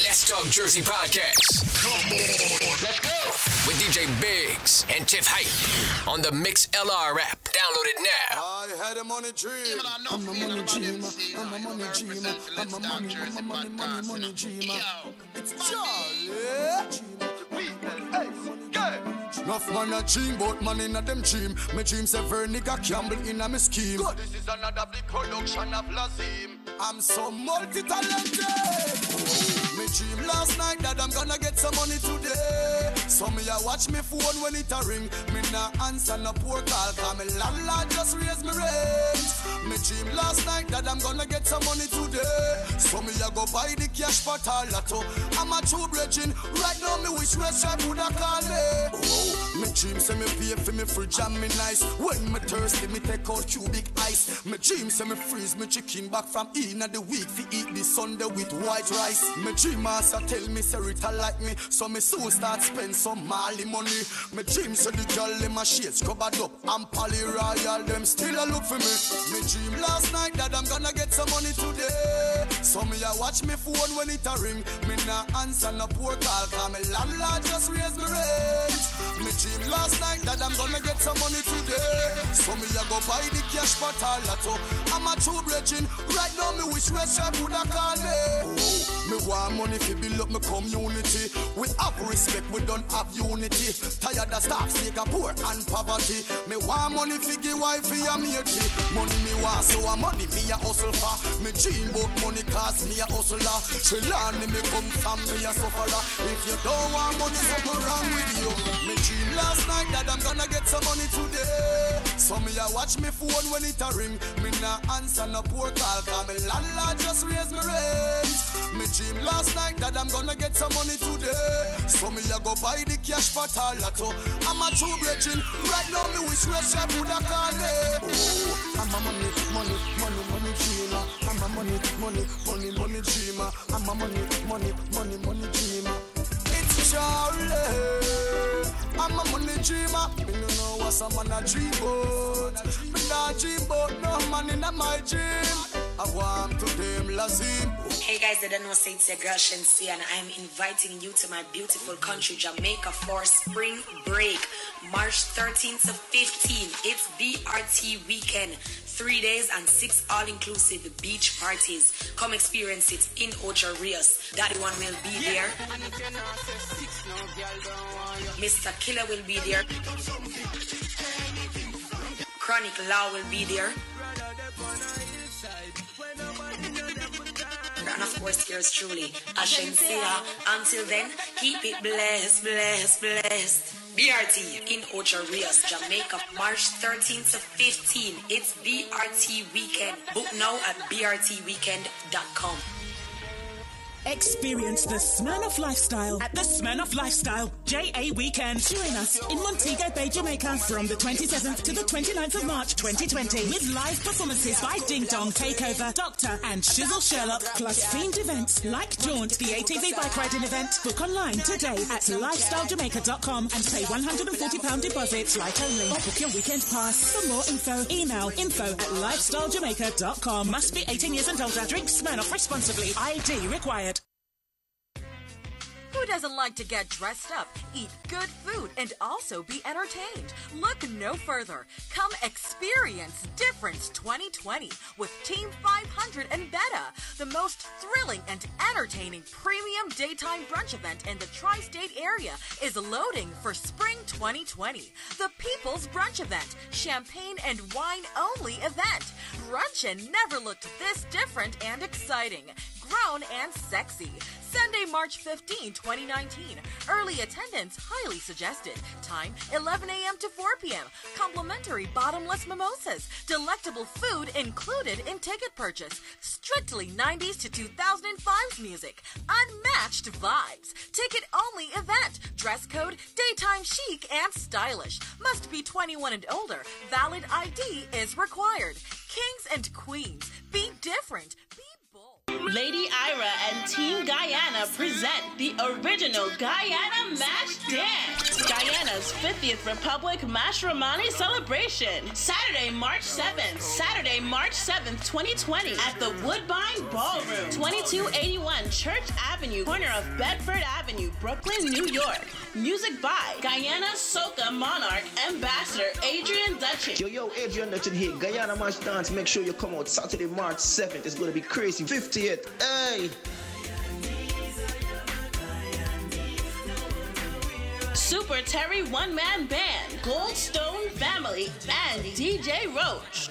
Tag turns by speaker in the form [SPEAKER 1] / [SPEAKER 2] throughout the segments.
[SPEAKER 1] Let's Talk Jersey podcast. Come on, let's go. With DJ Biggs and Tiff Hype on the Mixlr app. Download it now.
[SPEAKER 2] I had a money dream. I'm a money dreamer. I'm a money dreamer. I'm a money, money, money, money, money dreamer. It's Charlie. Enough man a dream, but man in a them dream. Me dream say ver nigga Campbell in a me scheme. God, this is another big production of Lazim. I'm so multi-talented. Dream last night that I'm gonna get some money today. So me a watch me phone when it a ring. Me nah answer no poor call, cause me landlord just raise me rent. Me dream last night that I'm gonna get some money today. So me a go buy the cash all lotto. I'm a true bridging. Right now me wish restaurant woulda call me. Oh, me dream say me pay for me fridge and me nice. When me thirsty, me take out cubic ice. Me dream say me freeze me chicken back from in the week fi eat the Sunday with white rice. Me dream master tell me say it like me, so me soon start spend some Mali money. Me dream say the girl in my shades covered up and Polly Royal them still a look for me. Me dream last night that I'm gonna get some money today. So me a watch me phone when it a ring. Me nah answer no poor call, cause me landlord just raise me rent. Me dream last night that I'm gonna get some money today. So me a go buy the cash all lotto. I'm a true bridging. Right now me wish restaurant woulda call me. Oh, me want money fi build up my community. We have respect, we don't have unity. Tired of staff, sake of poor and poverty. Me want money fi give wifey and matey. Money me want, so a money me a hustle for. Me dream about money cause me a hustler. She learn me come from me a sufferer. If you don't want money, something wrong with you. Me dream last night that I'm gonna get some money today. So me a watch me phone when it a ring. Me nah answer no poor call, cause me landlord just raise me rent. Me dream last night that I'm gonna get some money today. So me a go buy the cash for lotto. I'm a true bridging. Right now me wish restaurant woulda call me. Oh, I'm a money, money, money, money dreamer. I'm a money, money, money, money dreamer. I'm a money, money, money, money dreamer. It's Charlie. I'm a money dreamer. Me no know what some man a dream about. Me not dream about no man in my dream. I want to them lazim.
[SPEAKER 3] Hey guys, I don't know say it's your girl Shenseea and I'm inviting you to my beautiful country Jamaica for spring break. March 13th to 15th. It's BRT weekend. Three days and six all-inclusive beach parties. Come experience it in Ocho Rios. Daddy One will be there. Mr. Killa will be there. Chronic Law will be there. And of course, yours truly, Ashensia. Until then, keep it blessed, blessed, blessed. BRT in Ocho Rios, Jamaica, March 13th to 15th. It's BRT weekend. Book now at brtweekend.com.
[SPEAKER 4] Experience the Smirnoff lifestyle at the Smirnoff Lifestyle JA Weekend. Join us in Montego Bay, Jamaica from the 27th to the 29th of March 2020 with live performances by Ding Dong Takeover, Doctor and Shizzle Sherlock, plus themed events like Jaunt, the ATV bike riding event. Book online today at lifestylejamaica.com and pay £140 deposit, flight only, or book your weekend pass. For more info, email info at lifestylegjamaica.com. Must be 18 years and older. Drink Smirnoff responsibly. ID required.
[SPEAKER 5] Who doesn't like to get dressed up, eat good food, and also be entertained? Look no further. Come experience Difference 2020 with Team 500 and Beta, the most thrilling and entertaining premium daytime brunch event in the tri state area, is loading for spring 2020. The People's Brunch Event, champagne and wine only event. Bruncheon never looked this different and exciting grown and sexy. Sunday, March 15, 2019. Early attendance highly suggested. Time 11 a.m. to 4 p.m. Complimentary bottomless mimosas. Delectable food included in ticket purchase. Strictly 90s to 2005's music. Unmatched vibes. Ticket only event. Dress code daytime chic and stylish. Must be 21 and older. Valid ID is required. Kings and queens, be different. Be.
[SPEAKER 6] Lady Ira and Team Guyana present the original Guyana Mash Dance. Guyana's 50th Republic Mashramani celebration. Saturday, March 7th. Saturday, March 7th, 2020 at the Woodbine Ballroom, 2281 Church Avenue, corner of Bedford Avenue, Brooklyn, New York. Music by Guyana Soca Monarch Ambassador Adrian Dutchin.
[SPEAKER 7] Yo, yo, Adrian Dutchin here. Guyana March Dance. Make sure you come out Saturday, March 7th. It's going to be crazy. 50th. Hey!
[SPEAKER 6] Super Terry One Man Band, Goldstone Family, and DJ Roach.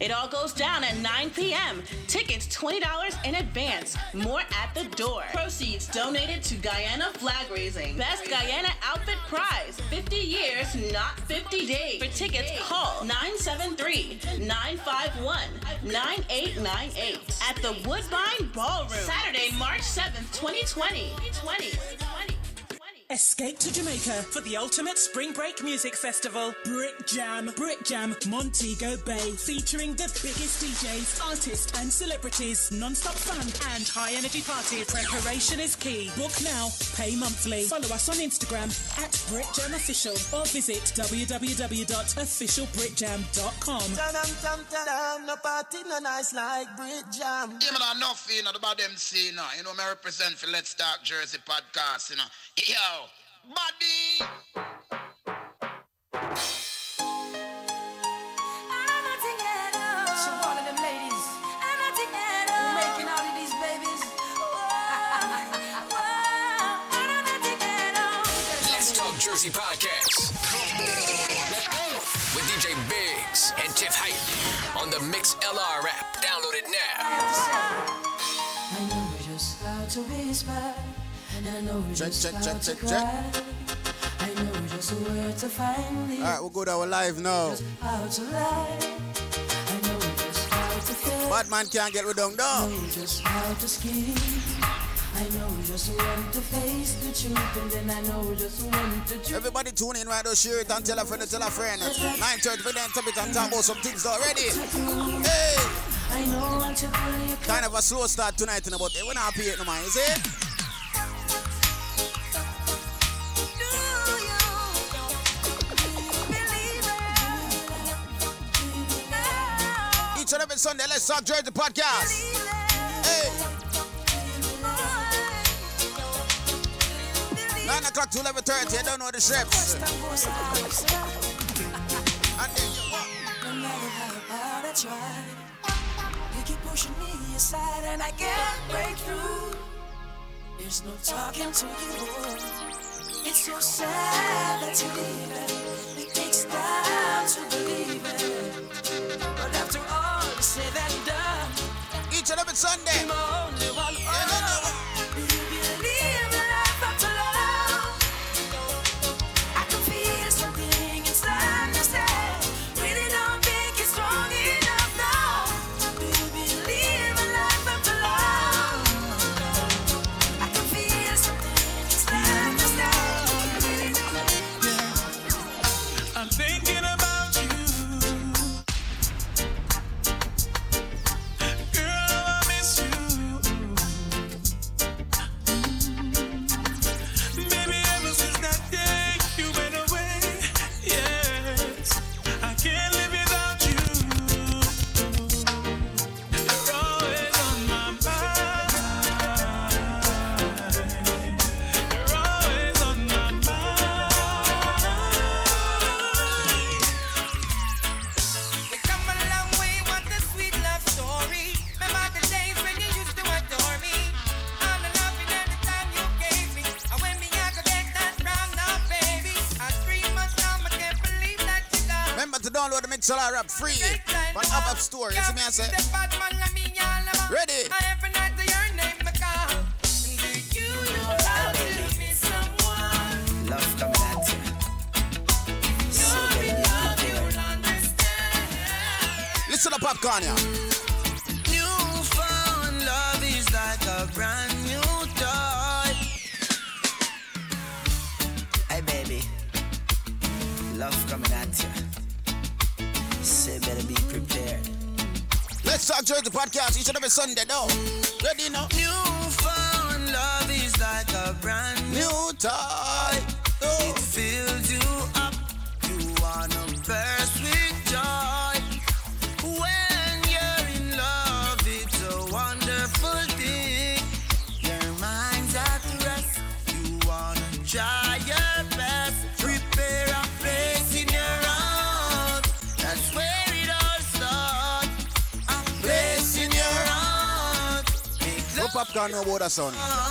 [SPEAKER 6] It all goes down at 9 p.m. Tickets $20 in advance. More at the door. Proceeds donated to Guyana Flag Raising. Best Guyana Outfit Prize. 50 years, not 50 days. For tickets, call 973-951-9898 at the Woodbine Ballroom. Saturday, March 7th, 2020. 2020.
[SPEAKER 4] Escape to Jamaica for the ultimate spring break music festival, Brit Jam. Brit Jam, Montego Bay, featuring the biggest DJs, artists, and celebrities. Non-stop fun and high energy parties. Preparation is key. Book now, pay monthly. Follow us on Instagram at Brit Jam Official or visit www.officialbritjam.com.
[SPEAKER 8] No party no nice like Brit Jam.
[SPEAKER 9] Yeah, man, enough, you know, about them see, you know. You know, me represent for Let's Talk Jersey podcast, you know. Yo, buddy.
[SPEAKER 8] So one of them ladies who making all of these babies.
[SPEAKER 1] Let's Talk Jersey podcast. With DJ Biggs and Tiff Hype on the Mixlr app. Download it now.
[SPEAKER 8] And I know
[SPEAKER 10] Check,
[SPEAKER 8] just
[SPEAKER 10] check,
[SPEAKER 8] how
[SPEAKER 10] check,
[SPEAKER 8] to
[SPEAKER 10] check,
[SPEAKER 8] cry. I know just where to find the
[SPEAKER 10] All right, we'll go live now.
[SPEAKER 8] to lie. I know just how to feel.
[SPEAKER 10] Bad man can't get rid of
[SPEAKER 8] I know just how to scheme. I know just when to face the truth, and then I know just when to choose.
[SPEAKER 10] Everybody tune in right now, share it and tell a friend to tell a friend. 9.30 for them top it and talk about some things already. Hey!
[SPEAKER 8] I know pull your
[SPEAKER 10] Kind of a slow start tonight, you know, but we're not happy yet, no man, you see? Each and every Sunday, let's talk Jersey podcast. Hey! 9 o'clock to 11.30, you don't know the
[SPEAKER 8] I try, you keep pushing me aside, and I can't break through. There's no talking to you. It's so sad that you leave it. It takes time to believe it. Said and done,
[SPEAKER 10] Each and every Sunday.
[SPEAKER 11] To
[SPEAKER 10] download the Mixlr app free But App up Store. You see me I say?
[SPEAKER 11] The bad man, let me all about.
[SPEAKER 10] Ready?
[SPEAKER 11] Every night to your name, me call. Do you know how to miss someone?
[SPEAKER 7] Love coming at you. So baby,
[SPEAKER 11] Love you'll understand.
[SPEAKER 10] Listen to popcorn, yeah.
[SPEAKER 7] Popcorn,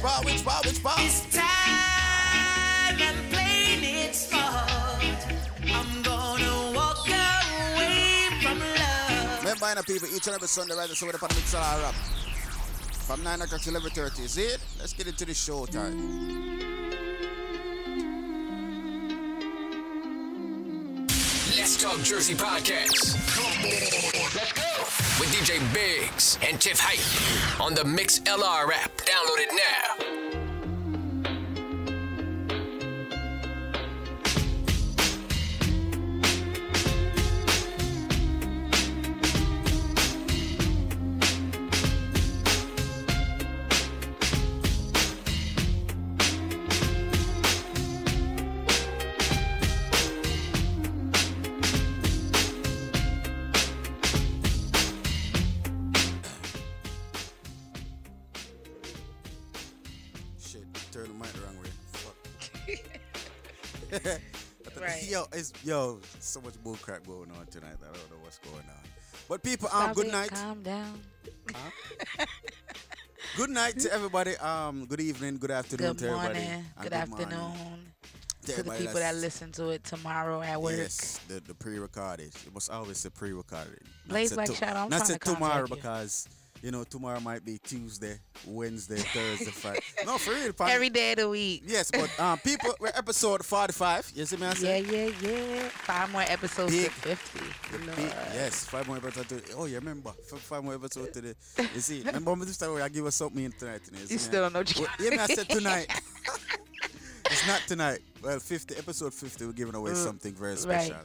[SPEAKER 7] Which part, which part, which part?
[SPEAKER 10] This time I'm playing it smart. I'm gonna walk away from love.
[SPEAKER 7] Remember, you know, people, each and every Sunday, right, so we're upon the mix all rap. From 9 o'clock to 11.30. See it? Let's get into the show time.
[SPEAKER 1] Let's Talk Jersey podcast. Come on, let's go. With DJ Biggs and Tiff Hype on the Mixlr app. Download it now.
[SPEAKER 7] Yo, so much bull crap going on tonight. I don't know what's going on. But people, um, good night.
[SPEAKER 12] Calm down.
[SPEAKER 7] Good night to everybody. Um, good evening, good afternoon
[SPEAKER 12] Good
[SPEAKER 7] to everybody.
[SPEAKER 12] morning. Good
[SPEAKER 7] morning
[SPEAKER 12] afternoon.
[SPEAKER 7] to
[SPEAKER 12] To the people that listen to it tomorrow at work.
[SPEAKER 7] Yes, the, the pre-recorded. It must always say pre-recorded. Not
[SPEAKER 12] Blaze Black
[SPEAKER 7] to-
[SPEAKER 12] Shadow, I'm
[SPEAKER 7] Not
[SPEAKER 12] to
[SPEAKER 7] tomorrow because you know tomorrow might be Tuesday, Wednesday, Thursday, Friday. No, for real. Pan-
[SPEAKER 12] Every day of the week.
[SPEAKER 7] Yes, but um, people, we're episode forty-five. You see me? I
[SPEAKER 12] Yeah,
[SPEAKER 7] say?
[SPEAKER 12] yeah, yeah. Five more episodes
[SPEAKER 7] Big-
[SPEAKER 12] to 50. Lord.
[SPEAKER 7] big- yes, five more episodes to Oh, you remember? Five more episodes to the. You see, remember this time I give us something in tonight? You,
[SPEAKER 12] You still don't know what you
[SPEAKER 7] Yeah, me, I said tonight. it's not tonight. Well, 50, episode 50, we're giving away
[SPEAKER 12] Mm,
[SPEAKER 7] something very special.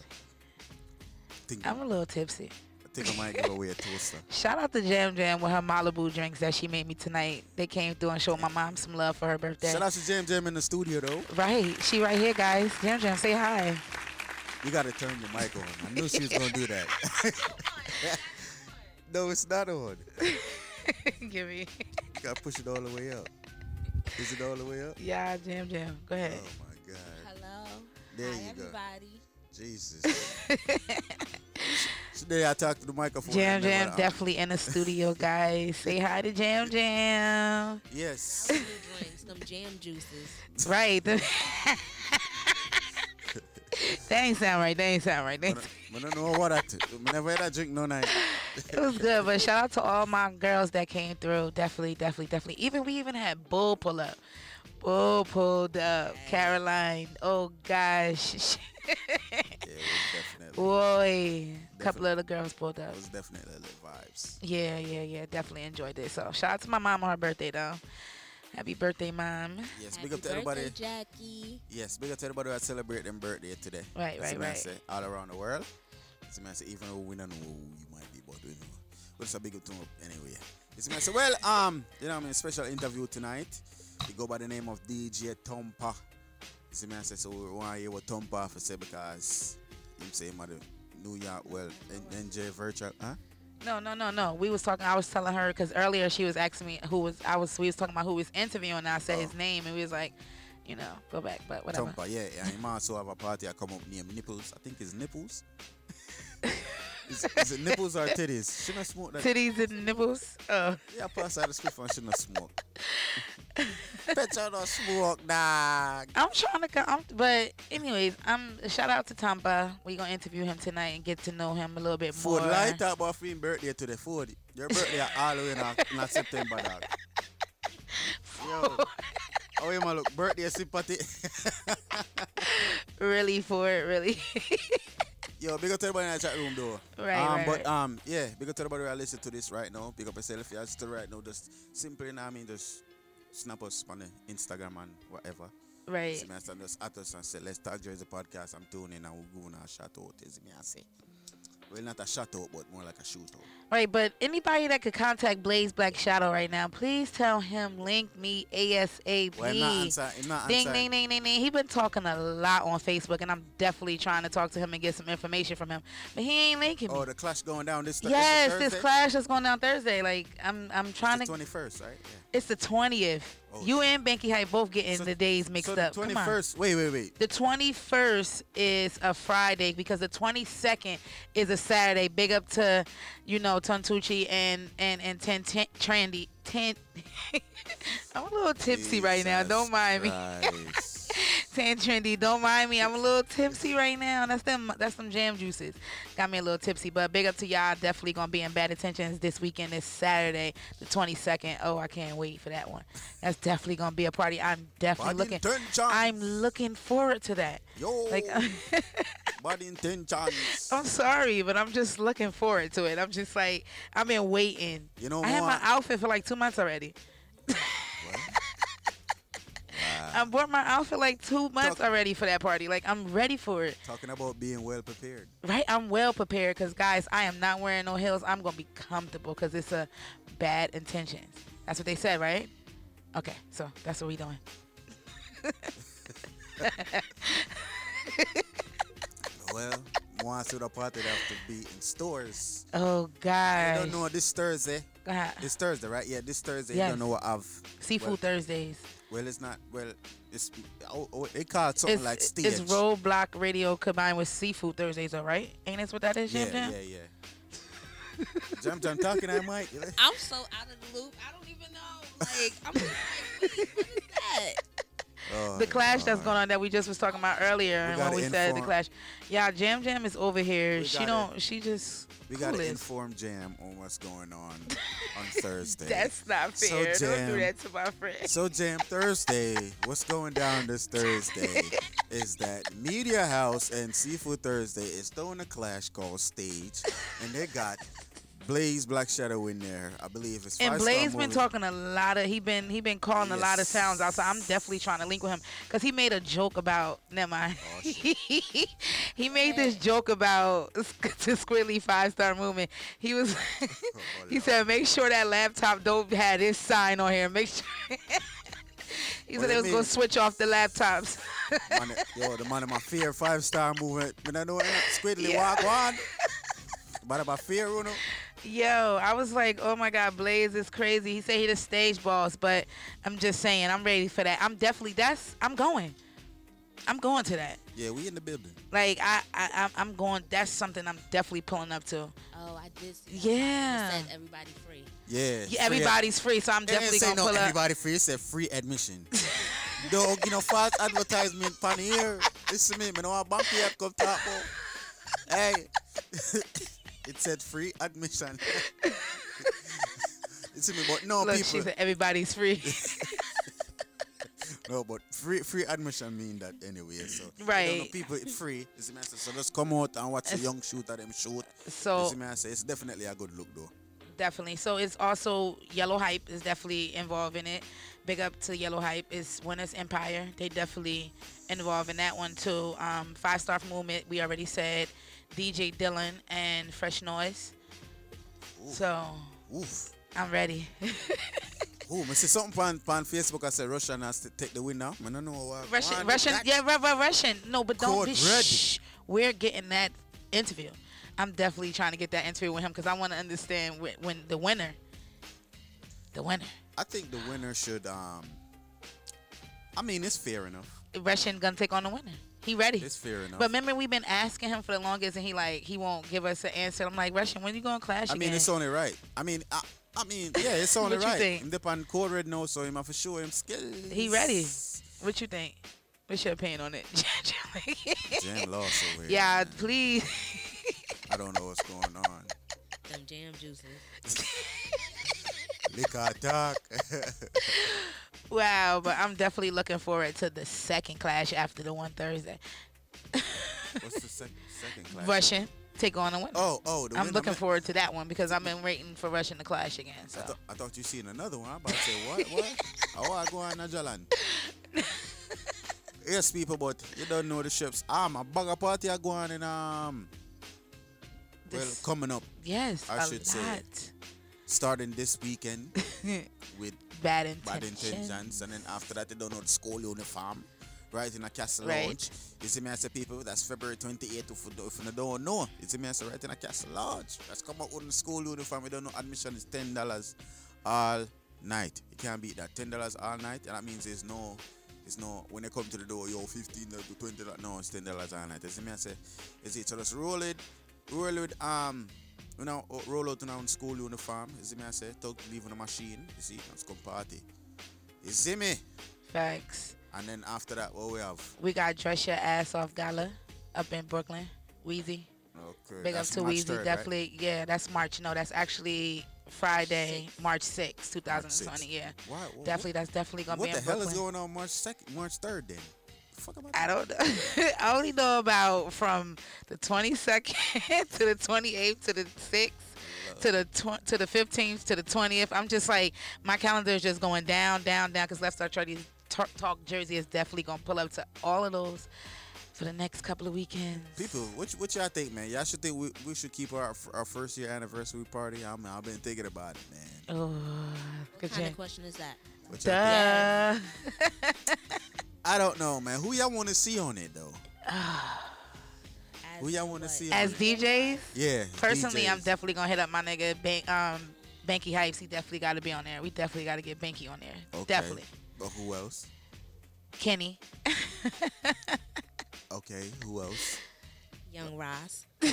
[SPEAKER 7] think,
[SPEAKER 12] I'm a little tipsy.
[SPEAKER 7] I think I might give away a toaster.
[SPEAKER 12] Shout out to Jam Jam with her Malibu drinks that she made me tonight. They came through and showed my mom some love for her birthday.
[SPEAKER 7] Shout out to Jam Jam in the studio, though.
[SPEAKER 12] Right. She right here, guys. Jam Jam, say hi.
[SPEAKER 7] You got to turn your mic on. I knew she was going to do that. no, it's not on.
[SPEAKER 12] Give me.
[SPEAKER 7] You got to push it all the way up. Is it all the way up?
[SPEAKER 12] Yeah, Jam Jam. Go ahead.
[SPEAKER 7] Oh, my God.
[SPEAKER 13] Hello.
[SPEAKER 7] There
[SPEAKER 13] Hi,
[SPEAKER 7] you go.
[SPEAKER 13] Everybody.
[SPEAKER 7] Jesus. Today I talked to the microphone.
[SPEAKER 12] Jam
[SPEAKER 7] and never-
[SPEAKER 12] Jam definitely in the studio, guys. Say hi to Jam Jam.
[SPEAKER 7] Yes.
[SPEAKER 13] New drinks, them jam juices.
[SPEAKER 12] Right. That ain't sound right. That ain't sound right. That ain't
[SPEAKER 10] I don't know what I t- I never had a drink no night.
[SPEAKER 12] it was good, but shout out to all my girls that came through. Definitely, definitely, definitely. Even we even had Bull pull up. Bull pulled up. Caroline. Oh gosh. Boy, a couple of the girls pulled up.
[SPEAKER 10] It was definitely lit vibes.
[SPEAKER 12] Yeah, yeah, yeah. Definitely enjoyed it. So shout out to my mom on her birthday though. Happy birthday, mom.
[SPEAKER 10] Yes, big up to everybody.
[SPEAKER 13] Jackie.
[SPEAKER 10] Yes, big up to everybody that celebrate their birthday today.
[SPEAKER 12] Right,
[SPEAKER 10] See
[SPEAKER 12] right, right.
[SPEAKER 10] Say, all around the world. It's a I say, even though we don't know who you might be, but we know. But it's a big up to them anyway. You see me I say, well, um, you know what I mean, special interview tonight. He go by the name of DJ Tompa. See me I say, so we want to hear what Tompa have to say because him say him at the New York, well, NJ Virtual, huh?
[SPEAKER 12] No, no, no, no. We was talking. I was telling her because earlier she was asking me who was. I was. We was talking about who was interviewing. And I said his oh. name, and we was like, you know, go back, but whatever.
[SPEAKER 10] Tompa, uh, yeah, yeah. He might also have a party I come up named Nipples. I think it's Nipples. is, is it nipples or titties? Shouldn't I smoke that?
[SPEAKER 12] Titties and nipples. Oh.
[SPEAKER 10] Yeah, pass out the script and shouldn't smoke. Not smoke, dog.
[SPEAKER 12] I'm trying to. co- I'm, but anyways, I'm. Shout out to Tampa. We gonna interview him tonight and get to know him a little bit more.
[SPEAKER 10] light up about your birthday to the Ford. Your birthday are all the way in, uh, in September, dog. Yo, how you man look? Birthday sympathy.
[SPEAKER 12] really for it, really.
[SPEAKER 10] Yo, big up to everybody in the chat room though.
[SPEAKER 12] Right,
[SPEAKER 10] um,
[SPEAKER 12] right,
[SPEAKER 10] But
[SPEAKER 12] right.
[SPEAKER 10] um, yeah, big up to everybody who listen to this right now. Big up yourself if you're still right now. Just simply, you know what I mean, just snap us on the Instagram and whatever.
[SPEAKER 12] Right.
[SPEAKER 10] See me, I stand just at us and say, let's talk Jersey podcast. I'm tuning and we're going to shout out. See me, I say. Well, not a shout out, but more like a shootout.
[SPEAKER 12] Right, but anybody that could contact Blaze Black Shadow right now, please tell him link me ASAP.
[SPEAKER 10] Well, not answer- not
[SPEAKER 12] ding, ding, ding, ding, ding. He been talking a lot on Facebook, and I'm definitely trying to talk to him and get some information from him. But he ain't linking me.
[SPEAKER 10] Oh, the clash going down this, th-
[SPEAKER 12] yes,
[SPEAKER 10] this
[SPEAKER 12] clash is going down Thursday. Like I'm, I'm trying
[SPEAKER 10] the
[SPEAKER 12] to.
[SPEAKER 10] 21st, right? Yeah.
[SPEAKER 12] It's the twentieth. Oh, you and Banky Hype both getting the days mixed
[SPEAKER 10] so the
[SPEAKER 12] up. Come on.
[SPEAKER 10] 21st, wait, wait, wait.
[SPEAKER 12] The 21st is a Friday because the 22nd is a Saturday. Big up to, you know, Tontucci and and and Ten, ten Trendy. Ten. I'm a little tipsy right now. Don't mind me. Ten Trendy. Don't mind me. I'm a little tipsy right now. That's them. That's some jam juices. Got me a little tipsy. But big up to y'all. Definitely gonna be in bad intentions this weekend. This Saturday, the 22nd. Oh, I can't wait for that one. That's definitely gonna be a party. I'm definitely
[SPEAKER 10] Bad
[SPEAKER 12] looking. I'm looking forward to that.
[SPEAKER 10] Yo.
[SPEAKER 12] Like.
[SPEAKER 10] Body intentions.
[SPEAKER 12] I'm sorry, but I'm just looking forward to it. I'm just like I've been waiting.
[SPEAKER 10] You know
[SPEAKER 12] I had my outfit for like two months already. I bought my outfit like two months already for that party. Like I'm ready for it.
[SPEAKER 10] Talking about being well prepared.
[SPEAKER 12] Right? I'm well prepared because guys, I am not wearing no heels. I'm gonna be comfortable because it's a bad intentions. That's what they said, right? Okay, so that's what we doing.
[SPEAKER 10] Well, once to the party have to be in stores.
[SPEAKER 12] Oh
[SPEAKER 10] God.
[SPEAKER 12] You
[SPEAKER 10] don't know this Thursday.
[SPEAKER 12] Go ahead.
[SPEAKER 10] This Thursday, right? Yeah, this Thursday. You don't know what I've.
[SPEAKER 12] Seafood
[SPEAKER 10] well,
[SPEAKER 12] Thursdays.
[SPEAKER 10] Well, it's not. Well, it's. Oh, oh, they call it something
[SPEAKER 12] it's,
[SPEAKER 10] like stage.
[SPEAKER 12] It's Roadblock Radio combined with Seafood Thursdays, all right? Ain't this what that is,
[SPEAKER 10] yeah,
[SPEAKER 12] Jam Jam?
[SPEAKER 10] yeah, yeah. Jam Jam talking at Mike.
[SPEAKER 13] I'm so out of the loop. I don't even know. Like, I'm like, what is, what is that?
[SPEAKER 10] Oh,
[SPEAKER 12] the clash that's going on that we just was talking about earlier,
[SPEAKER 10] We
[SPEAKER 12] and when we said the clash, yeah, Jam Jam is over here.
[SPEAKER 10] We
[SPEAKER 12] she
[SPEAKER 10] gotta-
[SPEAKER 12] don't. She just.
[SPEAKER 10] We got to inform Jam on what's going on on Thursday.
[SPEAKER 12] That's not
[SPEAKER 10] So,
[SPEAKER 12] fair. don't do
[SPEAKER 10] Jam-
[SPEAKER 12] that to my friend.
[SPEAKER 10] So Jam Thursday, what's going down this Thursday is that Media House and Seafood Thursday is throwing a clash called Stage, and they got Blaze Black Shadow in there. I believe it's
[SPEAKER 12] And Blaze been
[SPEAKER 10] movie.
[SPEAKER 12] talking a lot of he been he been calling a lot of sounds out. So I'm definitely trying to link with him because he made a joke about. Never mind.
[SPEAKER 10] Oh,
[SPEAKER 12] he made this joke about the Squidly five star movement. He was
[SPEAKER 10] Oh,
[SPEAKER 12] he said make sure that laptop don't have this sign on here. Make sure. he
[SPEAKER 10] What
[SPEAKER 12] said they
[SPEAKER 10] it
[SPEAKER 12] was gonna switch off the laptops.
[SPEAKER 10] Man, yo, the of my fear five star movement. When I know it, Squidly
[SPEAKER 12] Yeah.
[SPEAKER 10] walk on. But about fear, you know.
[SPEAKER 12] Yo, I was like, oh my God, Blaze is crazy. He said he the stage boss, but I'm just saying, I'm ready for that. I'm definitely that's I'm going. I'm going to that.
[SPEAKER 10] Yeah, we in the building.
[SPEAKER 12] Like I, I I'm- I'm going. That's something I'm definitely pulling up to.
[SPEAKER 13] Oh, I did.
[SPEAKER 12] Yeah.
[SPEAKER 13] It said everybody free.
[SPEAKER 10] Yeah.
[SPEAKER 12] Yeah, everybody's free, so I'm
[SPEAKER 10] It
[SPEAKER 12] definitely gonna
[SPEAKER 10] no
[SPEAKER 12] pull up.
[SPEAKER 10] everybody free. It said free admission. Dog, you know, false advertisement pan here. Listen me, me know what bank oh, here come talk about. Hey, it said free admission. see me, but no
[SPEAKER 12] Look,
[SPEAKER 10] people.
[SPEAKER 12] she said everybody's free.
[SPEAKER 10] No, but free free admission mean that anyway. So you know
[SPEAKER 12] Right.
[SPEAKER 10] people it's free. See me so just come out and watch the young shooter them shoot.
[SPEAKER 12] So-
[SPEAKER 10] see me I say it's definitely a good look though.
[SPEAKER 12] definitely. So it's also Yellow Hype is definitely involved in it. Big up to Yellow Hype. It's Winners Empire. They definitely involved in that one too. Um, Five Star Movement. We already said DJ Dylan and Fresh Noise. So
[SPEAKER 10] Oof.
[SPEAKER 12] I'm ready.
[SPEAKER 10] Oh, I see something on, on Facebook. I said Russian has to take the win now. I don't know what.
[SPEAKER 12] Russian, Russian, yeah, Ru- Ru- Russian. No, but don't be. Shh. We're getting that interview. I'm definitely trying to get that interview with him because I want to understand when, when the winner, the winner,
[SPEAKER 10] I think the winner should. Um, I mean, it's fair enough.
[SPEAKER 12] Russian gonna take on the winner. He ready.
[SPEAKER 10] It's fair enough.
[SPEAKER 12] But remember, we've been asking him for the longest, and he like he won't give us an answer. I'm like, Russian, when you gonna clash
[SPEAKER 10] I mean,
[SPEAKER 12] again?
[SPEAKER 10] it's only right. I mean, I, I mean, yeah, it's only
[SPEAKER 12] What you
[SPEAKER 10] right.
[SPEAKER 12] think?
[SPEAKER 10] Him dip on code red now, so him have for sure him skills.
[SPEAKER 12] he ready. What you think? What's your opinion on it?
[SPEAKER 10] Jam lost over here.
[SPEAKER 12] yeah, please.
[SPEAKER 10] I don't know what's going on.
[SPEAKER 13] Them jam juices.
[SPEAKER 10] Liquor talk.
[SPEAKER 12] wow, but I'm definitely looking forward to the second clash after the one Thursday.
[SPEAKER 10] What's the sec- second class?
[SPEAKER 12] Russian take on the winner.
[SPEAKER 10] Oh, oh, the
[SPEAKER 12] I'm looking
[SPEAKER 10] ma-
[SPEAKER 12] forward to that one because I've been waiting for Russian to clash again. So
[SPEAKER 10] I, thought I thought you seen another one. I'm about to say what? What? oh, I go on Najalan. yes, people, but you don't know the ships. I'm a bugger party are going in um. well, coming up.
[SPEAKER 12] yes,
[SPEAKER 10] I
[SPEAKER 12] a
[SPEAKER 10] should say
[SPEAKER 12] lot.
[SPEAKER 10] Starting this weekend with
[SPEAKER 12] Bad
[SPEAKER 10] bad
[SPEAKER 12] intentions.
[SPEAKER 10] intentions, and then after that they don't know the school uniform. Right in a castle
[SPEAKER 12] Right.
[SPEAKER 10] lodge. You see me I say people that's February 28th if you, if you don't know. You see me I say right in a castle lodge. Let's come out with the school uniform. We don't know admission is ten dollars all night. You can't beat that. Ten dollars all night. And that means there's no it's no when they come to the door, yo, fifteen to twenty dollars. No, it's ten dollars all night. You see me I say, is it so just roll it, roll with um know, uh, roll out in our school uniform. You see me I say, talk leave on the machine, you see, let's come party. You see me?
[SPEAKER 12] Facts.
[SPEAKER 10] And then after that, what we have?
[SPEAKER 12] We got Dress Your Ass Off Gala up in Brooklyn. Wheezy.
[SPEAKER 10] Okay.
[SPEAKER 12] Big up to
[SPEAKER 10] March
[SPEAKER 12] Weezy.
[SPEAKER 10] 3rd, right?
[SPEAKER 12] Definitely. Yeah, that's March. No, that's actually Friday, March 6th, 2020. Yeah.
[SPEAKER 10] Why- wha-
[SPEAKER 12] Definitely. That's definitely going to
[SPEAKER 10] What
[SPEAKER 12] be
[SPEAKER 10] the
[SPEAKER 12] in
[SPEAKER 10] hell
[SPEAKER 12] Brooklyn.
[SPEAKER 10] is going on March second, March third? Then fuck about
[SPEAKER 12] I don't know. I only know about from the 22nd to the 28th to the 6th to the tw- to the 15th to the 20th. I'm just like my calendar is just going down, down, down because Let's Start Charlie Talk, Talk Jersey is definitely gonna pull up to all of those for the next couple of weekends.
[SPEAKER 10] people. What y- what y'all think, man? Y'all should think we, we should keep our our first year anniversary party. I mean, I've been thinking about it, man.
[SPEAKER 12] Oh,
[SPEAKER 13] What
[SPEAKER 12] good
[SPEAKER 13] kind of question is that?
[SPEAKER 10] What y'all
[SPEAKER 12] Duh.
[SPEAKER 10] I don't know, man. Who y'all want to see on it though? Who y'all want to see?
[SPEAKER 12] As
[SPEAKER 10] on it?
[SPEAKER 12] DJs,
[SPEAKER 10] Yeah.
[SPEAKER 12] personally, I'm definitely gonna hit up my nigga Ban- um, Banky Hypes. He definitely got to be on there. We definitely got to get Banky on there.
[SPEAKER 10] Okay.
[SPEAKER 12] Definitely.
[SPEAKER 10] But who else?
[SPEAKER 12] Kenny.
[SPEAKER 10] Okay. Who else?
[SPEAKER 13] Young Ross.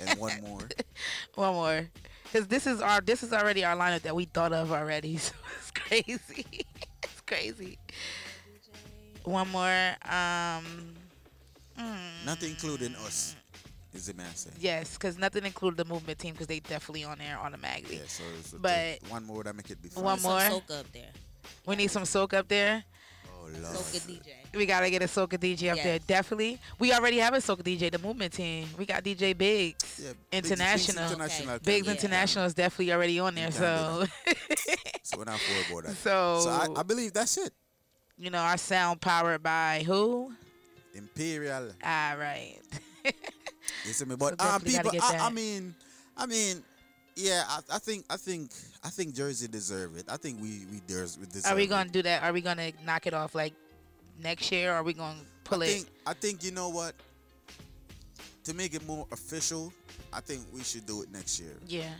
[SPEAKER 10] And one more.
[SPEAKER 12] One more. Cause this is our this is already our lineup that we thought of already. So it's crazy. it's crazy. One more. Um
[SPEAKER 10] Not including us. Is the man saying?
[SPEAKER 12] yes, because nothing included the movement team because they definitely on there automatically.
[SPEAKER 10] Yeah. So, so
[SPEAKER 12] But
[SPEAKER 10] one more that make it be.
[SPEAKER 12] one
[SPEAKER 10] fun.
[SPEAKER 12] more.
[SPEAKER 13] Soca up there.
[SPEAKER 12] We need some soak up there.
[SPEAKER 10] Oh lord.
[SPEAKER 13] Soca DJ.
[SPEAKER 12] We gotta get a soca DJ up there. Definitely. We already have a soca DJ, the movement team. We got DJ Biggs.
[SPEAKER 10] Yeah,
[SPEAKER 12] International.
[SPEAKER 10] Biggs International.
[SPEAKER 12] Biggs
[SPEAKER 10] can-
[SPEAKER 12] International is definitely already on there.
[SPEAKER 10] can
[SPEAKER 12] So
[SPEAKER 10] So we're not forward about that.
[SPEAKER 12] So-
[SPEAKER 10] so I, I believe that's it.
[SPEAKER 12] You know, our sound powered by who?
[SPEAKER 10] Imperial.
[SPEAKER 12] All right.
[SPEAKER 10] You see me? But
[SPEAKER 12] So
[SPEAKER 10] uh, people, I, I mean, I mean, yeah, I, I think, I think, I think Jersey deserve it. I think we we deserve.
[SPEAKER 12] Are we gonna do that? Are we gonna knock it off like next year? Or are we gonna pull
[SPEAKER 10] I
[SPEAKER 12] it?
[SPEAKER 10] think, I think you know what. To make it more official, I think we should do it next year.
[SPEAKER 12] yeah.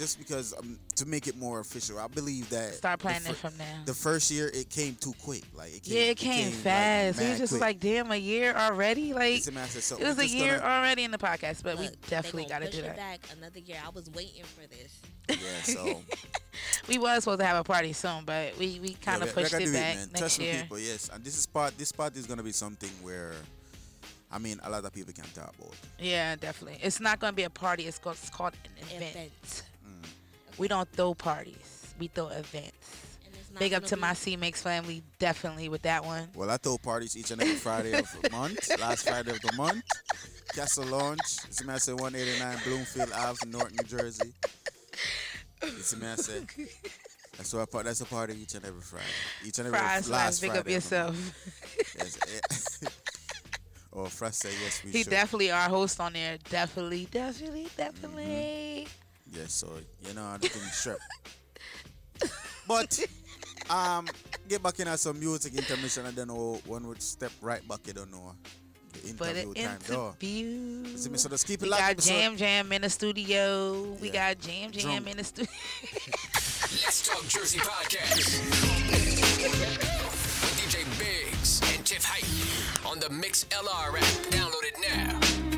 [SPEAKER 10] Just because um, to make it more official, I believe that
[SPEAKER 12] Start
[SPEAKER 10] the
[SPEAKER 12] planning
[SPEAKER 10] fir-
[SPEAKER 12] it from now.
[SPEAKER 10] The first year it came too quick. Like it came,
[SPEAKER 12] yeah, it came, fast. we
[SPEAKER 10] mad
[SPEAKER 12] was just
[SPEAKER 10] quick.
[SPEAKER 12] like, damn, a year already. Like
[SPEAKER 10] It's a massive- so
[SPEAKER 12] it was a year
[SPEAKER 10] gonna-
[SPEAKER 12] already in the podcast, but we
[SPEAKER 13] Look, they
[SPEAKER 12] definitely got to do
[SPEAKER 13] it
[SPEAKER 12] that.
[SPEAKER 13] back another year. I was waiting for this.
[SPEAKER 10] Yeah, so
[SPEAKER 12] We was supposed to have a party soon, but we we kind of
[SPEAKER 10] we- we
[SPEAKER 12] pushed
[SPEAKER 10] gotta
[SPEAKER 12] it back
[SPEAKER 10] man.
[SPEAKER 12] next
[SPEAKER 10] Trust
[SPEAKER 12] year.
[SPEAKER 10] people. Yes, and this is part. This part is gonna be something where, I mean, a lot of people can talk about.
[SPEAKER 12] Yeah, definitely. It's not going to be a party. It's called, it's called an event.
[SPEAKER 13] Event.
[SPEAKER 12] We don't throw parties. We throw events. Big up
[SPEAKER 13] gonna be-
[SPEAKER 12] my C Mix family, definitely with that one.
[SPEAKER 10] Well, I throw parties each and every Friday of the month. Last Friday of the month. Castle Lounge. It's a massive 189 Bloomfield Ave, North New Jersey. It's a massive. That's what I part. That's a party each and every Friday. Each and every
[SPEAKER 12] Fries,
[SPEAKER 10] last
[SPEAKER 12] Fries, big
[SPEAKER 10] Friday
[SPEAKER 12] up
[SPEAKER 10] of the
[SPEAKER 12] yourself.
[SPEAKER 10] month. Yes. Frost say yes. We
[SPEAKER 12] He
[SPEAKER 10] should.
[SPEAKER 12] definitely our host on there. Definitely, definitely, mm-hmm. definitely.
[SPEAKER 10] Yes, so you know the thing strap. But um, get back in at some music intermission and then oh, one would step right back. You don't know the
[SPEAKER 12] But
[SPEAKER 10] interview
[SPEAKER 12] an
[SPEAKER 10] time. though.
[SPEAKER 12] interview.
[SPEAKER 10] See me, so just keep it
[SPEAKER 12] We
[SPEAKER 10] locked.
[SPEAKER 12] got. Jam Jam in the studio. We
[SPEAKER 10] Yeah.
[SPEAKER 12] got Jam Jam
[SPEAKER 10] Drunk.
[SPEAKER 12] in the studio.
[SPEAKER 1] Let's Talk Jersey podcast. With DJ Biggs and Tiff Hype on the Mixlr app. Download it now.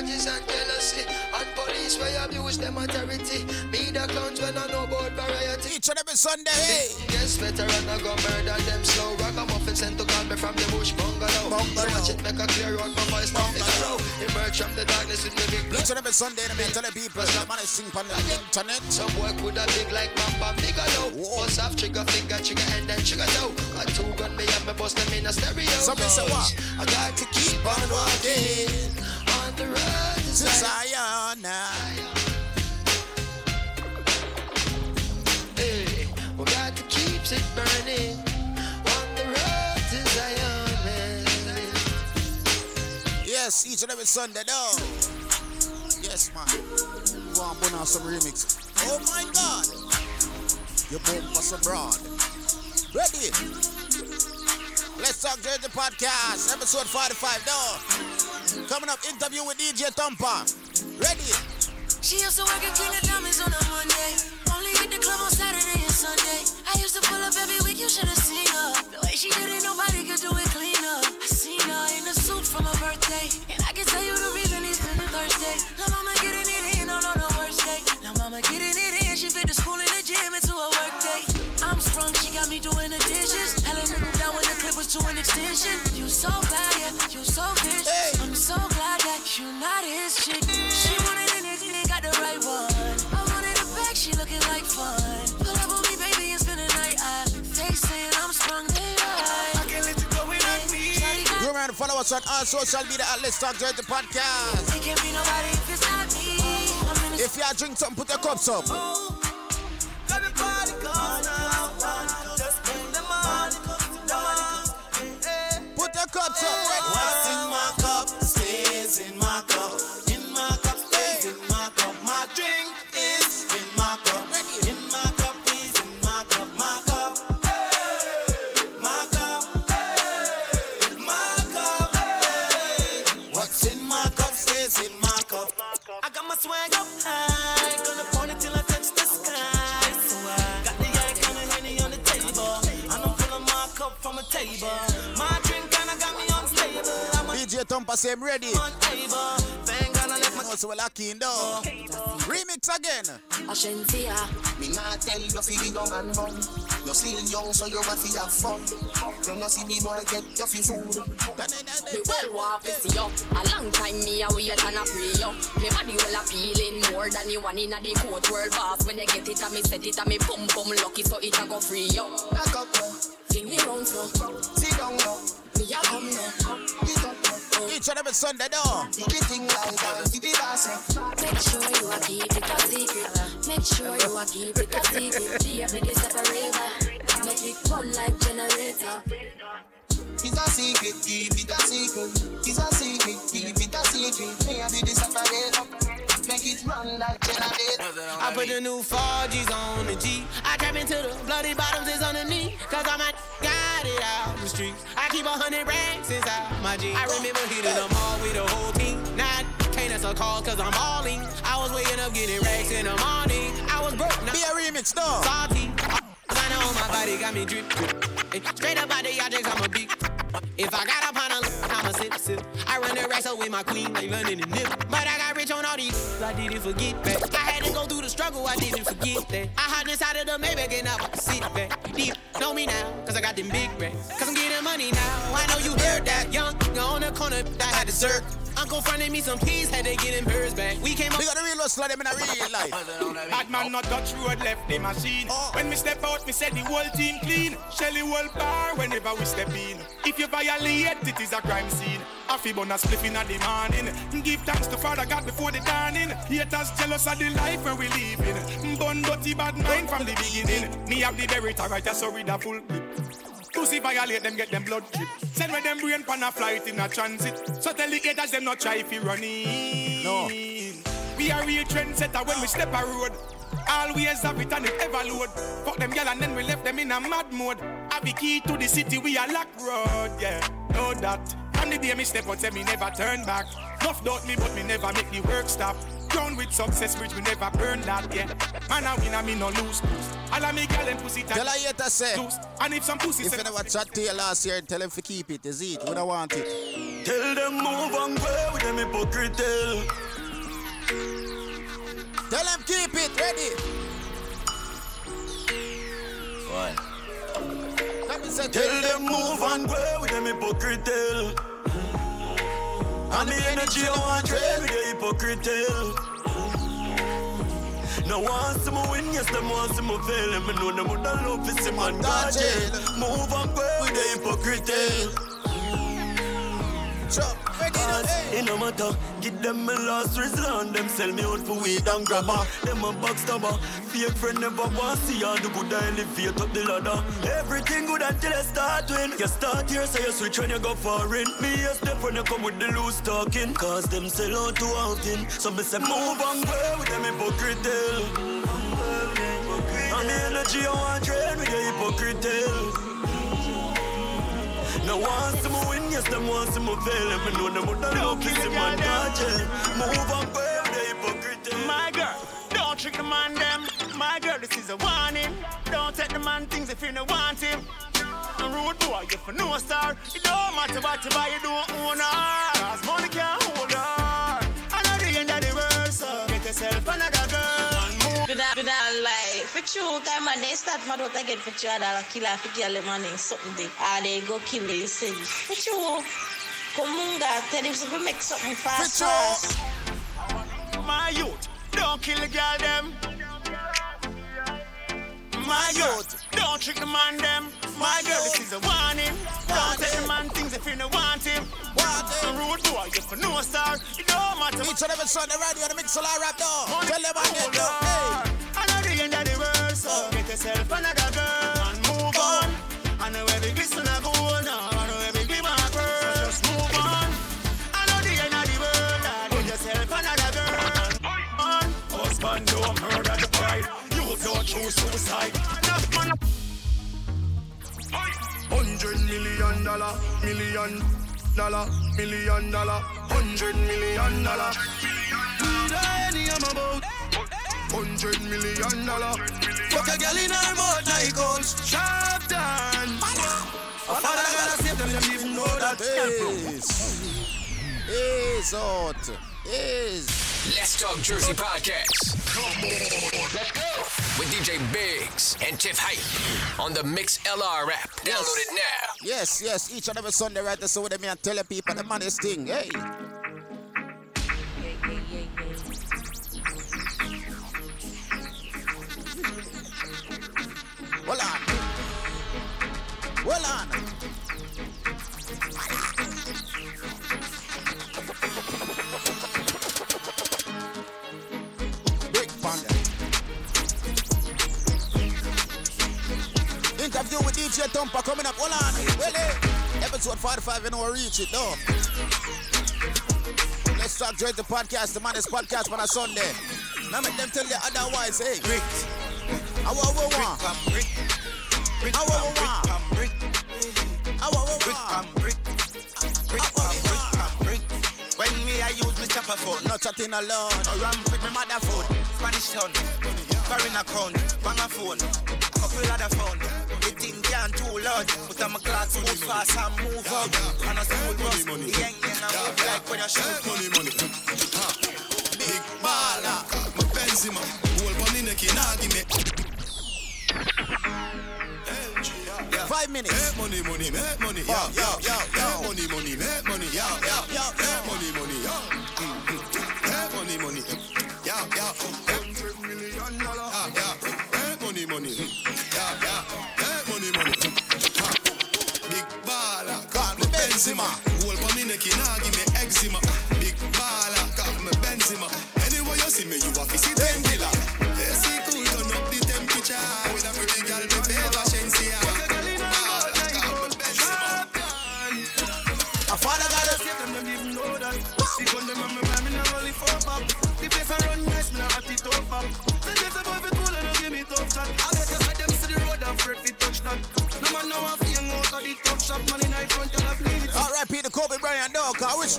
[SPEAKER 14] Grudges and jealousy, and police where abuse them authority. Me the clowns when I know about variety.
[SPEAKER 10] Each and every Sunday, hey.
[SPEAKER 14] Yes, veteran I go murder them slow. Ragamuffin sent to call me from the bush bungalow. bungalow. Watch it make a clear out my voice, figure out. Emerge from the darkness with me big blood.
[SPEAKER 10] Each and every Sunday, the man tell the people that man is sing on the internet.
[SPEAKER 14] Some work with a big like Bam Bam Bigelow. Bust off trigger finger, trigger and then trigger toe. Got two gun me and me bust them in a stereo.
[SPEAKER 10] Somebody say what?
[SPEAKER 14] I got to keep on walking the road to Zion. Hey, we got to keep it burning on the road to Zion.
[SPEAKER 10] Yes, each and every Sunday, no. Yes, man. Go on, put on some remix. Oh my God. You boom for some broad. Ready? Let's talk Jersey podcast, episode 45. No. Coming up, interview with DJ Thumper. Ready?
[SPEAKER 8] She used to work at King of Diamonds on a Monday. Only hit the club on Saturday and Sunday. I used to pull up every week, you should have seen her. The way she did it, nobody could do it cleaner. I seen her in a suit for my birthday. And I can tell you the reason he's feeling thirsty. Now mama getting it in on on her worst. Now mama getting it in, she fit the school and the gym into a work day. I'm sprung, she got when the clip to an extension. You so bad, yeah, you so vicious. I'm so glad that you not his chick. She wanted anything, got the right one. I wanted a bag, she looking like fun. Pull up on me, baby, and spend the night. I they saying I'm sprung, they right. I can't let you go without me.
[SPEAKER 10] Remember to follow us on all social media at Let's Talk Jersey podcast.
[SPEAKER 8] It can't be nobody if it's not me. In
[SPEAKER 10] If you drink something, put your cups up.
[SPEAKER 8] Got the party going
[SPEAKER 10] Your cups up.
[SPEAKER 7] What's in my cup stays in my cup.
[SPEAKER 10] Say I'm ready.
[SPEAKER 7] unable. Thank God I left my
[SPEAKER 10] Also, we're lucky in though. Remix again.
[SPEAKER 8] Ashentia.
[SPEAKER 14] Me not tell you fi be young and fun. You're still young, so you have to have fun. You no see me boy get your fi food.
[SPEAKER 15] Me well want to see you. A long time me a wait and a pray you. Me body well appealing more than the one inna the court world boss. When you get it, and me set it, and me boom boom lucky, so it a go free you.
[SPEAKER 14] Back up now.
[SPEAKER 15] Fling me round so.
[SPEAKER 14] Sit down now.
[SPEAKER 15] Me a come now.
[SPEAKER 14] Get up now.
[SPEAKER 10] Each and every Sunday, though. Eh?
[SPEAKER 16] Make sure you are keep it a secret. Make sure you are keep it a secret. Baby, this separator. Make it run like generator.
[SPEAKER 17] It's a secret, keep it a secret. It's a secret, keep it a secret. Me and the separator. Make it run like generator.
[SPEAKER 18] I put the new 4Gs on the G. I trap into the bloody bottoms is underneath. Cause I'm a got it out the streets. I keep a hundred racks inside my jeans. I remember hitting them all with the whole team. Not can't answer calls cause I'm balling. I was waking up getting racks in the morning. I was broke. Now
[SPEAKER 10] Be a remix, though.
[SPEAKER 18] Salty. Designer on my body got me drip, drip. Straight up out the objects, I'm a big. If I got up on a I'm a sip, sip. I run the racks up with my queen, like London and Nip. But I got rich on all these, I didn't forget that. I had to go through the struggle, I didn't forget that. I hopped inside of the Maybach and I sit back. Deep, know me now, cause I got them big racks. Cause I'm getting money now, I know you heard that. Young, on the corner, I had to serve. Uncle fronted me some peas, had to get him hers back. We came up.
[SPEAKER 10] We got a real hustle them in a real life.
[SPEAKER 19] Bad man not touch road, left the machine. Oh. When we step out, we said the whole team clean. Shelly whole bar whenever we step in. If you violate, it is a crime scene. Afi bun a spliff in the morning. Give thanks to Father God before the dawning. Haters jealous of the life where we living. Bun dirty bad mind from the beginning. Me have the berita right, so read a full clip. Pussy violate them, get them blood drip. Send where them brain pan a flight in a transit. So tell the haters them not try if you run in.
[SPEAKER 10] No.
[SPEAKER 19] We are real trendsetter when we step a road. Always have it and it ever load. Fuck them gal and then we left them in a mad mode. Have the key to the city, we are lock road, yeah. Know that. From the day me step out, say me never turn back. Enough doubt me, but me never make the work stop. Ground with success, which we never burn that, yeah. Man, I win and me no lose. All of me gal and pussy tight.
[SPEAKER 10] Tell her yet to say.
[SPEAKER 19] Loose. And if some pussy
[SPEAKER 10] If
[SPEAKER 19] say
[SPEAKER 10] you never chat to you last year, tell him to keep it. Is it? We don't want it.
[SPEAKER 17] Tell them move and go with them hypocrite. Tell
[SPEAKER 10] Tell them keep it ready.
[SPEAKER 17] Why?
[SPEAKER 10] Let me say,
[SPEAKER 17] Tell them move and go with them hypocrite. Tell. And the energy I want trade with the hypocrite. No one see me win, yes, them want see me fail. And me know them would love to see man go jail. Move and go with the hypocrite. Cause it no matter, give them my last resort. And them sell me out for weed and grabber. Them a backstabber. Fake friend never want see all the good I elevate up the ladder. Everything good until I start win. You start here, so you switch when you go foreign. Me a step when you come with the loose talking. Cause them sell out too often. So me say move and go with them hypocrite. And the energy I want drain with the hypocrite. Tell. No one see me win, yes, them want see me fail. And me know them would love to see man go jail. Move and go with the hypocrite.
[SPEAKER 19] My girl, don't trick the man them. My girl, this is a warning. Don't take the man things if you don't want him. A rude boy, if you know star, it don't matter what you buy, you don't own her. Cause money can't hold her. I know the end of the world, so get yourself another girl. and move.
[SPEAKER 7] Without, without like, for true, time man, they start mad out again for two dollar kill off the girl, man, and something they, ah, they go kill the city. For true, come on, God, tell him to make something fast,
[SPEAKER 19] For true.
[SPEAKER 7] fast.
[SPEAKER 19] My youth, don't kill the girl them. My youth, don't trick the man them. My girl, this is a warning. Don't take the man things if you don't want him. What a rude boy, if you know star, it don't matter.
[SPEAKER 10] Each and every Sunday radio, the mix a lot rap though. Tell them I get
[SPEAKER 19] hold
[SPEAKER 10] down.
[SPEAKER 19] The so get yourself another girl and move on. I know every glisten I go on, I know every give a girl. So just move on. I know the end of the world, and get yourself another girl. and move On. Husband don't murder the bride, you don't choose suicide. Enough.
[SPEAKER 2] Hundred million dollar, million dollar, million dollar, hundred million dollar. Do any I'm about. Hundred million dollar. Fuck a girl in her mouth like gold. Sharp done. A father gotta save them, them even know that.
[SPEAKER 10] Is. Is out. Is.
[SPEAKER 1] Let's Talk Jersey Podcast. Come on. Let's go. With DJ Biggs and Tiff Hype on the Mixlr app. Download it now.
[SPEAKER 10] Yes, yes. Each and every Sunday right there, so with me and tell the people the money thing. Hey. Hold on. Hold on. Big Panda. Interview with DJ Tumpa coming up. Hold on. Well, hey. Episode 45, you know, reach it, though. Let's talk Dread the podcast, the Manis podcast on a Sunday. Now make them tell you otherwise, hey, great. Rick. How what we want? How what we want? How what we?
[SPEAKER 2] When me I use me chopper phone,
[SPEAKER 10] no chatting alone.
[SPEAKER 2] I ram with me mother phone, Spanish town, foreign account, bang a phone, couple other phone. The thing can't too loud, but I'm a class move fast and move out. And I smooth bus, the young young and move like when you shoot.
[SPEAKER 20] Money, money. Big baller, my Benzema. Hold on the neck, nah give me.
[SPEAKER 10] Five minutes.
[SPEAKER 20] Make money, money, make money, yo, yo, yo, yo. Make money, money, make money,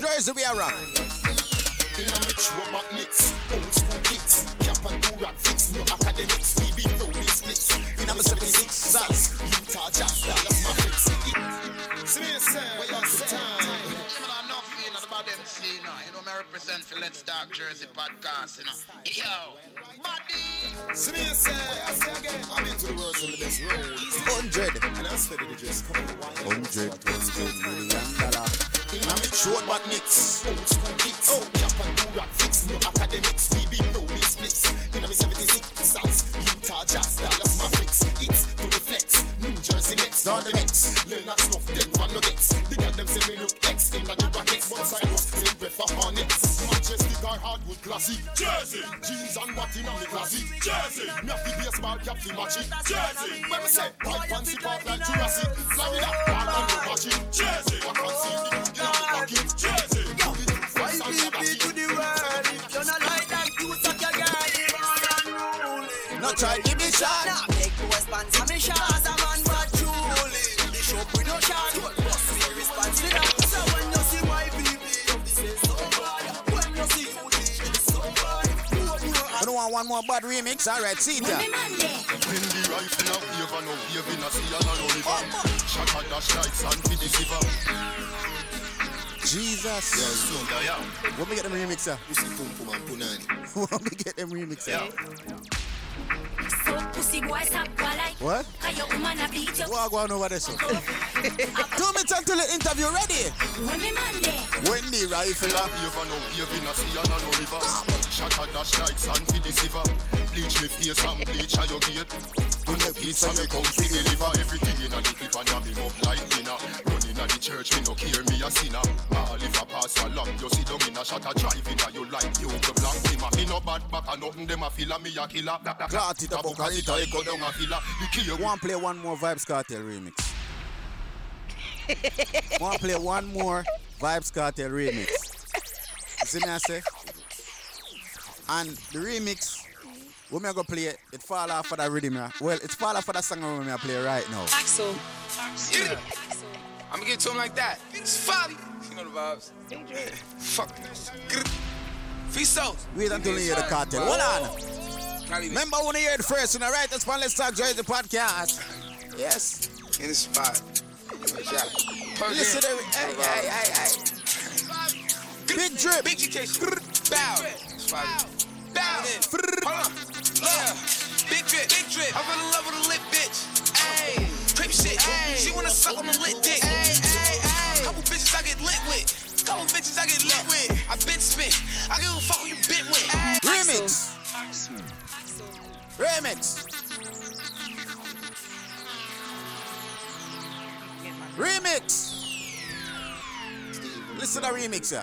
[SPEAKER 10] which jersey we are on?
[SPEAKER 20] In a mix with magnets, old school kicks. Cap and do rap fix, no academics. We be no splits. In a 76 sats, Utah Jazz, that's my fix. See me say, what you say?
[SPEAKER 9] about them see, you know. You know, me represent for Let's Talk Jersey podcast, you know. Yo, buddy.
[SPEAKER 20] See me say, I say again. I'm into the words in the best road.
[SPEAKER 10] Hundred.
[SPEAKER 20] And I'm steady to just come on.
[SPEAKER 10] Hundred, hundred million dollar.
[SPEAKER 20] I'm in short but nicks. Old school kicks. Oh, do rap fix. Jeans and what in the classic. Jersey. Me have the baseball cap to match it. Jersey. When me say white fancy part like Jurassic. Florida. Ball and no match it. Jersey. I can see the good in the pocket. Jersey.
[SPEAKER 2] White people to the world, you're not like that, you suck your girl.
[SPEAKER 10] No try give me shot.
[SPEAKER 2] Nah, make no sponsor me shot.
[SPEAKER 10] One more bad remix? All right, see ya.
[SPEAKER 20] When the rifle a wave and a wave in a sea river oh, oh. Shot a dash like sand for the silver
[SPEAKER 10] Jesus.
[SPEAKER 20] Yeah, so yeah, yeah
[SPEAKER 10] When we get them remix, sir?
[SPEAKER 20] Pussy pum pum and punani
[SPEAKER 10] When we get them remix, sir?
[SPEAKER 21] So pussy boy stop like
[SPEAKER 10] What?
[SPEAKER 21] Cause your woman a beat you
[SPEAKER 10] What go on over there, sir? Two minutes until the interview ready.
[SPEAKER 21] When me man there
[SPEAKER 10] When the rifle a
[SPEAKER 20] Wave and a wave in a sea and river A dash like sand for the silver Bleach me face and bleach pizza me come Everything in a and like dinner Running a the church me no care me a sinner pass along you down in a driving you the black Me no bad back and nothing them a me a killer
[SPEAKER 10] it up,
[SPEAKER 20] it a go down a you
[SPEAKER 10] Want play one more Vybz Kartel remix? Want play one more Vybz Kartel remix? See me I say? And the remix, when me I go play it, it fall off of the rhythm. yeah. Well, it fall off of the song when me I play right now.
[SPEAKER 22] Axel. Yeah. I'm gonna give it to him like that. It's folly. You know the vibes. Fuck this. Fiso.
[SPEAKER 10] Wait until you hear the cartel. Hold on. Remember when you hear it first, when I write this one, let's talk Jersey podcast. Yes.
[SPEAKER 22] In the spot. Yeah.
[SPEAKER 10] Listen to me. Hey, hey, hey, hey. Big drip.
[SPEAKER 22] Big education. Bow. Bow. Hold on. Big drip. Big drip. I fell in love with a lit bitch. Hey. Creep shit. Hey. She wanna suck on a lit dick. Hey, hey, hey. Couple bitches I get lit with. Couple bitches I get lit with. I been spit. I give a fuck who you been with.
[SPEAKER 10] Remix. Remix. Remix. Listen to the remix, yeah.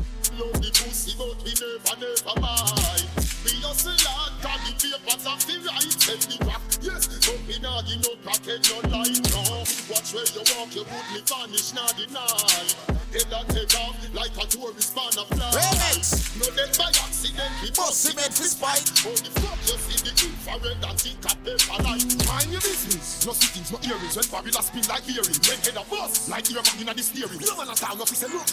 [SPEAKER 2] Love the pussy, but we never, never mind. We hustle hard, got the papers of the right, send the rock. Yes, but we not give no pocket, no light, no. Watch where you walk, you would me vanish, not deny. Head and take off like a tourist man of fly.
[SPEAKER 10] Remix.
[SPEAKER 2] No death by accident, we
[SPEAKER 10] Boss him head for spite.
[SPEAKER 2] Oh, the fuck you see the infrared and think a paper light. Mind your business. No sittings, no earrings. When Babylon spin like earring. When head a bus, like ear in the steering. No man a town, no fi say look.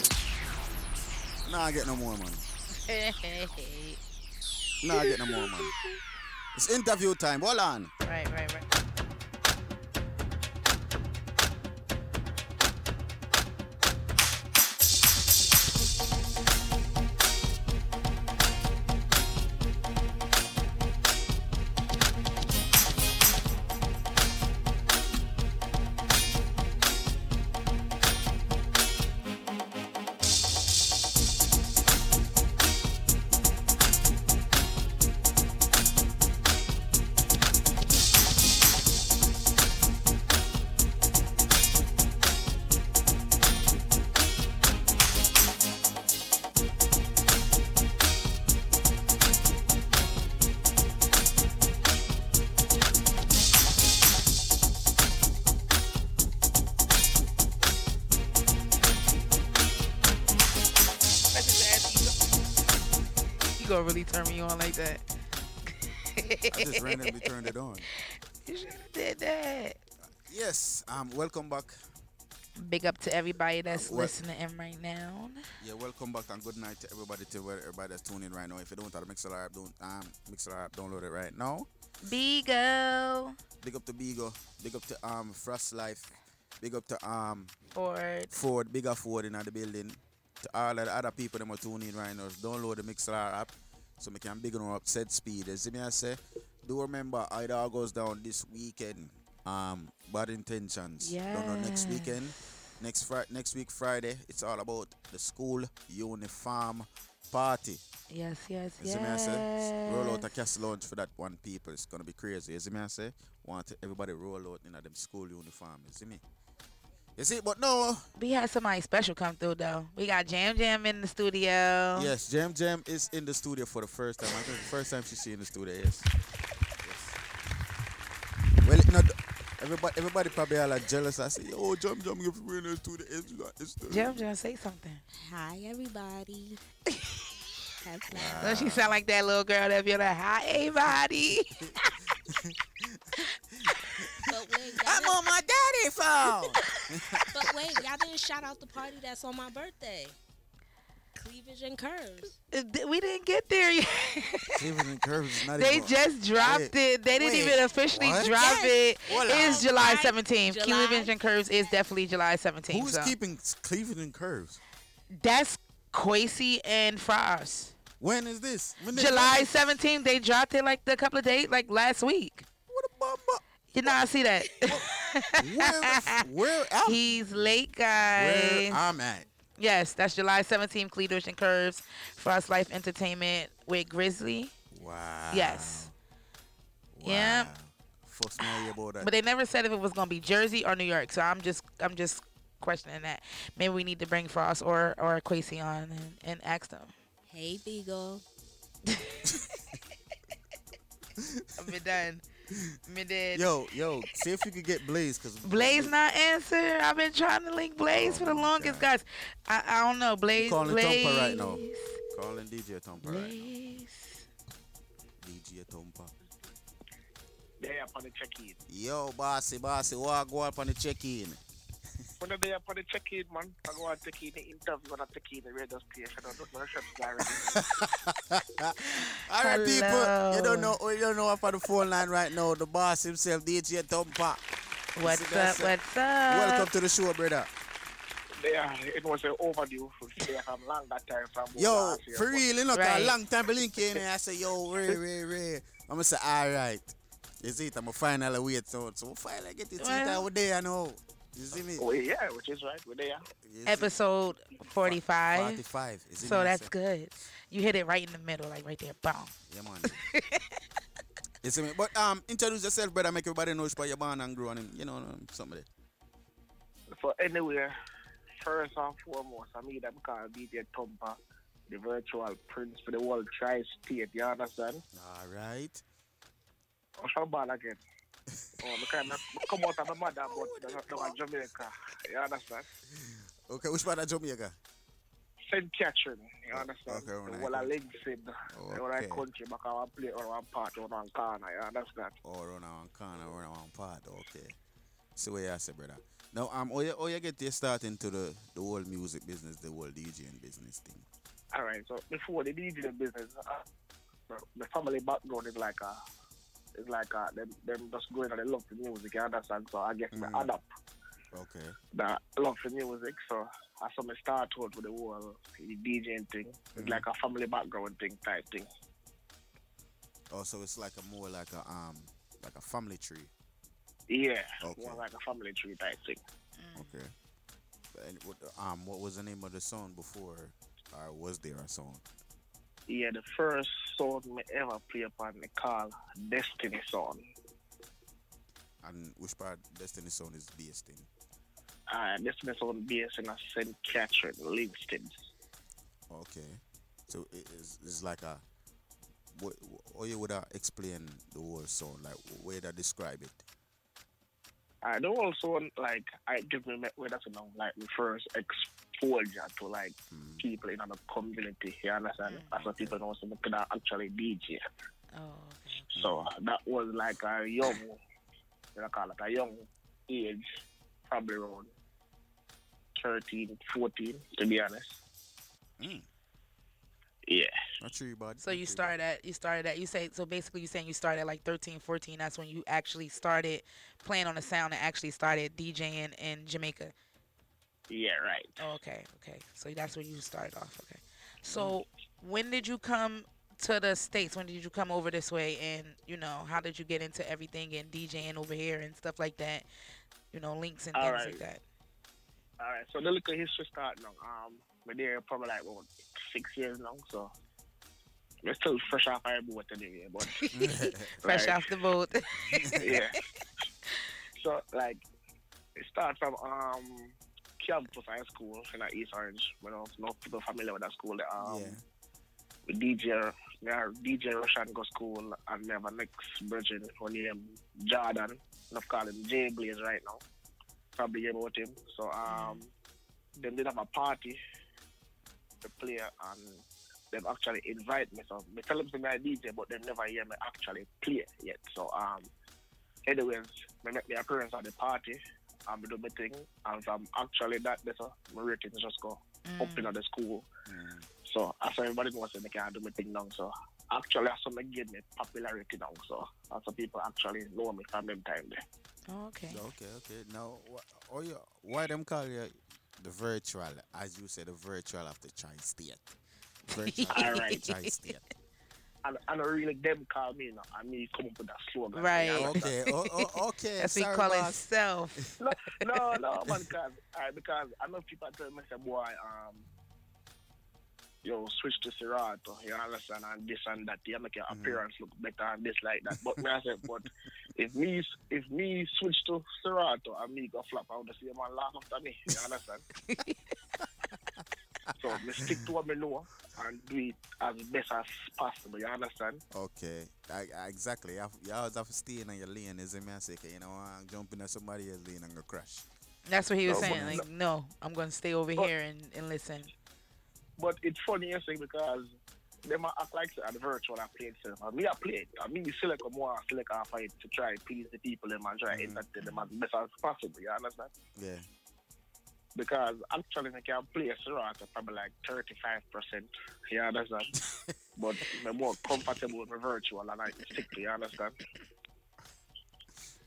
[SPEAKER 10] Nah, I get no more, money. Nah, I get no more, money. It's interview time. Hold on.
[SPEAKER 12] Right, right, right. Really turn me on like that?
[SPEAKER 10] I just randomly turned it on.
[SPEAKER 12] You should have did that.
[SPEAKER 10] Yes. Um. Welcome back.
[SPEAKER 12] Big up to everybody that's
[SPEAKER 10] Well-
[SPEAKER 12] listening in right now.
[SPEAKER 10] Yeah. Welcome back and good night to everybody. To everybody that's tuning in right now. If you don't have the Mixlr app, don't um Mixlr app, download it right now.
[SPEAKER 12] Bigo.
[SPEAKER 10] Big up to Bigo. Big up to um Frost Life. Big up to um
[SPEAKER 12] Ford.
[SPEAKER 10] Ford. Bigger Ford in the building. To all the other people that are tuning in right now, download the Mixlr app so we can big them up set speed. You see me I say? Do remember it all goes down this weekend. Um bad intentions. Don't know next weekend. Next Friday next week Friday, it's all about the school uniform party.
[SPEAKER 12] Yes, yes,
[SPEAKER 10] You
[SPEAKER 12] yes.
[SPEAKER 10] say? Roll out a castle launch for that one people. It's gonna be crazy. You see me I say? Want everybody roll out in them school uniform. You see me? You see, but no.
[SPEAKER 12] We had somebody special come through though. We got Jam Jam in the studio.
[SPEAKER 10] Yes, Jam Jam is in the studio for the first time. I think the first time she's in the studio. Yes. yes. Well, you everybody, everybody probably are like jealous. I say, "Oh, Jam Jam, if we're in the studio, it's it's the
[SPEAKER 12] Jam Jam, say something.
[SPEAKER 13] Hi, everybody. Have fun.
[SPEAKER 12] Don't she sound like that little girl that be like, hi, everybody.
[SPEAKER 13] But wait,
[SPEAKER 10] I'm on my daddy phone.
[SPEAKER 13] But wait, y'all didn't shout out the party that's on my birthday. Cleavage and curves.
[SPEAKER 12] Uh, we didn't get there yet.
[SPEAKER 10] Cleavage and Curves is not even
[SPEAKER 12] They
[SPEAKER 10] even-
[SPEAKER 12] just dropped
[SPEAKER 10] Wait,
[SPEAKER 12] it. They didn't
[SPEAKER 10] wait,
[SPEAKER 12] even officially
[SPEAKER 10] what?
[SPEAKER 12] drop
[SPEAKER 10] Yes.
[SPEAKER 12] it.
[SPEAKER 10] Hold
[SPEAKER 12] It's. July
[SPEAKER 13] July-
[SPEAKER 12] 17th.
[SPEAKER 13] July-
[SPEAKER 12] Cleavage and Curves is definitely July 17th.
[SPEAKER 10] Who's
[SPEAKER 12] so.
[SPEAKER 10] keeping Cleavage and Curves?
[SPEAKER 12] That's Quasi and Frost.
[SPEAKER 10] When is this? When
[SPEAKER 12] July 17th. They dropped it like a couple of days, like last week.
[SPEAKER 10] What a bummer.
[SPEAKER 12] You know, I see that.
[SPEAKER 10] Where, the f- where I'm,
[SPEAKER 12] He's late, guys.
[SPEAKER 10] where I'm at?
[SPEAKER 12] Yes, that's July 17th. Cleavage and Curves. Frost Life Entertainment with Grizzly.
[SPEAKER 10] Wow.
[SPEAKER 12] Yes. Yeah.
[SPEAKER 10] First know you about.
[SPEAKER 12] But they never said if it was gonna be Jersey or New York. So I'm just I'm just questioning that. Maybe we need to bring Frost or or Quasi on and, and ask them.
[SPEAKER 13] Hey, Beagle.
[SPEAKER 12] I've been done. Me dead.
[SPEAKER 10] Yo, yo, see if you could get Blaze, cause
[SPEAKER 12] Blaze not answer. I've been trying to link Blaze oh for the longest, guys. I, I don't know. Blaze.
[SPEAKER 10] calling
[SPEAKER 12] Blaze.
[SPEAKER 10] Tompa right now. Calling DJ Tompa right now. DJ Tompa.
[SPEAKER 23] They up on the check-in.
[SPEAKER 10] Yo, bossy, bossy, walk go up on the check-in.
[SPEAKER 23] When they up on the check-in, man, I go and take in the interview and I take in the radio station. I don't know shut already.
[SPEAKER 10] All right, people, you don't know, you don't know up on the phone line right now. The boss himself, DJ Tompa. You
[SPEAKER 12] What's up? What's up?
[SPEAKER 10] Welcome to the show, brother.
[SPEAKER 23] Yeah, it was an overdue for they from long that time from
[SPEAKER 10] Yo,
[SPEAKER 23] last
[SPEAKER 10] for real, you know, 'cause
[SPEAKER 12] Right.
[SPEAKER 10] a long time to link in and I say, yo, Ray, Ray, Ray. I'm gonna say, all right. You see it, I'm gonna finally wait so so finally get it
[SPEAKER 12] Well-
[SPEAKER 10] well, over there, you know. You see me?
[SPEAKER 23] Oh yeah, which is right. We're there.
[SPEAKER 12] Episode 45.
[SPEAKER 10] 45. Is it
[SPEAKER 12] So
[SPEAKER 10] me
[SPEAKER 12] that's
[SPEAKER 10] say?
[SPEAKER 12] good. You hit it right in the middle, like right there. Boom.
[SPEAKER 10] Yeah, man. you see me? But um, introduce yourself, brother. Make everybody know where you're born and grew and you know um, somebody.
[SPEAKER 23] For anywhere, first and foremost, I mean them call DJ Tumpa, the virtual prince for the whole tri-state. You understand?
[SPEAKER 10] All right.
[SPEAKER 23] I'm from born again. Oh, I kind of come out of my mother, but not from Jamaica. You understand?
[SPEAKER 10] Okay, which part of Jamaica?
[SPEAKER 23] St. Catherine, you understand?
[SPEAKER 10] Okay, when
[SPEAKER 23] the
[SPEAKER 10] I
[SPEAKER 23] of Lincoln,
[SPEAKER 10] Oh,
[SPEAKER 23] the whole of
[SPEAKER 10] okay.
[SPEAKER 23] country, back our play or one part or one corner, you understand?
[SPEAKER 10] Oh, around corner, around part. Okay. See what you say, brother. Now, um, how you, how you get your start into the, the whole music business, the whole DJing business thing?
[SPEAKER 23] All right, so before the DJ business, uh, the- the family background is like a, it's like a, them, them just going and they love the music, you understand? So I guess
[SPEAKER 10] Mm.
[SPEAKER 23] I adapt
[SPEAKER 10] Okay.
[SPEAKER 23] that love for music. So I saw me start out with the whole DJing thing. It's
[SPEAKER 10] Mhm.
[SPEAKER 23] like a family background thing type thing.
[SPEAKER 10] Oh, so it's like a more like a um like a family tree.
[SPEAKER 23] Yeah,
[SPEAKER 10] Okay.
[SPEAKER 23] more like a family tree type thing.
[SPEAKER 10] Okay. And what um what was the name of the song before, or was there a song?
[SPEAKER 23] Yeah, the first song me ever play upon the call Destiny song.
[SPEAKER 10] And which part Destiny song is based in?
[SPEAKER 23] Uh, Destiny song based in St. Catherine, Livingston.
[SPEAKER 10] Okay. So it is it's like a what or you would uh, explain the whole song like way to describe it.
[SPEAKER 23] I do also like I give me where that's you know like the first exposure to like people in the community. You understand? That's what people know. So they could actually DJ.
[SPEAKER 12] Oh,
[SPEAKER 23] So that was like a young, you know, call it a young age, probably around 13, 14, to be honest.
[SPEAKER 10] Mm.
[SPEAKER 23] Yeah.
[SPEAKER 10] Not true, bud.
[SPEAKER 12] So you started at you started at you say so basically you saying you started at like 13, 14. That's when you actually started playing on the sound and actually started DJing in Jamaica.
[SPEAKER 23] Yeah, right.
[SPEAKER 12] Oh, okay, okay. So that's where you started off. Okay. So when did you come to the states? When did you come over this way? And you know, how did you get into everything and DJing over here and stuff like that? You know, links and
[SPEAKER 23] All
[SPEAKER 12] things
[SPEAKER 23] right.
[SPEAKER 12] like that.
[SPEAKER 23] All right. So the little history start now. Um, but there probably like about six years now. So we're still fresh off our boat anyway. But
[SPEAKER 12] Fresh
[SPEAKER 23] like,
[SPEAKER 12] off the boat.
[SPEAKER 23] yeah. So like, it starts from um Campus High School in East Orange. You know, no people familiar with that school. Um,
[SPEAKER 10] Yeah.
[SPEAKER 23] with DJ, are DJ Russian go school, and we have a next virgin who name Jordan. Enough call him J Blaze right now. Probably hear about him. So um, them did have a party to play, and them actually invite me. So me tell them to be a DJ, but they never hear me actually play yet. So um, anyways, me make the appearance at the party. And me do my thing, and from actually that, better, my ratings just go mm. up in the school. Mm. So as everybody knows, I can do my thing now. So actually, that's what give me popularity now. So that's what people actually know me from them time there.
[SPEAKER 12] Oh, okay.
[SPEAKER 10] Okay, okay. Now, wh- oh, or you, why them call you the virtual, as you said, the virtual of the tri-state? Virtual of
[SPEAKER 23] Alright.
[SPEAKER 10] the tri-state.
[SPEAKER 23] And, and really them call me now, and me come up with that slogan.
[SPEAKER 12] Right.
[SPEAKER 23] You
[SPEAKER 10] Okay,
[SPEAKER 23] understand?
[SPEAKER 10] oh, oh, okay.
[SPEAKER 12] That's what
[SPEAKER 10] sorry,
[SPEAKER 12] call
[SPEAKER 10] boss.
[SPEAKER 12] himself.
[SPEAKER 23] no, no, no, man, because, uh, because I know people tell me, say, boy, um, yo, switch to Serato, you understand, and this and that, you make your appearance look better and this like that. But me, I said, but if me, if me switch to Serato and me go flop, I would see a man laugh after me, you understand? so, me stick to what me know and do it as best as possible, you understand?
[SPEAKER 10] Okay, I, I, exactly. You, have, you always have to stay in your lane, is it me? I say, okay, you know, I'm jump in somebody else's lane and go crash.
[SPEAKER 12] That's what he was
[SPEAKER 23] No,
[SPEAKER 12] saying. Like, no, I'm gonna stay over
[SPEAKER 23] But-
[SPEAKER 12] here and, and listen.
[SPEAKER 23] But it's funny you say because them a act like at the virtual I play so and me I played. I mean you select a more select a fight to try and please the people them and try to mm. entertain them as best as possible, you understand?
[SPEAKER 10] Yeah.
[SPEAKER 23] Because actually I can play Serato probably like thirty five percent. You understand? but I'm more comfortable with my virtual and I stick to you understand?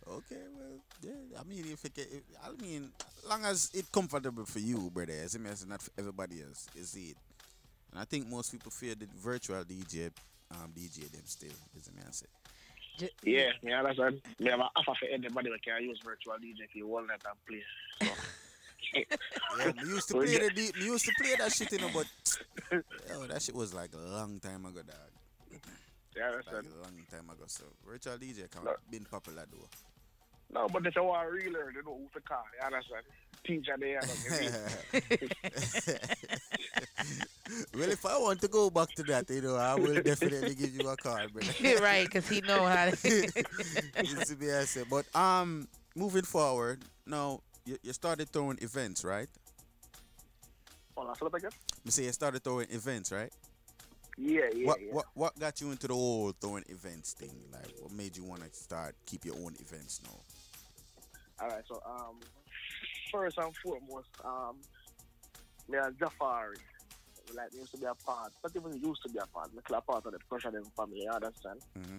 [SPEAKER 10] Okay, well, yeah. I mean, if it, if, I mean, long as it comfortable for you, brother, as it means not for everybody else, is it? And I think most people fear the virtual DJ, um, DJ them still, is it me I say?
[SPEAKER 23] Yeah, me understand. Me have a offer for anybody that can use virtual DJ if you want that and play.
[SPEAKER 10] Yeah, we used to play the D- we used to play that shit, you know, but yo, that shit was like a long time ago, dog.
[SPEAKER 23] Yeah,
[SPEAKER 10] like a long time ago. So virtual DJ can
[SPEAKER 23] No.
[SPEAKER 10] been popular though.
[SPEAKER 23] No, but if you want to really learn, you know who to call. You understand? Teacher there.
[SPEAKER 10] well, if I want to go back to that, you know, I will definitely give you a call, brother.
[SPEAKER 12] right, because he know how to.
[SPEAKER 10] It's to be I say. But um, moving forward, now you, you started throwing events, right?
[SPEAKER 23] Hold on, flip again.
[SPEAKER 10] Me say you started throwing events, right?
[SPEAKER 23] Yeah, yeah,
[SPEAKER 10] what,
[SPEAKER 23] yeah.
[SPEAKER 10] What what got you into the whole throwing events thing? Like, what made you want to start keep your own events now?
[SPEAKER 23] All right, so um, first and foremost, um, me and Jafari, like, used to be a part, not even used to be a part, me still a part of the pressure them family, you understand?
[SPEAKER 10] Mm-hmm.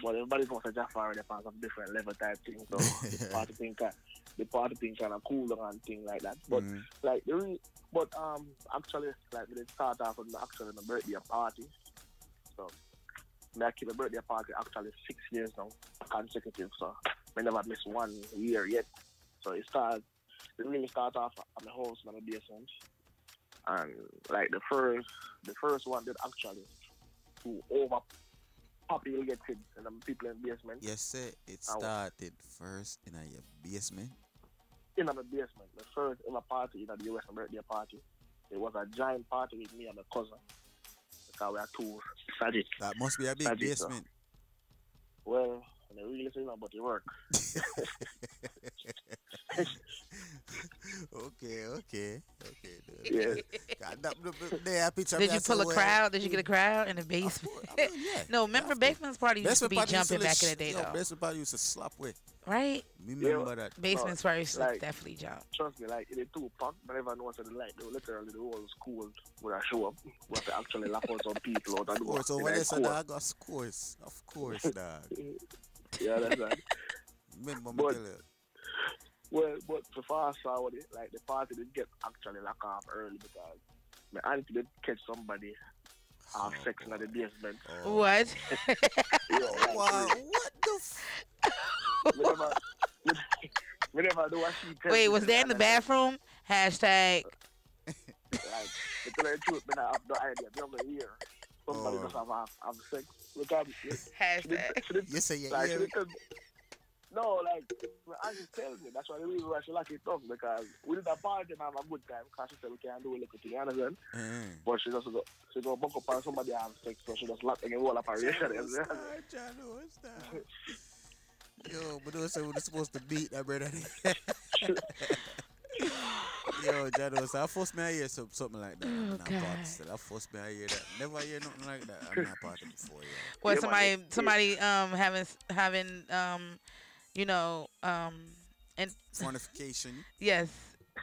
[SPEAKER 23] But everybody knows that Jafari, they're part of different level type thing, so the party thing, kind- the party thing kind of cool down and thing like that. But
[SPEAKER 10] Mhm.
[SPEAKER 23] like the re- but um, actually, like we start off with my actually my birthday party, so I keep a birthday party actually six years now consecutive, so I never miss one year yet. So it started, it really start off at my house in the basement, and like the first, the first one did actually to over populated and the people in the basement.
[SPEAKER 10] Yes, sir. It started first in a your basement.
[SPEAKER 23] In the basement. The first ever party in the US birthday party. It was a giant party with me and my cousin. Because we are two saddies.
[SPEAKER 10] That must be a big
[SPEAKER 23] so.
[SPEAKER 10] basement.
[SPEAKER 23] Well, and I really say about the work.
[SPEAKER 10] okay, okay, okay.
[SPEAKER 23] Yeah.
[SPEAKER 10] God, that, that, that, that
[SPEAKER 12] Did
[SPEAKER 10] me, I
[SPEAKER 12] you pull a crowd? Did you get a crowd in the basement? no, remember basement's party used to be
[SPEAKER 10] party to
[SPEAKER 12] jumping back
[SPEAKER 10] sh-
[SPEAKER 12] in the day
[SPEAKER 10] yo,
[SPEAKER 12] though,
[SPEAKER 10] Basement party used to slap with.
[SPEAKER 12] right?
[SPEAKER 10] Remember that.
[SPEAKER 12] Basement's
[SPEAKER 23] No,
[SPEAKER 12] party used to
[SPEAKER 23] like-
[SPEAKER 12] definitely jump.
[SPEAKER 23] Trust me, like in the two pack, but never know what like they literally the whole school would have show up. We have to actually lock out some people out
[SPEAKER 10] Of
[SPEAKER 23] and
[SPEAKER 10] course, over there, so dog, of course, of course, dog.
[SPEAKER 23] Yeah, that's right.
[SPEAKER 10] Remember
[SPEAKER 23] But-
[SPEAKER 10] tell you.
[SPEAKER 23] Well, but so fast forward, it, like the party did get actually locked off early because my auntie did catch somebody have oh, sex in the basement. Oh.
[SPEAKER 12] What?
[SPEAKER 23] Yo, like,
[SPEAKER 10] Wow, what the f-
[SPEAKER 23] we never, we never do what she tell
[SPEAKER 12] Wait,
[SPEAKER 23] me,
[SPEAKER 12] was there in the bathroom? Hashtag.
[SPEAKER 23] Like, to tell you the truth, man, I have no idea. The other year, somebody
[SPEAKER 10] Oh.
[SPEAKER 23] just have, have, have sex. Look um, at me.
[SPEAKER 12] Hashtag.
[SPEAKER 10] You say you
[SPEAKER 23] like, she
[SPEAKER 10] hear
[SPEAKER 23] didn't tell me- no, like, my auntie tells me. That's why the reason why she like it tough because we did a party and have a good time because she said we can't do a little thing, you understand?
[SPEAKER 10] Mm.
[SPEAKER 23] But she just go, she go buck up on somebody have sex, so she just lock and roll up her reaction.
[SPEAKER 10] Yo, but those say we're supposed to beat that brother. Yo, Jado, so I forced me to hear some, something like that. I'm not
[SPEAKER 12] God.
[SPEAKER 10] part still. I forced me to hear that. Never hear nothing like that. I'm not part of before, yeah.
[SPEAKER 12] What somebody somebody um having having um you know um and
[SPEAKER 10] Fornication.
[SPEAKER 12] yes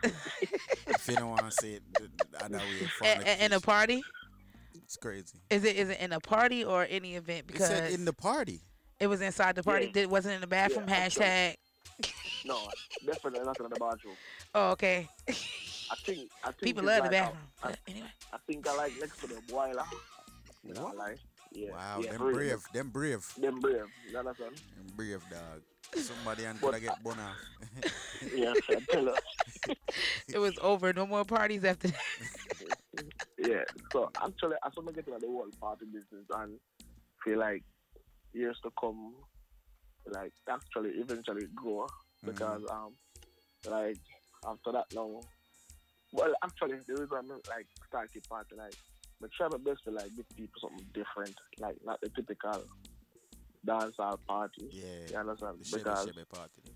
[SPEAKER 10] if you don't want to say it the, the other way,
[SPEAKER 12] A- a- in a party
[SPEAKER 10] It's crazy.
[SPEAKER 12] is it is it in a party or any event
[SPEAKER 10] It said in the party.
[SPEAKER 12] it was inside the party
[SPEAKER 23] Yeah.
[SPEAKER 12] Did wasn't in the bathroom
[SPEAKER 23] Yeah,
[SPEAKER 12] hashtag
[SPEAKER 23] No, definitely not in the bathroom.
[SPEAKER 12] oh okay
[SPEAKER 23] I think, I think
[SPEAKER 12] people
[SPEAKER 23] it's
[SPEAKER 12] love the bathroom
[SPEAKER 23] I,
[SPEAKER 12] but anyway
[SPEAKER 23] I think I like next to the boiler. You know, like, yeah.
[SPEAKER 10] Wow,
[SPEAKER 23] yeah,
[SPEAKER 10] them
[SPEAKER 23] really.
[SPEAKER 10] brave. Them brave.
[SPEAKER 23] Them brave. You understand?
[SPEAKER 10] Them brave, dog. Somebody and
[SPEAKER 23] But
[SPEAKER 10] could get bun off.
[SPEAKER 23] Yeah, I tell her.
[SPEAKER 12] it was over no more parties after that
[SPEAKER 23] Yeah. So actually, I started getting get into the whole party business and feel like years to come, like actually eventually grow because um, like after that now, well actually the reason I'm like start the party like, but try my best to like give people something different, like not the typical dancehall party.
[SPEAKER 10] Yeah.
[SPEAKER 23] You understand?
[SPEAKER 10] The
[SPEAKER 23] Because
[SPEAKER 10] shabby party. them.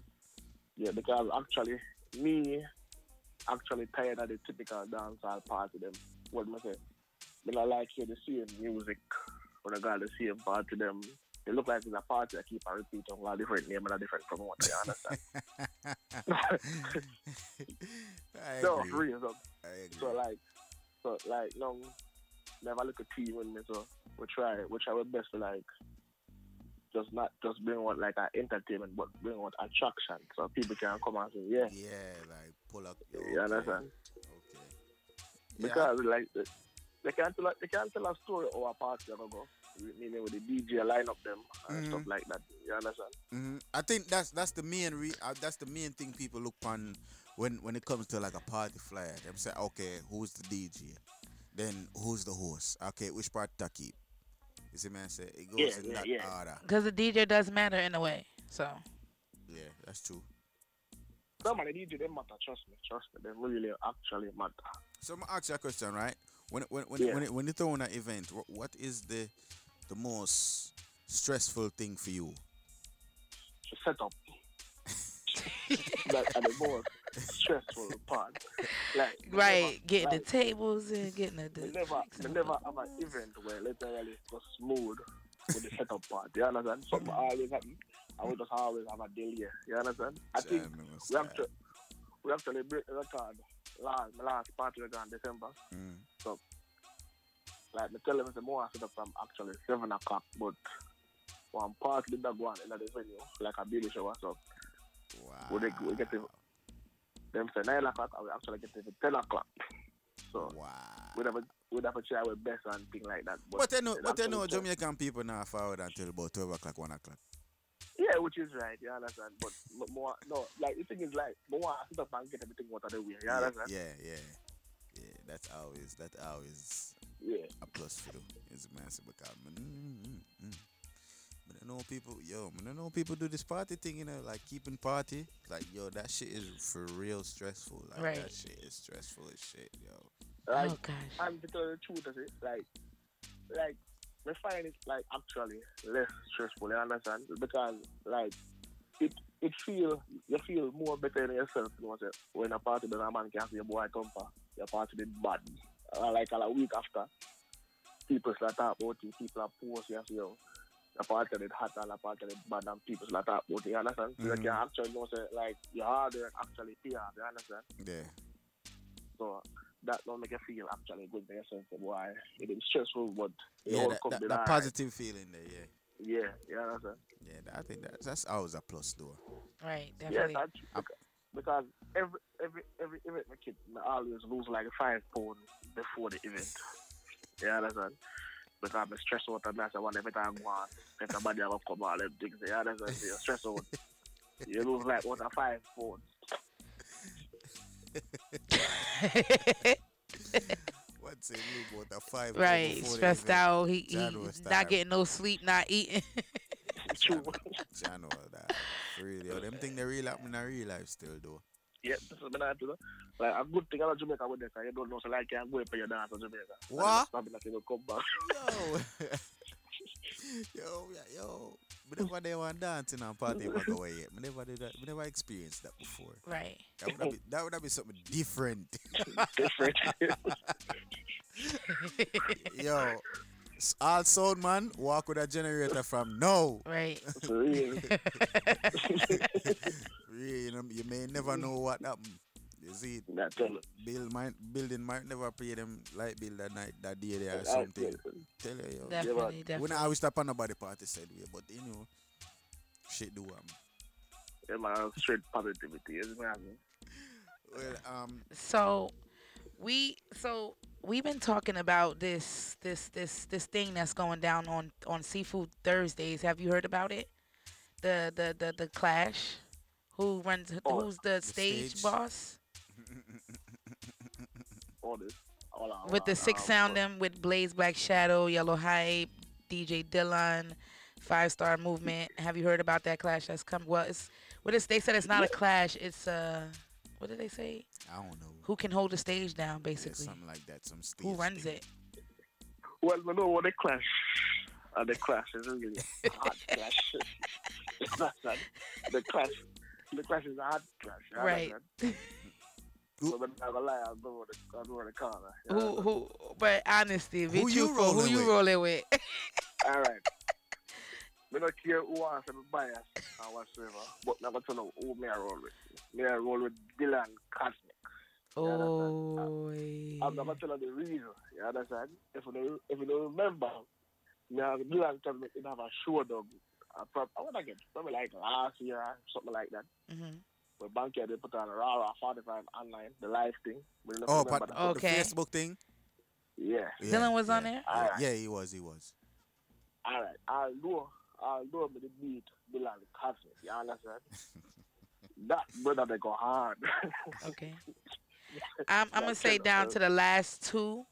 [SPEAKER 23] yeah, because actually me actually tired of the typical dancehall party them. What I say? Me not like hear the same music when I got the same party them. It look like it's a party that keep on repeating a different name and a different promoter, you understand?
[SPEAKER 10] I
[SPEAKER 23] no,
[SPEAKER 10] agree.
[SPEAKER 23] real. So,
[SPEAKER 10] I agree.
[SPEAKER 23] so like so like no never look a team with me so we try we try our best to like just not just bring out like an entertainment but bring out attraction so people can come and say, Yeah,
[SPEAKER 10] Yeah, like pull up.
[SPEAKER 23] you understand?
[SPEAKER 10] Yeah.
[SPEAKER 23] Because like they can't tell a, they can't tell a story or a party gonna go. Meaning with the DJ line up them and stuff like that. You understand?
[SPEAKER 10] hmm I think that's that's the main re- uh, that's the main thing people look on when when it comes to like a party flyer. Them say, okay, who's the DJ? Then who's the host? Okay, which part to keep? You see, man, say it goes
[SPEAKER 23] Yeah,
[SPEAKER 10] in
[SPEAKER 23] yeah,
[SPEAKER 10] that
[SPEAKER 23] yeah.
[SPEAKER 10] order.
[SPEAKER 12] Because the DJ does matter in a way. So
[SPEAKER 10] Yeah, that's true.
[SPEAKER 23] Some of the DJ they matter, trust me, trust me. They really actually matter.
[SPEAKER 10] So I'm gonna ask you a question, right? When when when
[SPEAKER 23] Yeah.
[SPEAKER 10] when, when you throw in an event, what, what is the the most stressful thing for you?
[SPEAKER 23] To set up. that are the most stressful part. Like
[SPEAKER 12] right,
[SPEAKER 23] never-
[SPEAKER 12] getting
[SPEAKER 23] like,
[SPEAKER 12] the tables and getting the,
[SPEAKER 23] We
[SPEAKER 12] the
[SPEAKER 23] never, we never have an event where literally it's just smooth with the setup part. You understand? Something always happen, and we just always have a delay. You understand? I think we have to, we have to break the record last, my last party record in December.
[SPEAKER 10] Mm.
[SPEAKER 23] So, like, me tell them the more I set up from actually seven o'clock, but one part did not go on in the venue, like a baby shower. So, we, we get to them say nine o'clock, and we actually get to ten o'clock. So, wow. we'd have a we'd have a try our best and thing like that. But,
[SPEAKER 10] But, they know, but they know Jamaican people now forward until about twelve o'clock, one o'clock.
[SPEAKER 23] Yeah, which is right, you understand. But more, no, like the thing is like, more I sit up and get everything out of the way, you
[SPEAKER 10] Yeah,
[SPEAKER 23] understand?
[SPEAKER 10] yeah, yeah, yeah. That's always that always
[SPEAKER 23] Yeah.
[SPEAKER 10] a plus for you. It's massive because man, mm, mm, mm. But I know people, yo, man, I know people do this party thing, you know, like keeping party. Like, yo, that shit is for real stressful. Like,
[SPEAKER 12] Right.
[SPEAKER 10] that shit is stressful as shit, yo.
[SPEAKER 23] Like,
[SPEAKER 12] Oh, gosh.
[SPEAKER 23] and to tell you the truth of it, like, like, we find it like actually less stressful. You understand? Because like, it it feel you feel more better in yourself. You know what I'm saying? When a party than a man can say, boy, thumper, your party did bad. Uh, like a week after, people start talk about you. People are post you. say, Yo, the party did hot and the party did bad, and people start talk about you. You understand? So
[SPEAKER 10] Mhm.
[SPEAKER 23] you actually know say like your hard work actually pay off. You understand?
[SPEAKER 10] Yeah.
[SPEAKER 23] So that don't make you feel actually good to yourself. Say, boy, it is stressful, but it
[SPEAKER 10] Yeah,
[SPEAKER 23] all
[SPEAKER 10] that,
[SPEAKER 23] come
[SPEAKER 10] that, that positive feeling there, yeah.
[SPEAKER 23] Yeah, you understand?
[SPEAKER 10] Yeah, I think that, that's always a plus, though.
[SPEAKER 12] Right,
[SPEAKER 23] Yeah,
[SPEAKER 12] definitely.
[SPEAKER 23] that's because, because every every every event my kid I always lose like five pounds before the event. You understand? Because I'm stressed out and that's one every time I go on. If somebody have come all them things, you understand? So you're stressed out. You lose like what a five pounds.
[SPEAKER 10] What's it? About a five.
[SPEAKER 12] right, stressed out. He,
[SPEAKER 10] John
[SPEAKER 12] he not getting no sleep, not eating.
[SPEAKER 23] True.
[SPEAKER 10] John was that. For real, yo. Them thing they real happen in real life still, though.
[SPEAKER 23] Yeah, this is what I do. Like a good thing about Jamaica with this, you don't know, so like you can go for your dance in Jamaica.
[SPEAKER 10] What?
[SPEAKER 23] Something that you come back.
[SPEAKER 10] yo, yeah, yo. Me never they want dancing and party but go away yet. Me never did that. Me never experienced that before.
[SPEAKER 12] Right.
[SPEAKER 10] That would have be that would have been something different.
[SPEAKER 23] different.
[SPEAKER 10] yo. s- All sound man walk with a generator from no.
[SPEAKER 12] Right.
[SPEAKER 23] Real.
[SPEAKER 10] Real, you, know, you may never know what happened. You see, bill might building might never pay them light bill that night, that day there or something. Tell you, yo.
[SPEAKER 12] Definitely,
[SPEAKER 10] We not
[SPEAKER 12] definitely.
[SPEAKER 10] always stop on nobody party side way, but you know, shit do happen.
[SPEAKER 23] Yeah, man, straight positivity, isn't it?
[SPEAKER 10] Well, um,
[SPEAKER 12] So we so we've been talking about this this this this thing that's going down on on Seafood Thursdays. Have you heard about it? The the the the clash. Who runs?
[SPEAKER 23] Oh,
[SPEAKER 12] who's the, stage,
[SPEAKER 23] stage.
[SPEAKER 12] boss?
[SPEAKER 23] All this. All on,
[SPEAKER 12] With the six sound them with Blaze Black Shadow, Yellow Hype, DJ Dylan, Five Star Movement. Have you heard about that clash that's come? Well, it's what is they said it's not a clash. It's uh, what did they say?
[SPEAKER 10] I don't know.
[SPEAKER 12] Who can hold the stage down,
[SPEAKER 10] Yeah,
[SPEAKER 12] basically?
[SPEAKER 10] something like that. Some stage
[SPEAKER 12] Who runs
[SPEAKER 10] thing.
[SPEAKER 12] it?
[SPEAKER 23] Well, we know what the clash. And the clash is really a hard clash. It's not that. Er the clash. The clash is a hard clash. you
[SPEAKER 12] Right.
[SPEAKER 23] understand? So we're not gonna lie, I'll go with the, I'll go with the corner. you
[SPEAKER 12] Who who? But honesty, be
[SPEAKER 23] Who you
[SPEAKER 12] truthful. Who
[SPEAKER 23] rolling
[SPEAKER 12] you rolling with?
[SPEAKER 23] All right. Me not care who wants to be biased or whatsoever, but I'm gonna tell you who me I roll with. Me I roll with Dylan Cosmic.
[SPEAKER 12] Oh,
[SPEAKER 23] I'm not gonna tell you the reason. You understand? If you don't, if you don't remember, me and Dylan Cosmic did have a show dog. I, prob- I want to get probably like last year, something like that.
[SPEAKER 12] Mm-hmm.
[SPEAKER 23] Where Bankia they put on a Rara 45 online, the live thing. We don't know if
[SPEAKER 10] Oh,
[SPEAKER 23] remember
[SPEAKER 10] but
[SPEAKER 23] that.
[SPEAKER 10] the Facebook thing.
[SPEAKER 23] Yeah.
[SPEAKER 12] Dylan was on there?
[SPEAKER 23] All right.
[SPEAKER 10] Yeah, he was. He was.
[SPEAKER 23] All right. I'll do. I'll me the beat Dylan Cosmic, you understand? that brother they go hard.
[SPEAKER 12] Okay. I'm, I'm gonna say down to the last two.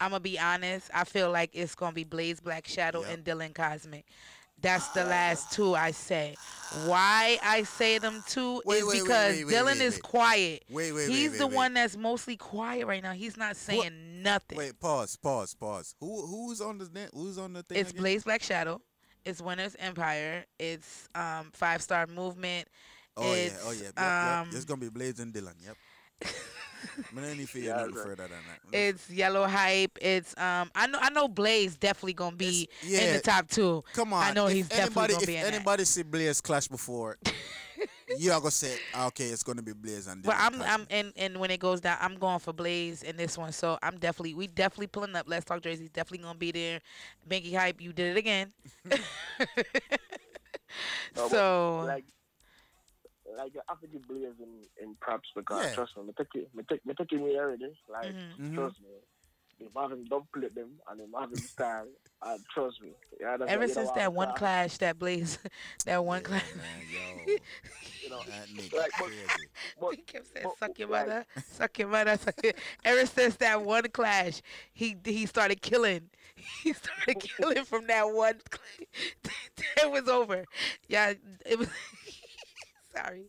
[SPEAKER 12] I'm gonna be honest. I feel like it's gonna be Blaze Black Shadow and Dylan Cosmic. That's the last two I say. Why I say them two
[SPEAKER 10] Wait,
[SPEAKER 12] is
[SPEAKER 10] wait,
[SPEAKER 12] because
[SPEAKER 10] wait,
[SPEAKER 12] Dylan is quiet.
[SPEAKER 10] Wait, wait,
[SPEAKER 12] He's the one that's mostly quiet right now. He's not saying nothing.
[SPEAKER 10] Wait, pause, pause, pause. Who who's on the? Who's on the thing?
[SPEAKER 12] It's
[SPEAKER 10] again?
[SPEAKER 12] Blaze Black Shadow. It's Winners Empire. It's um Five Star Movement.
[SPEAKER 10] Oh
[SPEAKER 12] it's,
[SPEAKER 10] yeah, oh yeah. Yep,
[SPEAKER 12] um,
[SPEAKER 10] yep. It's gonna be Blaze and Dylan. Yep. I don't
[SPEAKER 12] Yeah,
[SPEAKER 10] nothing
[SPEAKER 12] right.
[SPEAKER 10] further than that.
[SPEAKER 12] It's Yellow Hype. It's um I know I know Blaze definitely gonna be in the top two.
[SPEAKER 10] Come on.
[SPEAKER 12] I know
[SPEAKER 10] if
[SPEAKER 12] he's definitely
[SPEAKER 10] anybody,
[SPEAKER 12] gonna
[SPEAKER 10] if
[SPEAKER 12] be in that.
[SPEAKER 10] anybody see Blaze clash before, you are gonna say, okay, it's gonna be Blaze and Dylan.
[SPEAKER 12] But I'm
[SPEAKER 10] clash.
[SPEAKER 12] I'm and, and when it goes down, I'm going for Blaze in this one. So I'm definitely we definitely pulling up. Let's talk Jersey's definitely gonna be there. Banky Hype, you did it again.
[SPEAKER 23] No,
[SPEAKER 12] so
[SPEAKER 23] like, like I have to Blaze in, in props because
[SPEAKER 12] Yeah.
[SPEAKER 23] trust me, me take it, me take, me take him here already. Like,
[SPEAKER 12] Mhm.
[SPEAKER 23] trust me, they having don't play them and they having style. And trust me, yeah, that's
[SPEAKER 12] ever since that one
[SPEAKER 23] uh,
[SPEAKER 12] clash, that Blaze, that one clash.
[SPEAKER 23] you know,
[SPEAKER 10] that
[SPEAKER 23] like, but, but,
[SPEAKER 12] he kept saying, "Suck your mother, suck your mother." Suck your... Ever since that one clash, he he started killing. He started killing from that one. Clash. it was over. Yeah, it was. Sorry.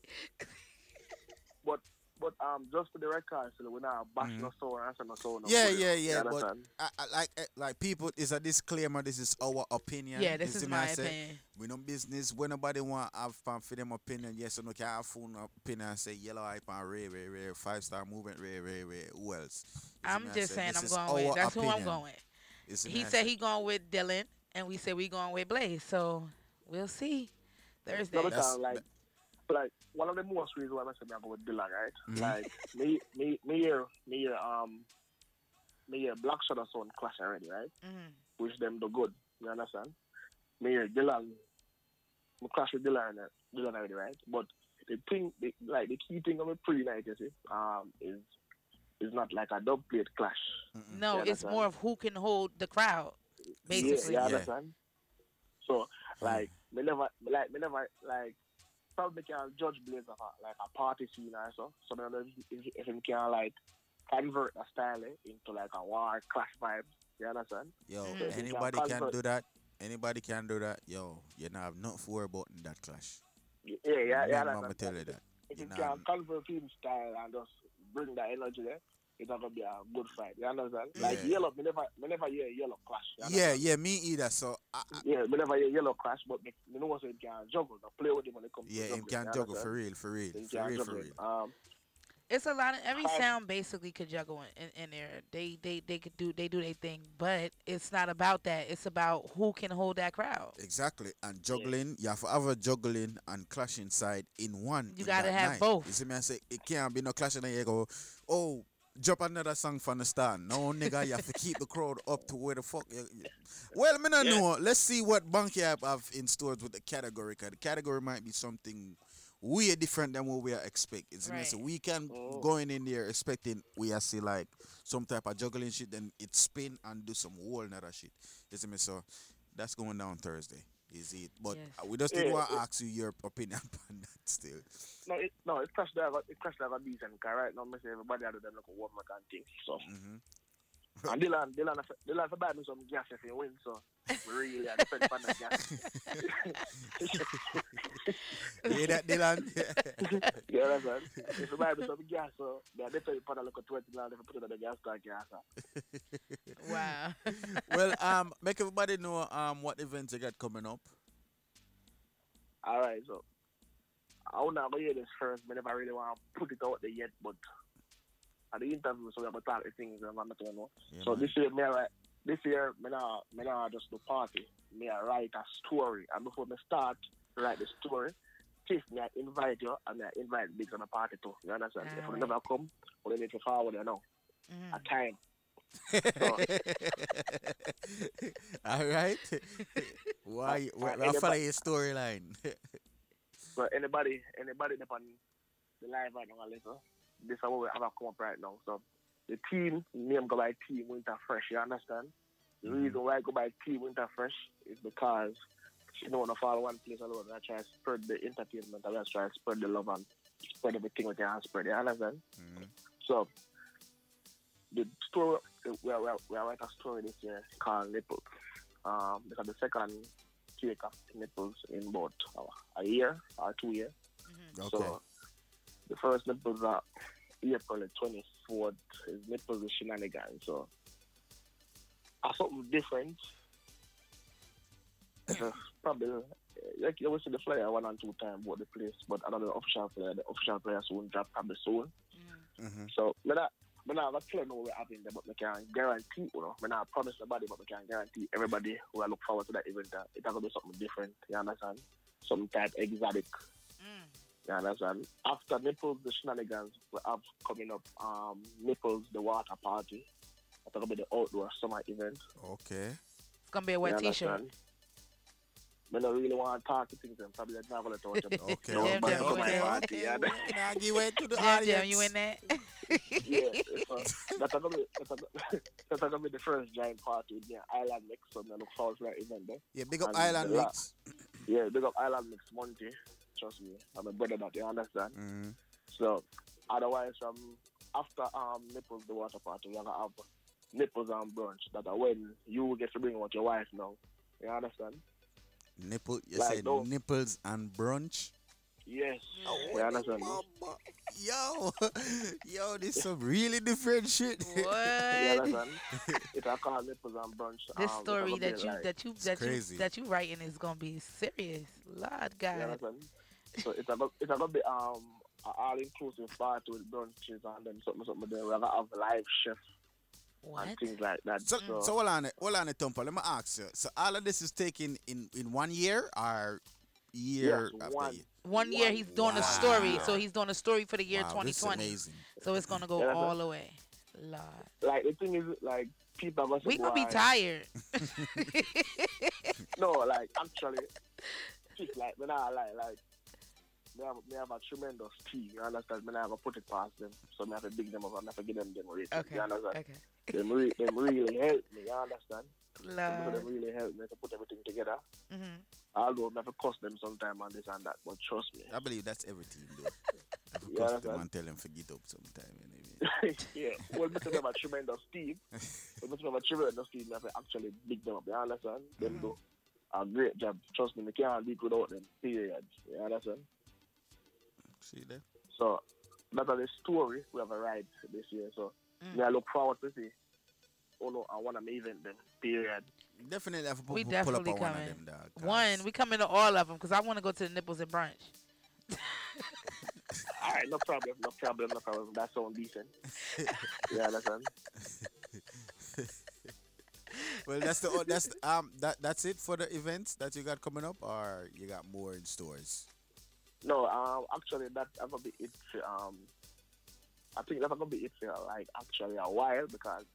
[SPEAKER 23] but but um, just for the record, so we're not bashing no soul and answer no soul. No
[SPEAKER 10] Mm-hmm. Yeah, yeah, yeah. But? I, I, like, eh, like people, is a disclaimer. This is our opinion.
[SPEAKER 12] Yeah, this
[SPEAKER 10] You
[SPEAKER 12] is
[SPEAKER 10] see me, I
[SPEAKER 12] my
[SPEAKER 10] say?
[SPEAKER 12] opinion.
[SPEAKER 10] We no business. When nobody want have fun for them opinion, yes or no, can have full opinion and say yellow hype and ray, ray, ray, five star movement, ray, ray, ray. Who else? You
[SPEAKER 12] I'm just
[SPEAKER 10] say?
[SPEAKER 12] saying I'm going with.
[SPEAKER 10] our
[SPEAKER 12] That's who I'm going with.
[SPEAKER 10] You see me,
[SPEAKER 12] He said
[SPEAKER 10] say?
[SPEAKER 12] he going with Dylan, and we said we going with Blaze. So we'll see Thursday.
[SPEAKER 23] No, because like, like one of the most reasons why I said I go with Dylan, right?
[SPEAKER 12] Mhm.
[SPEAKER 23] Like me, me, me here, me here, um, me here, Black Shadow Sound clash already, right?
[SPEAKER 12] Mhm.
[SPEAKER 23] Which them do good. You understand? Me here, Dylan, me clash with Dylan, uh, Dylan already, right? But the thing, the, like the key thing of a pre night, you see, um, is is not like a dub plate clash.
[SPEAKER 12] No, it's more of who can hold the crowd, basically.
[SPEAKER 23] Yeah, you understand? So, like, me never, like, me never, like, probably can judge Blaze of a, like a party scene or so. So, then if, if, if him can, like, convert the style eh, into, like, a war clash vibe. You understand?
[SPEAKER 10] Yo,
[SPEAKER 23] So
[SPEAKER 10] anybody can
[SPEAKER 23] convert-
[SPEAKER 10] do that. Anybody can do that. Yo, you don't have nothing to worry about in that clash.
[SPEAKER 23] Yeah, yeah, yeah. That's
[SPEAKER 10] I'ma tell you that.
[SPEAKER 23] If
[SPEAKER 10] You
[SPEAKER 23] you
[SPEAKER 10] know,
[SPEAKER 23] can convert him style and just bring that energy there, it's not gonna be a good fight. You understand? Like yellow, me never, me never hear yellow clash.
[SPEAKER 10] Yeah, yeah, me either. So I, I,
[SPEAKER 23] Yeah, me never hear yellow clash, but me, me know also him can juggle. Now play with him when it comes
[SPEAKER 10] yeah,
[SPEAKER 23] to
[SPEAKER 10] him
[SPEAKER 23] juggling,
[SPEAKER 10] can juggle for real, for real,
[SPEAKER 23] Him
[SPEAKER 10] for
[SPEAKER 23] can
[SPEAKER 10] real, for real.
[SPEAKER 23] Um,
[SPEAKER 12] It's a lot of every
[SPEAKER 23] Hi.
[SPEAKER 12] sound basically could juggle in, in, in there. They they they could do they do their thing, but it's not about that. It's about who can hold that crowd.
[SPEAKER 10] Exactly, and juggling, you have to have a juggling and clashing side in one.
[SPEAKER 12] You
[SPEAKER 10] in
[SPEAKER 12] gotta have
[SPEAKER 10] night.
[SPEAKER 12] both.
[SPEAKER 10] You see me? I say it can't be no clashing and you go, oh, drop another song from the start. No, nigga, you have to keep the crowd up to where the fuck. You, you- Well, me not know. Let's see what Bunky have, have in stores with the category. Cause the category might be something weird different than what we are expecting. So,
[SPEAKER 12] Right.
[SPEAKER 10] so we can oh. going in there expecting we are see like some type of juggling shit, then it spin and do some whole another shit. You see me? So that's going down Thursday. Is it? But
[SPEAKER 23] Yes.
[SPEAKER 10] uh, we just
[SPEAKER 23] Yeah,
[SPEAKER 10] did want to ask you your opinion on that still.
[SPEAKER 23] no, it, no, it crashed there. It crashed there decent. Cause right now, me say everybody out of them look a warm and thing. So.
[SPEAKER 10] Mm-hmm.
[SPEAKER 23] And Dylan, Dylan, have- Dylan, have to buy me some gas if you win. So we really are depend on the gas.
[SPEAKER 10] Hear that, Dylan?
[SPEAKER 23] yeah, that's right. If you buy me some gas, so yeah, they tell you put a look at twenty dollars if you put it on the gas tank, gas.
[SPEAKER 12] Wow.
[SPEAKER 10] well, um, make everybody know um what events you got coming up.
[SPEAKER 23] All right, so I will not go hear this first. but if I never really want to put it out there yet, but at the interview, so we have to talk the things that I'm not going to know.
[SPEAKER 10] Yeah,
[SPEAKER 23] so
[SPEAKER 10] man.
[SPEAKER 23] this year, me I this year, me not, me not just do party. Me I write a story, and before me start write the story, Chief, me I invite you, and me I invite Biggs on a party too. You understand? if you never come, we need to forward you now.
[SPEAKER 12] Mm-hmm.
[SPEAKER 23] A time.
[SPEAKER 10] All right. Why?
[SPEAKER 23] Uh,
[SPEAKER 10] Why?
[SPEAKER 23] uh,
[SPEAKER 10] I follow your storyline.
[SPEAKER 23] So anybody, anybody up on the live right now, listen. This is what we have come up right now. So the team name go by Team Winter Fresh. You understand? The reason why I go by Team Winter Fresh is because she don't want to follow one place alone. I try to spread the entertainment. I just try to spread the love and spread everything with your spread. You understand? So the story we are, we are, we are write a story this year called Nipples. Um, because the second take of nipples in about uh, a year or two years. So the first nipples are April the twenty fourth is nipples with shenanigans. So uh, something different. It's probably uh, like you will see the flyer one and two times about the place, but another official flyer, the official flyer soon drop probably soon. So me not me not have a clue know what happening there, but I can guarantee, you know, me not promise nobody, but I can guarantee everybody who I look forward to that event that it's gonna be something different. You understand? Some type exotic. You understand? After Nipples, the shenanigans we have coming up. Um, Nipples, the water party. That's gonna be the outdoor summer event.
[SPEAKER 10] Okay.
[SPEAKER 12] It's gonna be a wet
[SPEAKER 23] You
[SPEAKER 12] t-shirt.
[SPEAKER 23] Understand? Me don't really want to talk to things and probably not gonna touch them.
[SPEAKER 10] Okay,
[SPEAKER 23] No,
[SPEAKER 12] Jam
[SPEAKER 23] but
[SPEAKER 12] Jam,
[SPEAKER 23] for
[SPEAKER 12] you
[SPEAKER 23] my
[SPEAKER 12] in
[SPEAKER 23] party,
[SPEAKER 12] there?
[SPEAKER 23] yeah.
[SPEAKER 10] Nah, give way to the
[SPEAKER 12] Jam Jam,
[SPEAKER 10] audience.
[SPEAKER 12] you in there?
[SPEAKER 23] yeah, so that's gonna be that's gonna, that's gonna be the first giant party with me and Island Mix. So I look forward to that event there.
[SPEAKER 10] Yeah, big up
[SPEAKER 23] And
[SPEAKER 10] Island
[SPEAKER 23] the la-
[SPEAKER 10] Mix.
[SPEAKER 23] Yeah, big up Island Mix Monty. Trust me, I'm a brother that you understand.
[SPEAKER 10] Mm-hmm.
[SPEAKER 23] So otherwise, from after um nipples the water party, we're gonna have nipples and brunch. That are when you get to bring out your wife now. You understand?
[SPEAKER 10] Nipple, you
[SPEAKER 23] Like,
[SPEAKER 10] said
[SPEAKER 23] no.
[SPEAKER 10] nipples and brunch.
[SPEAKER 23] Yes. you understand?
[SPEAKER 10] Yo, yo, this some really different shit.
[SPEAKER 23] You
[SPEAKER 12] What?
[SPEAKER 23] understand? it's a call nipples and brunch.
[SPEAKER 12] This
[SPEAKER 23] um,
[SPEAKER 12] story
[SPEAKER 23] it's gonna
[SPEAKER 12] that you
[SPEAKER 23] like-
[SPEAKER 12] that you that you
[SPEAKER 10] crazy.
[SPEAKER 12] that you writing is gonna be serious. Lord
[SPEAKER 23] You
[SPEAKER 12] God.
[SPEAKER 23] understand? So it's a go- it's a gonna be um an all inclusive party with brunches and then something something there. We're gonna have live chef and things like that.
[SPEAKER 10] So, so hold on, it, hold on, Thumper. Let me ask you. So all of this is taken in in one year or year
[SPEAKER 23] Yes,
[SPEAKER 10] after
[SPEAKER 23] one-
[SPEAKER 10] year?
[SPEAKER 12] One year he's doing a story, so he's doing a story for the year
[SPEAKER 10] Wow, this is
[SPEAKER 12] 2020.
[SPEAKER 10] amazing.
[SPEAKER 12] So it's gonna go
[SPEAKER 23] Yeah,
[SPEAKER 12] all the way. Lord.
[SPEAKER 23] like the thing is like people are gonna
[SPEAKER 12] We gonna be tired.
[SPEAKER 23] no, like actually, just like when I like like me have, me have a tremendous team. You understand? Me I have to put it past them, so I have to big them up and me have to give them them rating.
[SPEAKER 12] Okay,
[SPEAKER 23] You understand?
[SPEAKER 12] okay.
[SPEAKER 23] Them, re- them really help me. You understand? Them,
[SPEAKER 12] Lord.
[SPEAKER 23] them really help me to put everything together.
[SPEAKER 12] Mhm.
[SPEAKER 23] Although I have to cost them sometime and this and that, but trust me.
[SPEAKER 10] I believe that's every team though. Of
[SPEAKER 23] Yeah,
[SPEAKER 10] course,
[SPEAKER 23] that's
[SPEAKER 10] them
[SPEAKER 23] right.
[SPEAKER 10] and tell them to get up sometime. Anyway.
[SPEAKER 23] yeah, well, me have a tremendous team. Well, me have a tremendous team. I have to actually big them up. You understand? Them do a great job. Trust me, me can't live without them. Period. You understand?
[SPEAKER 10] See there?
[SPEAKER 23] So that's the story we have arrived this year. So
[SPEAKER 12] Mm.
[SPEAKER 23] me I look forward to see. Oh no, I want to event them. Period.
[SPEAKER 10] Definitely have to
[SPEAKER 12] We
[SPEAKER 10] pull
[SPEAKER 12] definitely
[SPEAKER 10] up on one
[SPEAKER 12] coming.
[SPEAKER 10] of them, dog.
[SPEAKER 12] One, we coming to all of them because I want to go to the nipples and brunch.
[SPEAKER 23] All right, no problem, no problem, no problem. That sounds decent. you understand?
[SPEAKER 10] Well, that's the that's the, um that that's it for the events that you got coming up, or you got more in stores.
[SPEAKER 23] No, um, actually, that that's gonna be it. Um, I think that's gonna be it for like actually a while because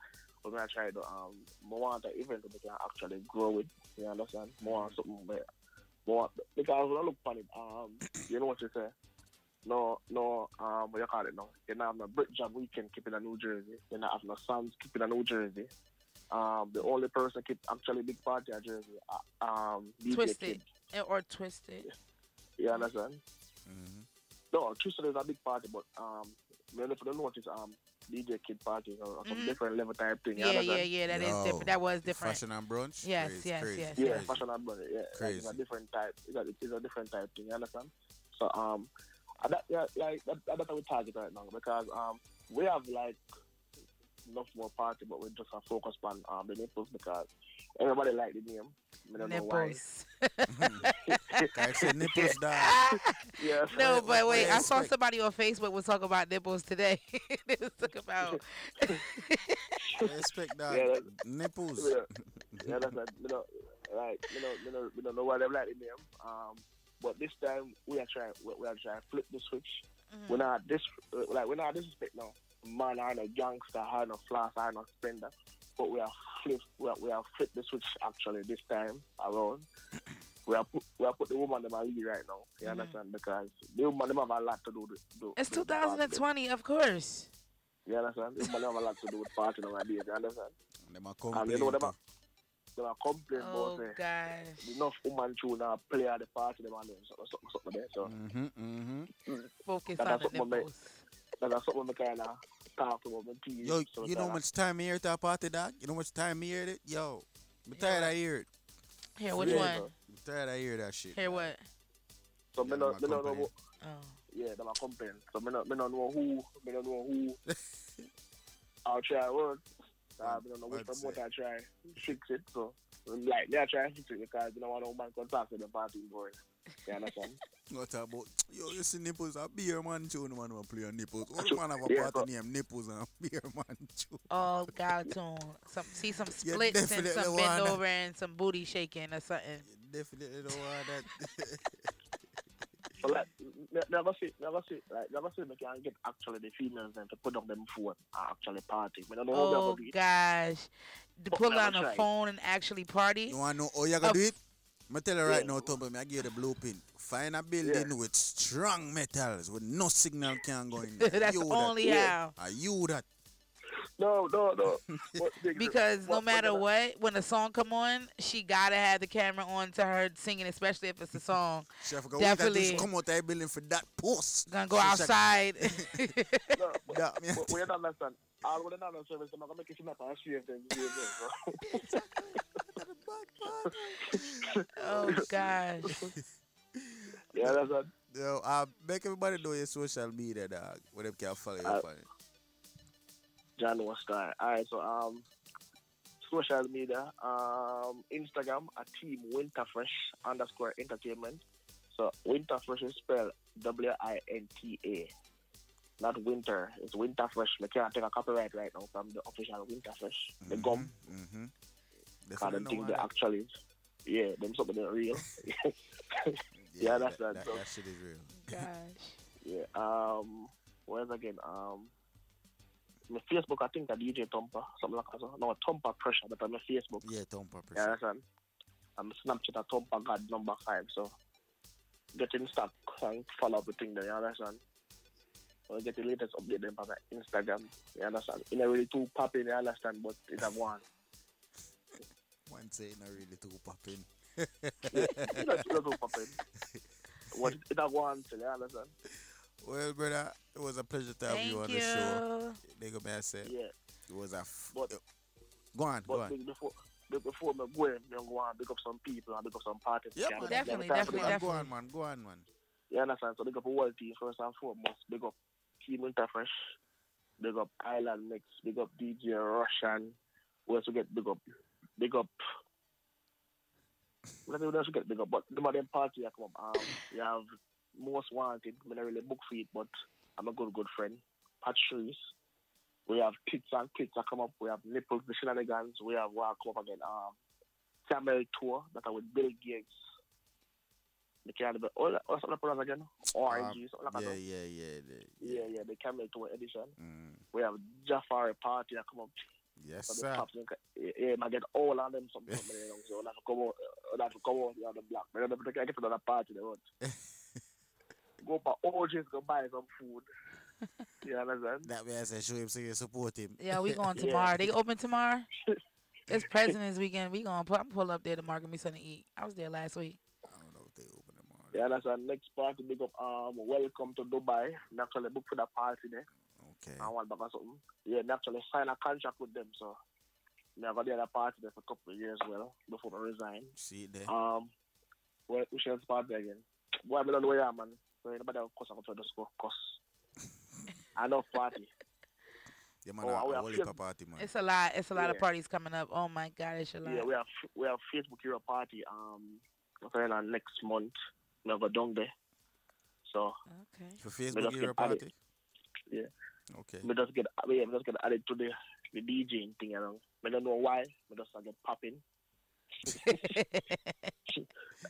[SPEAKER 23] we're gonna try to um, more want the event that we can actually grow it. You understand? More want something where more because when I look on it, um, you know what you say. No, no, um, what you call it now? You know, have no brick job weekend keeping a New Jersey. You know, I have no sons keeping a New Jersey. Um, the only person keep actually big party at Jersey, uh, um, DJ
[SPEAKER 12] Twisted
[SPEAKER 23] Kid.
[SPEAKER 12] Eh, or twisted.
[SPEAKER 23] You understand? No, Twisted is a big party, but um, when if you don't notice, um, DJ Kid party or some
[SPEAKER 12] Mhm.
[SPEAKER 23] different level type thing. you
[SPEAKER 12] Yeah, yeah,
[SPEAKER 23] understand?
[SPEAKER 12] yeah. That is different. That was different.
[SPEAKER 10] Fashion and brunch.
[SPEAKER 12] Yes,
[SPEAKER 10] Crazy,
[SPEAKER 12] yes,
[SPEAKER 10] crazy,
[SPEAKER 12] yes,
[SPEAKER 23] Yeah,
[SPEAKER 12] yes.
[SPEAKER 23] fashion and brother. Yeah, like, it's a different type. It's a, it's a different type thing. You understand? So um, that yeah, like that, that, that's how we target right now because um, we have like enough more party, but we just have focus on um the nipples because everybody like the name. I don't know why.
[SPEAKER 12] Nipples.
[SPEAKER 10] I said nipples, dog.
[SPEAKER 23] Yeah.
[SPEAKER 12] No, but wait, I saw somebody on Facebook was talking about nipples today. they was talking about
[SPEAKER 10] Respect that.
[SPEAKER 23] Yeah,
[SPEAKER 10] nipples.
[SPEAKER 23] Yeah, yeah that's a, you know, like you know, you know, you know, know why they like the name. Um, but this time we are trying, we we are trying to flip the switch. We're not this, uh, like we're not disrespect now. Man, I no gangster, I no floss, I no spender. But we have flipped we are, we are flip the switch actually this time around. We are put, we are put the woman in my lead right now. You
[SPEAKER 12] Mhm.
[SPEAKER 23] understand? Because the woman them have a lot to do. to do
[SPEAKER 12] it's
[SPEAKER 23] the part of
[SPEAKER 12] 2020, of course.
[SPEAKER 23] You understand? It might have a lot to do with party nowadays. You understand?
[SPEAKER 10] Them a
[SPEAKER 23] And you know them
[SPEAKER 10] too.
[SPEAKER 23] a, them a complain
[SPEAKER 12] Oh,
[SPEAKER 23] about
[SPEAKER 12] gosh.
[SPEAKER 23] enough woman tune now play at the party them and something, something, something there. So
[SPEAKER 10] Mm-hmm, mm-hmm.
[SPEAKER 12] Focus
[SPEAKER 23] that
[SPEAKER 12] on the
[SPEAKER 23] something me,
[SPEAKER 12] nipples.
[SPEAKER 23] that is something me kind of talk about my.
[SPEAKER 10] Yo, you know how much time me here to a party, dog? You know how much time me hear it? Yo, I'm tired of hear it.
[SPEAKER 12] Here, which
[SPEAKER 23] Yeah,
[SPEAKER 12] one?
[SPEAKER 23] bro.
[SPEAKER 10] I'm tired of hear that shit.
[SPEAKER 12] Here, what?
[SPEAKER 23] So me
[SPEAKER 10] Yeah,
[SPEAKER 23] no,
[SPEAKER 10] them
[SPEAKER 23] me
[SPEAKER 10] a
[SPEAKER 23] know.
[SPEAKER 10] complain.
[SPEAKER 23] who-
[SPEAKER 12] Oh.
[SPEAKER 23] Yeah, them a complain. So me no, me no know who, me no know who. I'll try work. Me don't know which
[SPEAKER 10] What's
[SPEAKER 23] promoter I try fix it. So like they are trying to fix it because you know want no man can talk to the party boy. You understand?
[SPEAKER 10] What about yo? You see nipples a beer man tune man will play on nipples. What the man have a
[SPEAKER 23] Yeah,
[SPEAKER 10] party name nipples and beer man tune?
[SPEAKER 12] Oh, God, tune. Some see some
[SPEAKER 10] You
[SPEAKER 12] splits and some
[SPEAKER 10] want
[SPEAKER 12] bend over and some booty shaking or something.
[SPEAKER 10] Definitely don't want that.
[SPEAKER 23] So like never see, never see, like never see me can get actually the females then to put on them phone and actually party. Me don't know
[SPEAKER 12] Oh
[SPEAKER 23] they gonna do it.
[SPEAKER 12] gosh, to
[SPEAKER 23] But
[SPEAKER 12] pull on a phone and actually party.
[SPEAKER 10] You want to know how you gonna do it? Me tell you right
[SPEAKER 23] Yeah.
[SPEAKER 10] now, Tom, me I give you the blueprint. Find a building with strong metals, with no signal can go in.
[SPEAKER 12] That's
[SPEAKER 10] You
[SPEAKER 12] only
[SPEAKER 10] that.
[SPEAKER 12] how.
[SPEAKER 10] Are you that?
[SPEAKER 23] No, no, no. What-
[SPEAKER 12] Because no matter
[SPEAKER 23] what-
[SPEAKER 12] what, when the song come on, she gotta have the camera on to her singing, especially if it's a song.
[SPEAKER 10] Chef, go wait until
[SPEAKER 12] Definitely
[SPEAKER 10] she come out of the building for that post.
[SPEAKER 12] gonna go outside.
[SPEAKER 23] No, but,
[SPEAKER 10] Yeah,
[SPEAKER 23] but we don't understand. All with another service, I'm gonna make it seem like I shave them. shave them,
[SPEAKER 12] oh gosh.
[SPEAKER 23] Yeah, that's what.
[SPEAKER 10] Yo, uh, make everybody know your social media, dog. Where they can follow you.
[SPEAKER 23] Uh,
[SPEAKER 10] follow.
[SPEAKER 23] John was star. Alright, so um social media, um Instagram at team Winterfresh underscore entertainment. So Winterfresh is spelled W I N T A. Not winter, it's Winterfresh. I can't take a copyright right now from the official Winterfresh. The gum.
[SPEAKER 10] Mm-hmm.
[SPEAKER 23] Because them think they actually yeah, them something they're real. yeah, that's
[SPEAKER 10] that,
[SPEAKER 23] that.
[SPEAKER 10] that,
[SPEAKER 23] So,
[SPEAKER 10] that shit is real.
[SPEAKER 12] Gosh.
[SPEAKER 23] yeah. Um where's again? Um my Facebook I think that DJ Tompa, something like that. No Tompa pressure, but on my Facebook.
[SPEAKER 10] Yeah, Tom Purpose.
[SPEAKER 23] You understand? I'm Snapchat at Tompa God number five, so getting stuck stock and follow up the thing there, you understand? Or get the latest update them on my Instagram, you understand? It's not really too popping, you understand, but it's a one.
[SPEAKER 10] One say not really too popping.
[SPEAKER 23] It's not, it's not too popping. What it's a one, you understand?
[SPEAKER 10] Well, brother, it was a pleasure to have
[SPEAKER 12] Thank
[SPEAKER 10] you on
[SPEAKER 12] you.
[SPEAKER 10] the show. They go back say
[SPEAKER 23] Yeah.
[SPEAKER 10] it was a. F-
[SPEAKER 23] But
[SPEAKER 10] go on, go on.
[SPEAKER 23] before big before me go in, me go and pick up some people and pick up some parties.
[SPEAKER 10] Yeah,
[SPEAKER 23] You
[SPEAKER 10] man.
[SPEAKER 23] understand?
[SPEAKER 12] Definitely, definitely,
[SPEAKER 10] Go on, man. Go on, man.
[SPEAKER 23] You understand? So big up whole team first and foremost. Big up Team Winterfresh. Big up Island Mix. Big up DJ Russian. We also get big up. Big up. What else we get big up? But the them party I come up. Um, you have Most Wanted. I don't really book for it, but I'm a good, good friend. Patrice. We have Tits and Tits that come up. We have Nipples, the Shenanigans. We have what come up again. Um, Camel Tour that are with Bill Gates. The kind of all what's the program again? Orange, something like
[SPEAKER 10] yeah,
[SPEAKER 23] that.
[SPEAKER 10] yeah, yeah, the-
[SPEAKER 23] Yeah, yeah, the Camel Tour edition.
[SPEAKER 10] Mm.
[SPEAKER 23] We have Jafari Party that come up.
[SPEAKER 10] Yes,
[SPEAKER 23] So
[SPEAKER 10] sir.
[SPEAKER 23] pops, yeah, yeah, I get all of them something, something you know, so that come out, uh, that come out the other block. But I get to another party they want. go for OJ's go buy some food. You understand?
[SPEAKER 10] That way I say show him so you support him.
[SPEAKER 12] Yeah, we going tomorrow. They open tomorrow. It's President's Weekend. We gonna pull, I'm pull up there tomorrow. Give me something to eat. I was there last week.
[SPEAKER 23] Yeah, that's our next party. Big up, um, welcome to Dubai. We actually book for the party there.
[SPEAKER 10] Okay.
[SPEAKER 23] I want back or something. Yeah, naturally sign a contract with them, so we have done a party there for a couple of years, well, before I resign.
[SPEAKER 10] See it there.
[SPEAKER 23] Um, well, we shall party again. Boy, I don't know where I am, man. So anybody will cuss, I'm going to just go cuss. I know party.
[SPEAKER 10] Yeah, man,
[SPEAKER 23] Oh,
[SPEAKER 10] a
[SPEAKER 23] we have
[SPEAKER 10] whole
[SPEAKER 23] Facebook-
[SPEAKER 10] of party, man.
[SPEAKER 12] It's a lot. It's a lot of parties coming up. Oh my God, it's a lot.
[SPEAKER 23] Yeah, we have we have Facebook Hero Party. Um, going on next month. We have a down there. So
[SPEAKER 12] okay.
[SPEAKER 10] For
[SPEAKER 23] we
[SPEAKER 10] Facebook
[SPEAKER 23] just
[SPEAKER 10] Hero
[SPEAKER 23] get added-
[SPEAKER 10] Party?
[SPEAKER 23] Yeah.
[SPEAKER 10] Okay.
[SPEAKER 23] We just get yeah, we just get added to the the DJing thing around. I don't know why. We just get popping.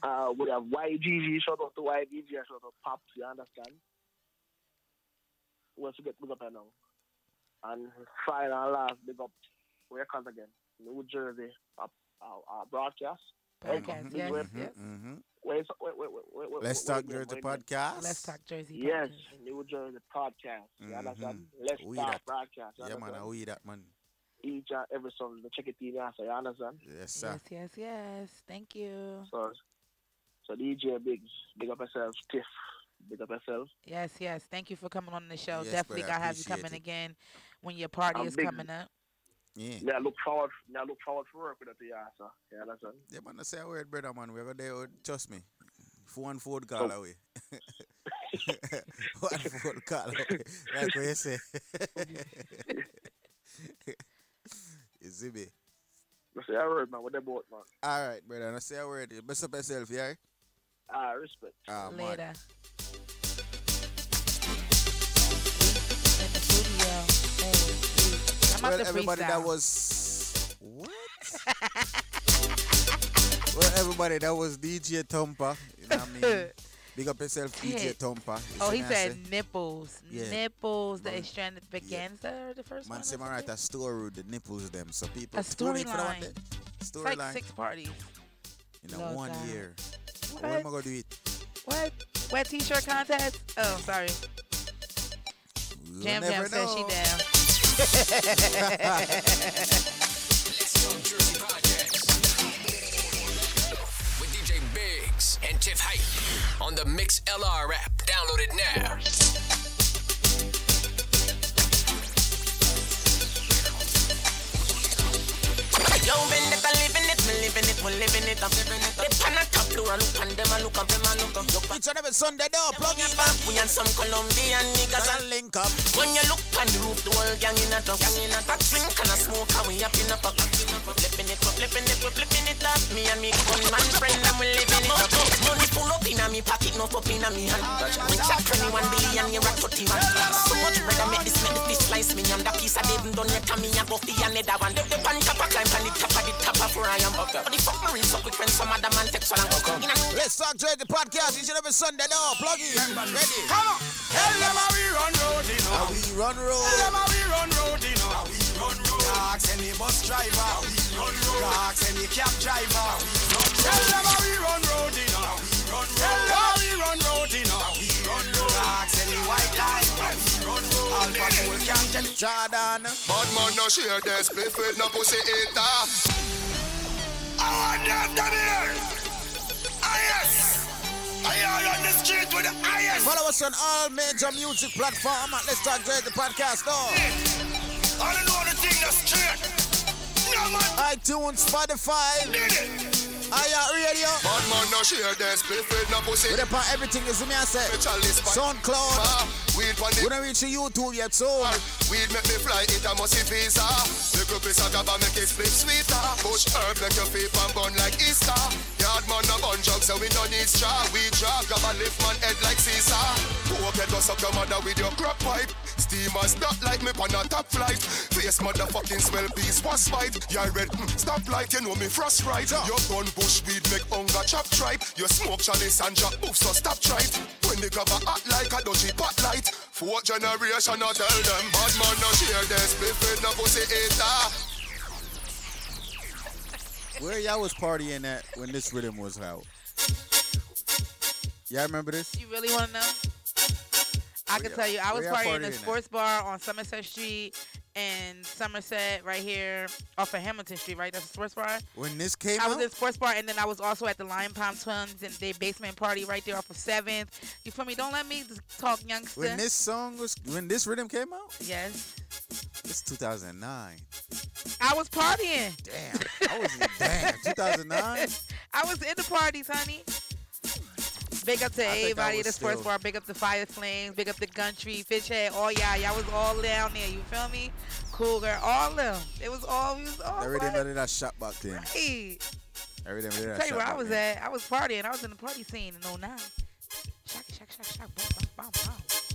[SPEAKER 23] uh, we have YGG. Shout out to YGG. and Shout out to Pops. You understand? We also get big up here now. And final and last, big up records again. New Jersey, uh, uh, uh, broadcast.
[SPEAKER 12] Podcast. Yes, yes.
[SPEAKER 10] mhm.
[SPEAKER 23] Wait, so- wait, wait, wait, wait, wait.
[SPEAKER 10] Let's talk
[SPEAKER 23] wait,
[SPEAKER 10] Jersey
[SPEAKER 23] wait, wait.
[SPEAKER 10] podcast.
[SPEAKER 12] Let's talk Jersey.
[SPEAKER 23] Yes,
[SPEAKER 12] Podcast.
[SPEAKER 23] New Jersey podcast. You understand?
[SPEAKER 10] Mhm.
[SPEAKER 23] Let's
[SPEAKER 10] We
[SPEAKER 23] talk
[SPEAKER 10] that.
[SPEAKER 23] broadcast. you
[SPEAKER 10] Yeah, man,
[SPEAKER 23] understand?
[SPEAKER 10] I we that man.
[SPEAKER 23] Each and every Sunday, check it in answer. You understand?
[SPEAKER 10] Yes, sir.
[SPEAKER 12] Yes, yes, yes. Thank you.
[SPEAKER 23] So, so DJ Biggs, big up yourself. Tiff, big up yourself.
[SPEAKER 12] Yes, yes. Thank you for coming on the show.
[SPEAKER 23] Yes,
[SPEAKER 12] Definitely
[SPEAKER 23] brother, I
[SPEAKER 12] gotta have you coming
[SPEAKER 23] it.
[SPEAKER 12] again when your party
[SPEAKER 23] I'm
[SPEAKER 12] is
[SPEAKER 23] big.
[SPEAKER 12] coming up.
[SPEAKER 10] Yeah.
[SPEAKER 23] Yeah, I look forward. Yeah, I look forward to work with the you, answer. You understand?
[SPEAKER 10] Yeah, man, I say a word, brother, man. We're there, oh, trust me. Phone phone call
[SPEAKER 23] So-
[SPEAKER 10] away. One phone call away. Like what you say. you see me?
[SPEAKER 23] You say a word, man. What they both, man?
[SPEAKER 10] All right, brother. I say a word. Best up yourself, yeah?
[SPEAKER 23] Ah, respect.
[SPEAKER 10] Ah.
[SPEAKER 12] Later. In
[SPEAKER 10] Well,
[SPEAKER 12] to
[SPEAKER 10] everybody that was what? well, everybody that was DJ Tompa. You know what I mean? Big up yourself, DJ. Tompa.
[SPEAKER 12] Oh, he said nipples.
[SPEAKER 10] Yeah.
[SPEAKER 12] Nipples. The extravaganza or the first
[SPEAKER 10] Man,
[SPEAKER 12] one?
[SPEAKER 10] man
[SPEAKER 12] something?
[SPEAKER 10] a story the nipples them. So people
[SPEAKER 12] A
[SPEAKER 10] tune in for that one
[SPEAKER 12] storyline.
[SPEAKER 10] Storyline.
[SPEAKER 12] like six parties.
[SPEAKER 10] in a
[SPEAKER 12] Lord
[SPEAKER 10] one
[SPEAKER 12] God.
[SPEAKER 10] year.
[SPEAKER 12] What?
[SPEAKER 10] When am I gonna do it?
[SPEAKER 12] What? Wet t-shirt contest? Oh, sorry. Jam Jam says she down.
[SPEAKER 1] With DJ Biggs and Tiff Hype on the Mixlr app. Download it now.
[SPEAKER 18] Me living it, we living it, I'm living it. They pan a top floor, look and them a look up, them a look up. Look
[SPEAKER 10] Each and every Sunday, though, plug in back.
[SPEAKER 18] We and some Colombian niggas
[SPEAKER 10] and link up.
[SPEAKER 18] When you look on the roof, the whole gang in a truck, gang in a truck. Drink and a smoke, and we up in a puck. Flipping it, we're flipping it, we're flipping it up. Me and me gunman friend, and we're living it up. Money pull up in a me pocket, no pop in me hand. We chat 21 billion, you rock 31. So much bread, I make this, make the fish slice me. And the piece of David done yet, and me a buffy another one. The pan top, I climb on the of the of where I am. But the fuck me rinse up with when some other man takes one and go.
[SPEAKER 10] Let's talk Jersey podcast each and every Sunday, though. Plug in. Ready?
[SPEAKER 18] Come on.
[SPEAKER 2] Tell them we run road, you know.
[SPEAKER 10] We run road.
[SPEAKER 2] Them we run road, you know. We run road. Ask any bus driver. How we run road. Ask any cab driver. How we run road. Tell them how we run road, you know. How we run road. Tell them how we run road, you know. How we run road. Ask any white line. How we run road. Alpha Cool can't tell it.
[SPEAKER 10] Jordan.
[SPEAKER 20] Bad man no share this, spliff with no pussy eater. I want them to hear. Ah yes. I are on the street with the highest.
[SPEAKER 10] Follow us on all major music platforms at Let's Talk Jersey podcast, though.
[SPEAKER 20] I don't know the thing that's straight. No man.
[SPEAKER 10] iTunes, Spotify. Aya Radio.
[SPEAKER 20] Bad man no share this, spliff with no pussy.
[SPEAKER 10] With upon everything is me I say. SoundCloud.
[SPEAKER 20] Ah, weed on
[SPEAKER 10] We don't reach YouTube yet, so.
[SPEAKER 20] Ah, weed make me fly, it a musty visa. Little piece of gaba make it split sweeter. Bush herb make your feet and bun like Easter. Yard man a bun jug, so we don't need straw. We drop gaba lift man head like Caesar. Poke head go suck your mother with your crop pipe. Steamers not like me on a top flight. Face motherfucking swell piece was fight. Yeah, red, mm, stop light, you know me frost right. Your gun bush weed make hunger chop tripe. You smoke chalice and drop boof, so stop tripe. When the gaba hot like a dodgy pot light. Fourth generation, I tell them bad man no share this. With no pussy eater.
[SPEAKER 10] Where y'all was partying at when this rhythm was out? Y'all remember this?
[SPEAKER 12] You really want to know? I can tell you, I was partying in a sports bar on Somerset Street and Somerset right here off of Hamilton Street, right? That's a sports bar.
[SPEAKER 10] When this came
[SPEAKER 12] I
[SPEAKER 10] out?
[SPEAKER 12] was in sports bar, and then I was also at the Lion Palm Twins and their basement party right there off of Seventh. You feel me? Don't let me talk youngster.
[SPEAKER 10] When this song was, when this rhythm came out?
[SPEAKER 12] Yes.
[SPEAKER 10] It's 2009.
[SPEAKER 12] I was partying.
[SPEAKER 10] Damn. I was damn 2009.
[SPEAKER 12] I was in the parties, honey. Big up to
[SPEAKER 10] I
[SPEAKER 12] everybody at the sports bar. Big up to Fire Flames. Big up to Gun Tree, Fish Head. Oh, all y'all. Y'all was all down there. You feel me? Cool girl. All them. It was all. We was all. Right.
[SPEAKER 10] did that shot back then.
[SPEAKER 12] Hey.
[SPEAKER 10] That rhythm did that
[SPEAKER 12] Tell you where I was at. I was partying. I was in the party scene in 09. Shock, shock, shock, shock. Boom, boom, boom, boom.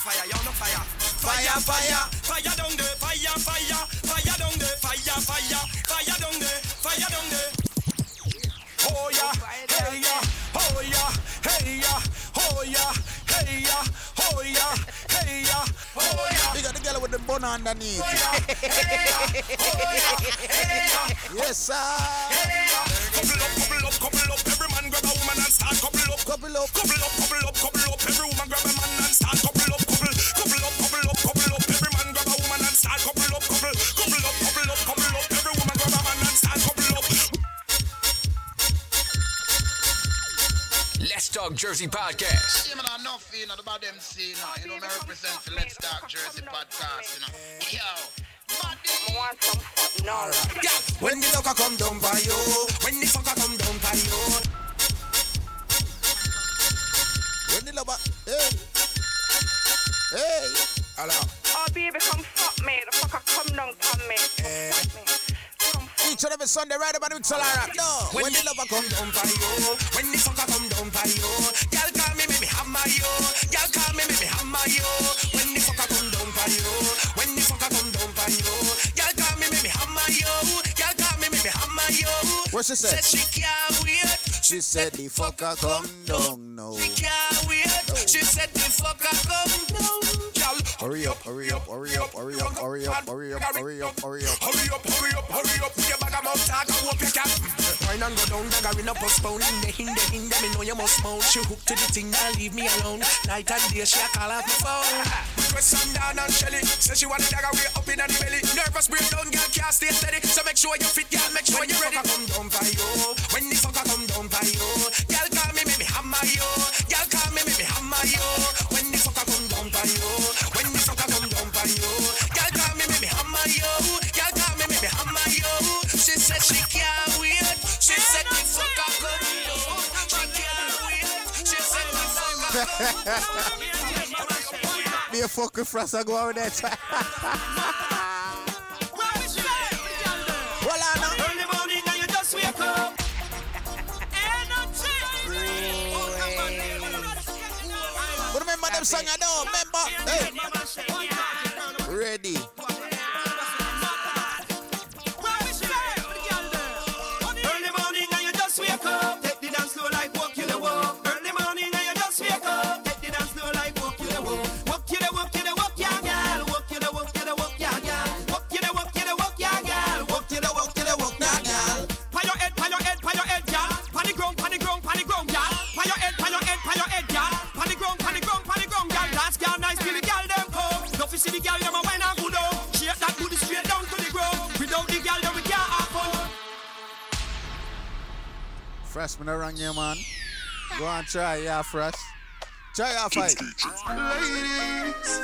[SPEAKER 22] Fire, you no fire. Fire, fire, fire down there, fire, fire, fire down there, fire, fire, fire down there, fire down there. Oh yeah, hey yeah, oh yeah, hey yeah, oh yeah, hey yeah, oh yeah, hey yeah, oh yeah.
[SPEAKER 10] You got the girl with the bun underneath. Oh, oh, yes, sir.
[SPEAKER 22] Couple up, couple up, couple up. Every man grab a woman and start couple up,
[SPEAKER 10] couple up,
[SPEAKER 22] couple up, couple up, couple up. Every woman grab a man and start couple up, couple, couple up, couple up, couple up. Every man grab a woman and start couple up, couple, couple up, couple up, couple up. Every woman grab a man and start couple up.
[SPEAKER 1] Let's Talk Jersey Podcast.
[SPEAKER 9] Yeah, man, enough, you know, about them scene, you know, you know, me represent the Let's Talk Jersey podcast, you know. Yo,
[SPEAKER 22] Yeah, when the fucker come down by you, when the fucker come down by you.
[SPEAKER 10] When the lover, hey, hey, hello.
[SPEAKER 24] Oh, baby, come fuck me. The fucker come down on me.
[SPEAKER 10] Eh. Each and every Sunday, right about with Solara. No, when, the lover come down
[SPEAKER 22] by you, when the fucker come down by you, girl call me, make me hammer you. Girl call me, make me hammer you. When
[SPEAKER 10] What she said?
[SPEAKER 22] Said she can't wait.
[SPEAKER 10] She said the fucker come down now.
[SPEAKER 22] She can't wait. She said the fucker come down. Girl,
[SPEAKER 10] Hurry up, hurry up, hurry up, hurry up, hurry up, hurry up, hurry up, hurry up.
[SPEAKER 22] Hurry up, hurry up, hurry up. Put your bag of mouth talk, I hope you can. Wine and go down, dagger in a postpone. In the hinder, hinder, me know you must moan. She hooked to the thing, now leave me alone. Night and day, she a call off my phone. Request some down and Shelly. Say she want a dagger way up in the belly. Nervous breakdown, girl can't stay steady. So make sure you fit, girl, make sure you ready. When the fucker come down by you, when the fucker come down by you, girl call me, make me hammer you. Girl call me, make me hammer you. When the fucker come down by you, when the fucker come down by you, girl call me, me hammer you. Girl call me, me hammer you. She said she can't wait. She said the fucker come down. She can't wait. She said the fucker come down.
[SPEAKER 10] Be a fucking frost, I go over there. Well, I know.
[SPEAKER 22] Early morning and you just wake up.
[SPEAKER 10] But remember them song I know, remember? Hey
[SPEAKER 22] take
[SPEAKER 10] Go on, try, yeah, fresh. Try your fight.
[SPEAKER 22] Ladies,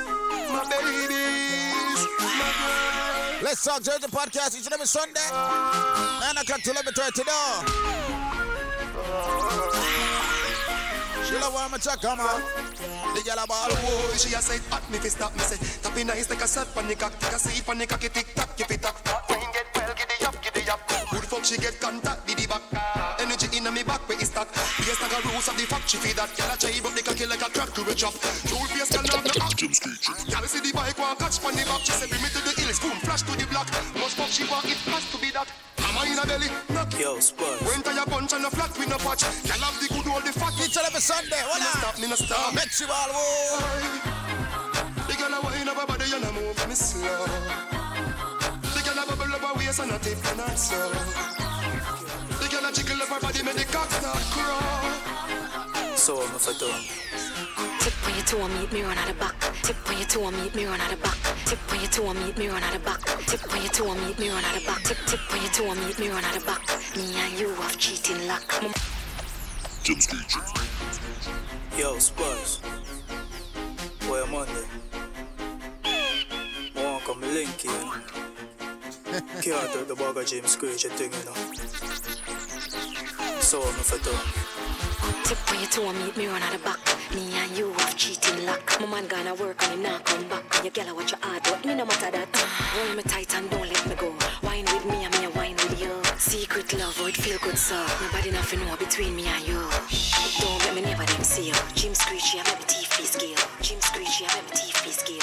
[SPEAKER 22] my babies, my girl.
[SPEAKER 10] Let's talk Jersey podcast each and every Sunday. 9 o'clock to 11.30 now. She love when I'm check, come on. The girl a ball.
[SPEAKER 22] Oh, she a say hot me fi stop me say Tappy nice like a sat pan the cock Take a seat pan the cocky tick tock keep it up Wine get well giddy up giddy up Good fuck she get contact Yes like a rose of the she feed that Girl a jive up the cocky like a crack to a chop True face girl now the act Girl see the bike one catch pan the back She say bring me to the hills boom flash to the block Must fuck she want it has to be that Hammer in a belly knock
[SPEAKER 25] Yo, Spurs.
[SPEAKER 22] When tire punch and a flat with no patch Girl have the good old the fat
[SPEAKER 10] Each and every Sunday.
[SPEAKER 22] Me no stop me no stop
[SPEAKER 10] Make you all whoa.
[SPEAKER 22] the girl a wine up her body and a move me slow. The girl a bubble up her waist and a tip and a slow. The girl a jiggle up her body, make the cock start crawl.
[SPEAKER 25] So I'm for.
[SPEAKER 26] Tip on your toe, meet me run out the back. Tip on your toe, meet me run out the back. Tip on your toe, meet me run out the back. Tip on your toe, meet me run out the back. Tip tip on your toe, meet me run out the back. Me and you have cheating luck.
[SPEAKER 25] Jim Street. Yo, Spurs. Boy, I'm on there. I want to come link you. Can't take the bag of James Screech thing, you know. So I'm for done.
[SPEAKER 26] Tip on your toe, meet me run out the back. Me and you have cheating luck. My man gonna work and him not come back. And Your girl watch your hard, but me no matter that. Hold me tight and don't let me go. Wine with me and me a wine with you. Secret love, how it feel good, so nobody nothing know between me and you. Don't let me never them see you. Jim Screech, you have me teeth scale. Jim Screech, you have me teeth scale.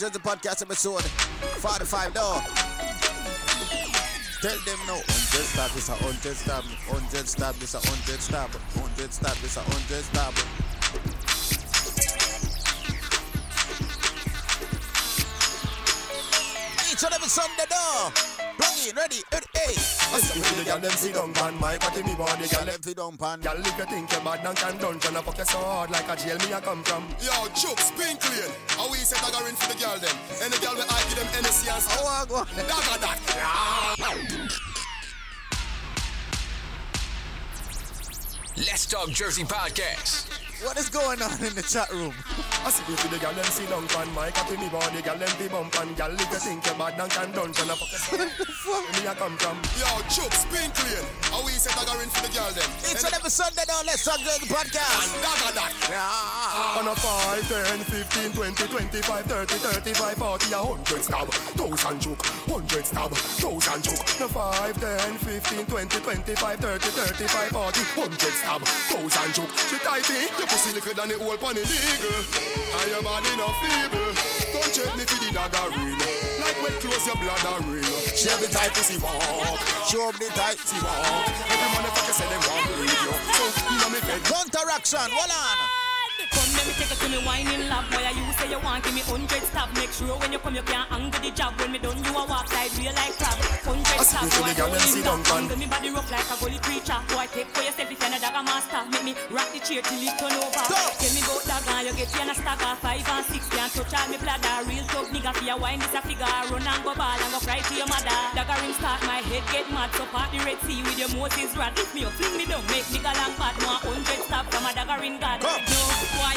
[SPEAKER 10] Talk Jersey podcast episode 45 dog. Tell them no. 100 stab, this a 100 stab. 100 stab, this a 100 stab. 100 stab, this a 100 stab. Each and every Sunday dog. Plug in, ready, ready, hey.
[SPEAKER 27] I see the girl them sit down pan my body me body girl
[SPEAKER 10] them sit down pan.
[SPEAKER 27] Girl if you think you bad and can dungeon I fuck you so hard like a jail me I come from.
[SPEAKER 20] Yo, Chuck, spin clean. How we say dagger in for the girl them? Any girl we I give them NSC and stuff.
[SPEAKER 10] Oh, I go.
[SPEAKER 20] Dagger that.
[SPEAKER 1] Let's Talk Jersey podcast.
[SPEAKER 10] What is going on in the chat room?
[SPEAKER 27] I see the girl them sit down pan my body me body girl them be bump and girl if you think you bad and can dungeon I fuck you so hard me I come from.
[SPEAKER 20] Yo, Chuck, spin clean. How we say dagger in for the girl them?
[SPEAKER 10] Each and every Sunday dog. Let's talk Jersey podcast.
[SPEAKER 20] Dagger ah. that.
[SPEAKER 27] On a 5, 10, 15, 20, 25, 30, 35, 40, a 100 stab, 1000 choke, 100 stab, 1000 choke. No 5, 10, 15, 20, 25, 30, 35, 40, 100 stab, 1000 choke. She tight me,
[SPEAKER 20] Your pussy liquor than the whole pan illegal. And your body no feeble. Don't check me for the dagger ring. Like when close your bladder ring. She have the tight pussy walk.
[SPEAKER 10] Show the tight
[SPEAKER 20] pussy walk. Every motherfucker say them want to read you. So, you know me bed.
[SPEAKER 10] Counteraction, hold on.
[SPEAKER 28] Let me take you to me wine in love, Boy, you say you want give me hundred stab. Make sure when you come you can't angle the job. When me done you a walk like real like crab. Hundred stab. Boy,
[SPEAKER 27] don't
[SPEAKER 28] leave
[SPEAKER 27] that.
[SPEAKER 28] Angle me body rough like a gully creature. Boy, take for yourself if you're not a master. Make me rock the chair till it turn over. Tell me about that gun. You get you a stack of five and six. Can't touch all me bladder. Real tough nigga for your wine is a figure. Run and go ball and go cry to your mother. Dagger ring start my head get mad. So part the red sea with your Moses rod. Lift me up, fling me down. Make nigga long bad. One hundred stab from a dagger ring god. No,
[SPEAKER 19] why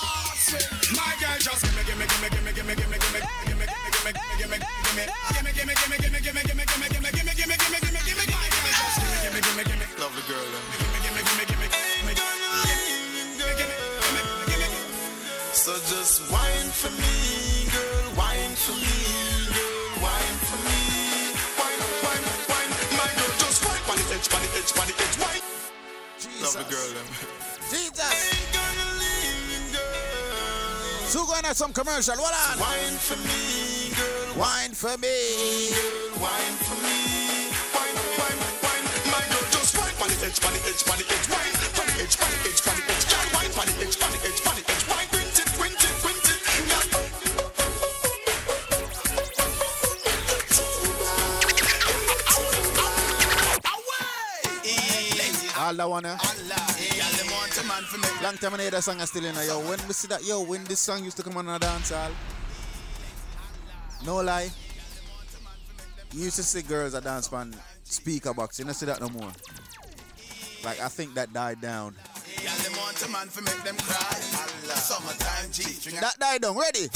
[SPEAKER 20] edge, on the edge, on the edge, wine. Lovely girl them.
[SPEAKER 10] Jesus. So going at some commercial. Hold on.
[SPEAKER 20] Wine for me, girl.
[SPEAKER 10] Wine for me.
[SPEAKER 20] Girl, wine for me. Wine, wine, wine. My girl, just wine on the edge, on the edge, on the edge, wine. On the edge, on the edge, on the edge. Girl, wine the on the edge, on the edge.
[SPEAKER 10] That one, eh?
[SPEAKER 19] Girl, them want a man for me.
[SPEAKER 10] Long time I hear that song I still in there. Yo, when we see that, yo, when this song used to come on a dance hall, no lie, you used to see girls at dance pan speaker box. You don't see that no more. Like I think that died down.
[SPEAKER 19] Girl, them want a man for make them cry. Summertime G.
[SPEAKER 10] That died down. Ready?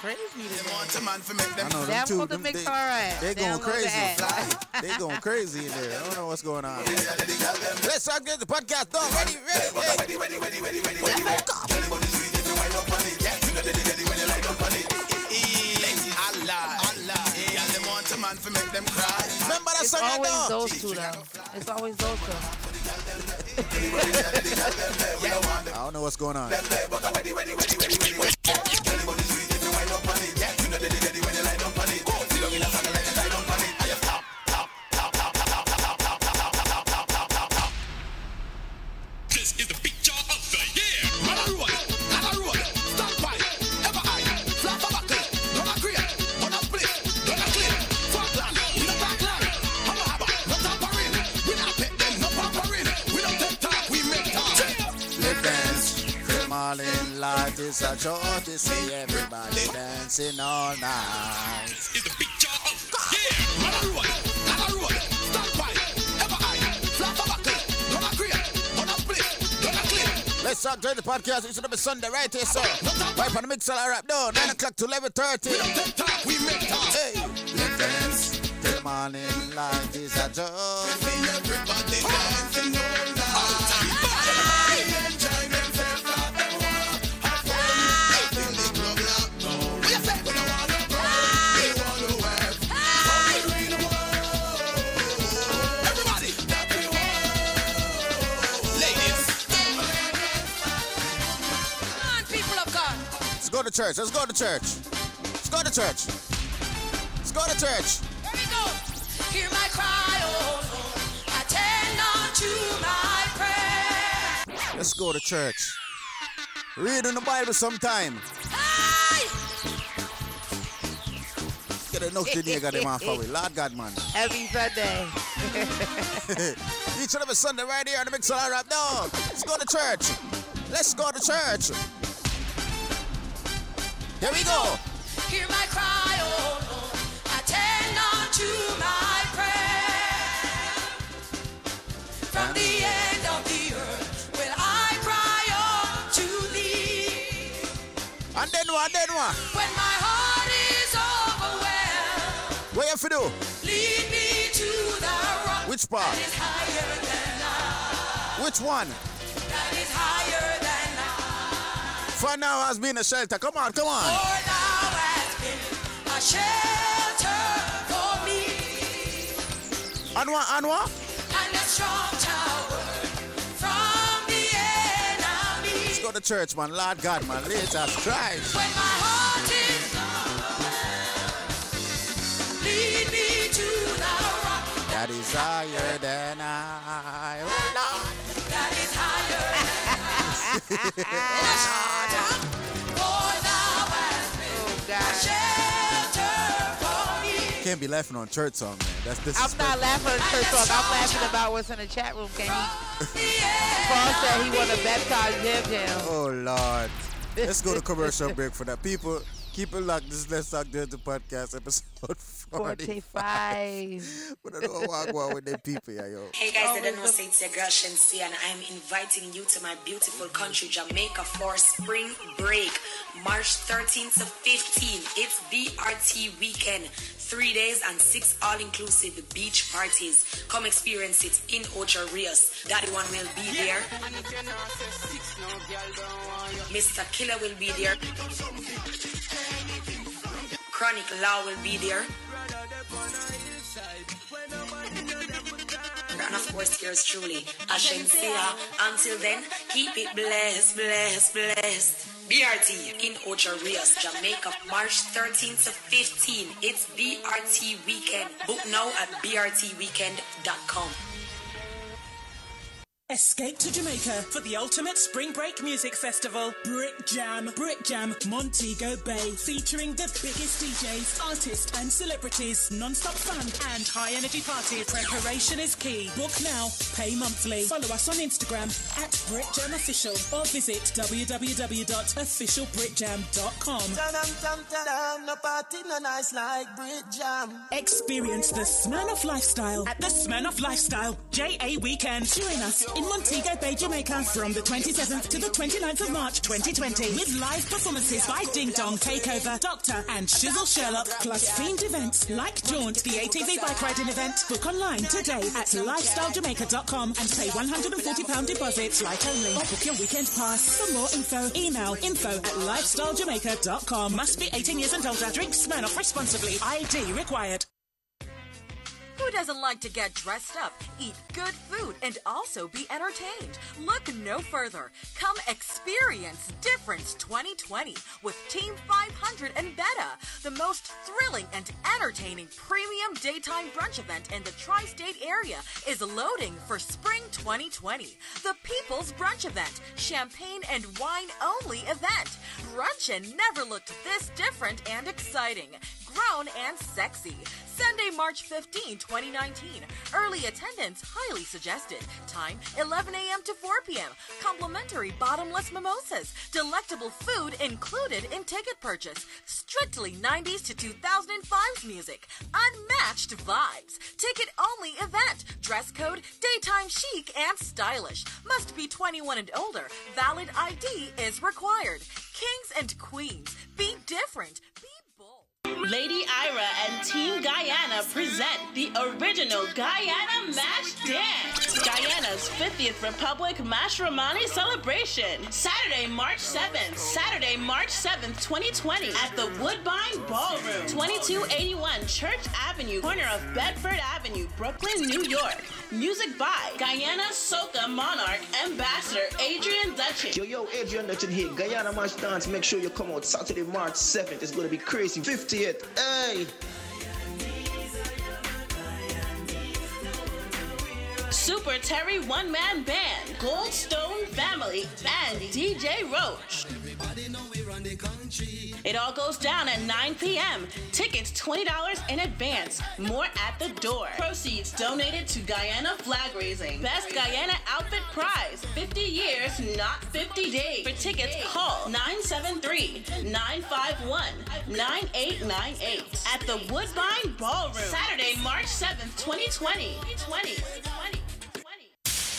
[SPEAKER 12] Crazy today.
[SPEAKER 19] Want a man for make them
[SPEAKER 10] I know them two.
[SPEAKER 12] Download the
[SPEAKER 10] them- they,
[SPEAKER 12] alright.
[SPEAKER 10] They going crazy.
[SPEAKER 12] app.
[SPEAKER 10] they going crazy in there. I don't know what's going on. Let's start getting the podcast done. Ready, ready, ready.
[SPEAKER 19] Allah, Allah. Girl, them want a man for make them cry.
[SPEAKER 10] Remember that
[SPEAKER 12] It's
[SPEAKER 10] song I
[SPEAKER 12] always
[SPEAKER 10] know?
[SPEAKER 12] those two though. It's always those two.
[SPEAKER 10] I don't know what's going on.
[SPEAKER 19] Is a
[SPEAKER 10] joy to see everybody dancing all night.
[SPEAKER 2] Is the big jaw up? Yeah, a a roll. Stand by, ever high. Flap a buckle, a a split, a clear.
[SPEAKER 10] Let's talk during the podcast. It's gonna be Sunday, right here, sir. Right on the mix, I rap down. 9 o'clock to 11.30. We don't take talk, we make talk. Hey, dance till morning light is a joy.
[SPEAKER 2] Everybody dancing
[SPEAKER 10] church. Let's go to church. Let's go to church. Let's go to church.
[SPEAKER 25] Here we go. Hear my cry, oh Lord. Attend unto my prayer.
[SPEAKER 10] Let's go to church. Reading the Bible sometime. Get a knock to the nigga them off away. Lord God, man.
[SPEAKER 12] Every Sunday.
[SPEAKER 10] Each and every Sunday right here on the Mixlr app Dog. Let's go to church. Let's go to church. Here we go.
[SPEAKER 25] Hear my cry, oh Lord. Attend unto my prayer. From the end of the earth will I cry unto thee.
[SPEAKER 10] And then what? Then what?
[SPEAKER 25] When my heart is overwhelmed,
[SPEAKER 10] What you have to do?
[SPEAKER 25] lead me to the rock
[SPEAKER 10] Which part?
[SPEAKER 25] that is higher than I.
[SPEAKER 10] Which one?
[SPEAKER 25] That is higher than I.
[SPEAKER 10] For now has been a shelter. Come on, come on.
[SPEAKER 25] For thou hast been a shelter for me.
[SPEAKER 10] And what? And
[SPEAKER 25] a strong tower from the enemy.
[SPEAKER 10] Let's go to church, man. Lord God, man. Jesus Christ.
[SPEAKER 25] When my heart is overwhelmed, lead me to the rock
[SPEAKER 10] That is higher than I. Oh, Lord. Can't be laughing on church song, man. That's this.
[SPEAKER 12] I'm not laughing at church song. I'm laughing about what's in the chat room, Can Kenny. Paul said he want to baptize him. him.
[SPEAKER 10] Oh Lord. Let's go to commercial break for that. People, keep it locked. This is Let's Talk Dirty Podcast episode 45.
[SPEAKER 12] 45.
[SPEAKER 10] But I don't want to go out with them people, yeah, yo.
[SPEAKER 3] Hey guys, I don't know say it's your girl Shenseea and I'm inviting you to my beautiful country Jamaica for spring break. March 13th to 15th. It's BRT weekend. Three days and six all-inclusive beach parties. Come experience it in Ocho Rios. Daddy One will be there. Mr. Killa will be there. Chronic Law will be there. And of course, yours truly, Shenseea. Until then, keep it blessed, blessed, blessed. BRT in Ocho Rios, Jamaica, March 13th to 15th. It's BRT weekend. Book now at brtweekend.com.
[SPEAKER 4] Escape to Jamaica for the ultimate spring break music festival, Brick Jam. Brick Jam, Montego Bay, featuring the biggest DJs, artists, and celebrities. Non-stop fun and high energy parties. Preparation is key. Book now, pay monthly. Follow us on Instagram at Brick Jam Official or visit www.officialbrickjam.com.
[SPEAKER 7] No party no nice like Brit Jam.
[SPEAKER 4] Experience the Smirnoff lifestyle at the Smirnoff Lifestyle JA Weekend. Join us in Montego Bay, Jamaica from the 27th to the 29th of March 2020 with live performances by Ding Dong Takeover, Doctor and Shizzle Sherlock, plus themed events like Jaunt, the ATV bike riding event. Book online today at lifestylejamaica.com and pay £140 deposit, flight only, or book your weekend pass. For more info, email info at lifestylegjamaica.com. Must be 18 years and older. Drink Smirnoff responsibly. ID required.
[SPEAKER 5] Who doesn't like to get dressed up, eat good food, and also be entertained? Look no further. Come experience Difference 2020 with Team 500 and Beta, the most thrilling and entertaining premium daytime brunch event in the tri state area, is loading for spring 2020. The People's Brunch Event, champagne and wine only event. Bruncheon never looked this different and exciting. And sexy. Sunday, March 15, 2019. Early attendance highly suggested. Time 11 a.m. to 4 p.m. Complimentary bottomless mimosas. Delectable food included in ticket purchase. Strictly 90s to 2005's music. Unmatched vibes. Ticket only event. Dress code daytime chic and stylish. Must be 21 and older. Valid ID is required. Kings and queens, be different.
[SPEAKER 6] Lady Ira and Team Guyana present the original Guyana Mash Dance. Guyana's 50th Republic Mashramani celebration. Saturday, March 7th. Saturday, March 7th, 2020 at the Woodbine Ballroom. 2281 Church Avenue, corner of Bedford Avenue, Brooklyn, New York. Music by Guyana Soca Monarch Ambassador Adrian Dutchin.
[SPEAKER 7] Yo, yo, Adrian Dutchin here. Guyana Mash Dance. Make sure you come out Saturday, March 7th. It's going to be crazy. 50th. Hey!
[SPEAKER 6] Super Terry One Man Band, Goldstone Family, and DJ Roach. It all goes down at 9 p.m. Tickets $20 in advance. More at the door. Proceeds donated to Guyana Flag Raising. Best Guyana Outfit Prize. 50 years, not 50 days. For tickets, call 973-951-9898 at the Woodbine Ballroom. Saturday, March 7th, 2020. 2020.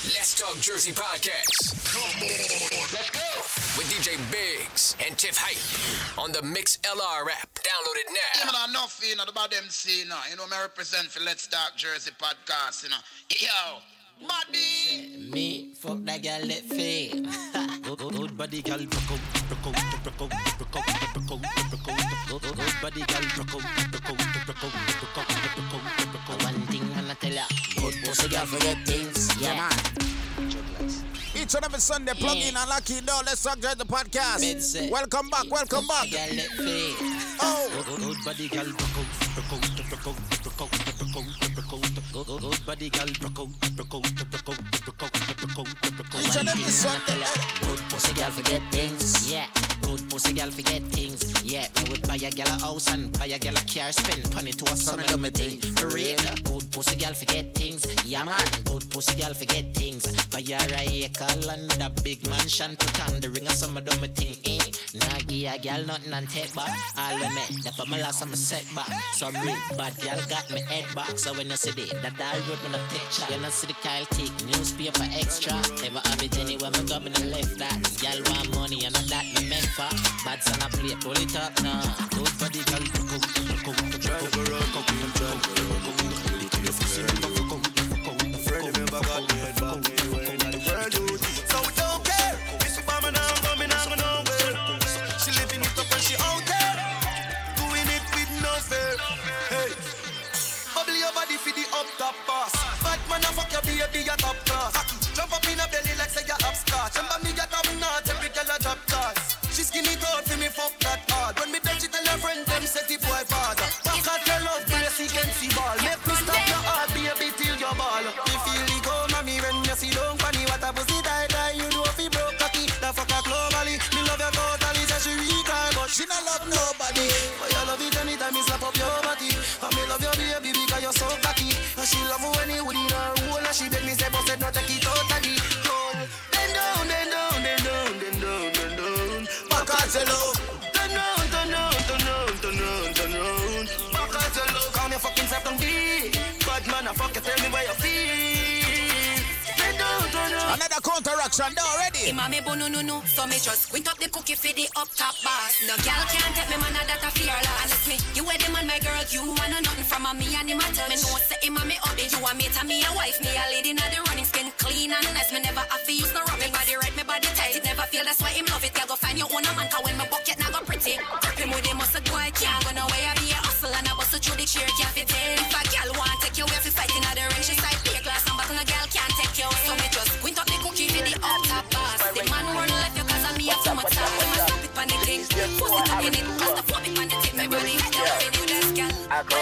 [SPEAKER 1] Let's Talk Jersey Podcast. Come on, let's go. With DJ Biggs and Tiff Hype on the Mixlr app. Download it now.
[SPEAKER 9] You know, enough, you know, about them see, you know, you know, me represent for Let's Talk Jersey podcast, you know. Yo, Buddy.
[SPEAKER 29] Me, fuck that girl, let fade. Good, good, good body, girl, broke out, broke out, broke out, broke out, broke out, broke out. Good, good, good body, girl, broke out, broke out, broke out, broke out, broke out, broke out. One thing I'ma tell ya, good pussy girl forget things, yeah man.
[SPEAKER 10] Each and every Sunday, plug in and lock in door. Let's talk Jersey podcast. Welcome back, welcome back.
[SPEAKER 29] Oh, good, good, good body, girl, broke out, broke out, broke out, broke out, broke out, broke out. Good, good, good body, girl, broke out, broke out, broke out, broke out, broke out, broke out.
[SPEAKER 10] Each and every Sunday.
[SPEAKER 29] Good pussy girl forget things, yeah. Good pussy girl forget things, yeah. Me would buy a girl a house and buy a girl a car, spend money to a of me thing. For real, good pussy girl forget things, yeah man. Good pussy girl forget things. Buy her a acre land, a big mansion, put on the ring of some of them thing. Eh. Nah, give a girl nothing and take back. All we met, that for my last I'm a setback. Some real bad girl got me head back. So when you see the that all road me no picture. You know see the Kyle take newspaper extra. Never have it anywhere me go me no left that. Girl want money and not that me meant for. Bad son I play, pull it up now. Good girl, your pussy, never fuck never fuck never fuck never fuck never fuck never fuck never fuck
[SPEAKER 2] we don't care. Miss your mama now, coming it up for the up top boss. Bad man, I fuck your baby, nobody. But you love it anytime me slap up your body. And me love your baby because you're so cocky. And she love you when you would in her hole. And she beg me say, but said not take it totally. Then down, then down, then down, then down, then down. Back at your love. Turn round, turn round, turn round, turn round, turn round. Back at your love. Calm your fucking self down deep. Bad man, I fuck you, tell me where you feel. Then down, turn round.
[SPEAKER 10] Another counteraction, now ready.
[SPEAKER 30] Imame no no no, so me just squint the cookie for the up top boss. No girl can't take me man a that a fearless. And it's me, you were the man, my girl, you wanna nothing from a me and him a touch. Me know say imame up, you a mate and me a wife, me a lady na the running skin clean and nice. Me never have to use no rub. Me body right, me body tight, it never feel that's why him love it. Yeah, go find your own a man, 'cause when my bucket now go pretty. Grip him with him muscle boy, can't go nowhere. I be a hustle and I bust it through the chair, can't fit in. If a You
[SPEAKER 29] are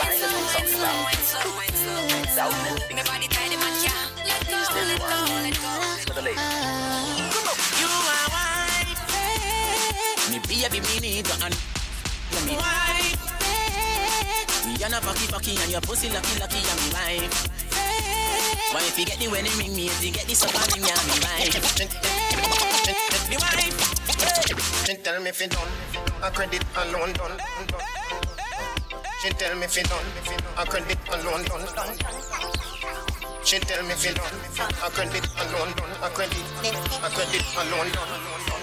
[SPEAKER 29] white, me baby, me need to me
[SPEAKER 18] You're not fucky fucky and your pussy lucky lucky and me wife. Why if you get the wedding ring, me if you get the supper ring, yeah, me wife. Me wife.
[SPEAKER 31] Tell me if it done, a credit alone done. She tell me if it done, a credit alone done. done. She tell me if it done, a be alone I can't done. A credit, a be alone.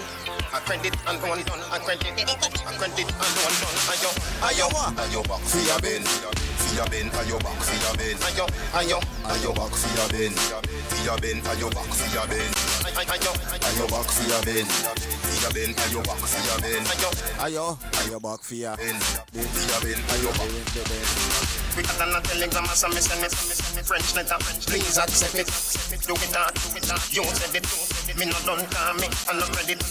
[SPEAKER 31] A credit alone done. A credit, a credit alone done. Ayo, ayo,
[SPEAKER 2] Ayo back for your ben, for your ben, ayo back for your ben,
[SPEAKER 31] ayo, ayo,
[SPEAKER 2] ayo back for your ben, for your ben, ayo back for your ben,
[SPEAKER 31] ayo,
[SPEAKER 2] ayo back for your ben, for your ben, ayo back for your ben,
[SPEAKER 10] ayo, ayo back for your
[SPEAKER 2] ben, for your ben, ayo back for your ben.
[SPEAKER 31] Quicker than a telegram, so me send it, me French letter. Please accept it. Do it hard, do it hard. You said it. Me no done call me, I no credit.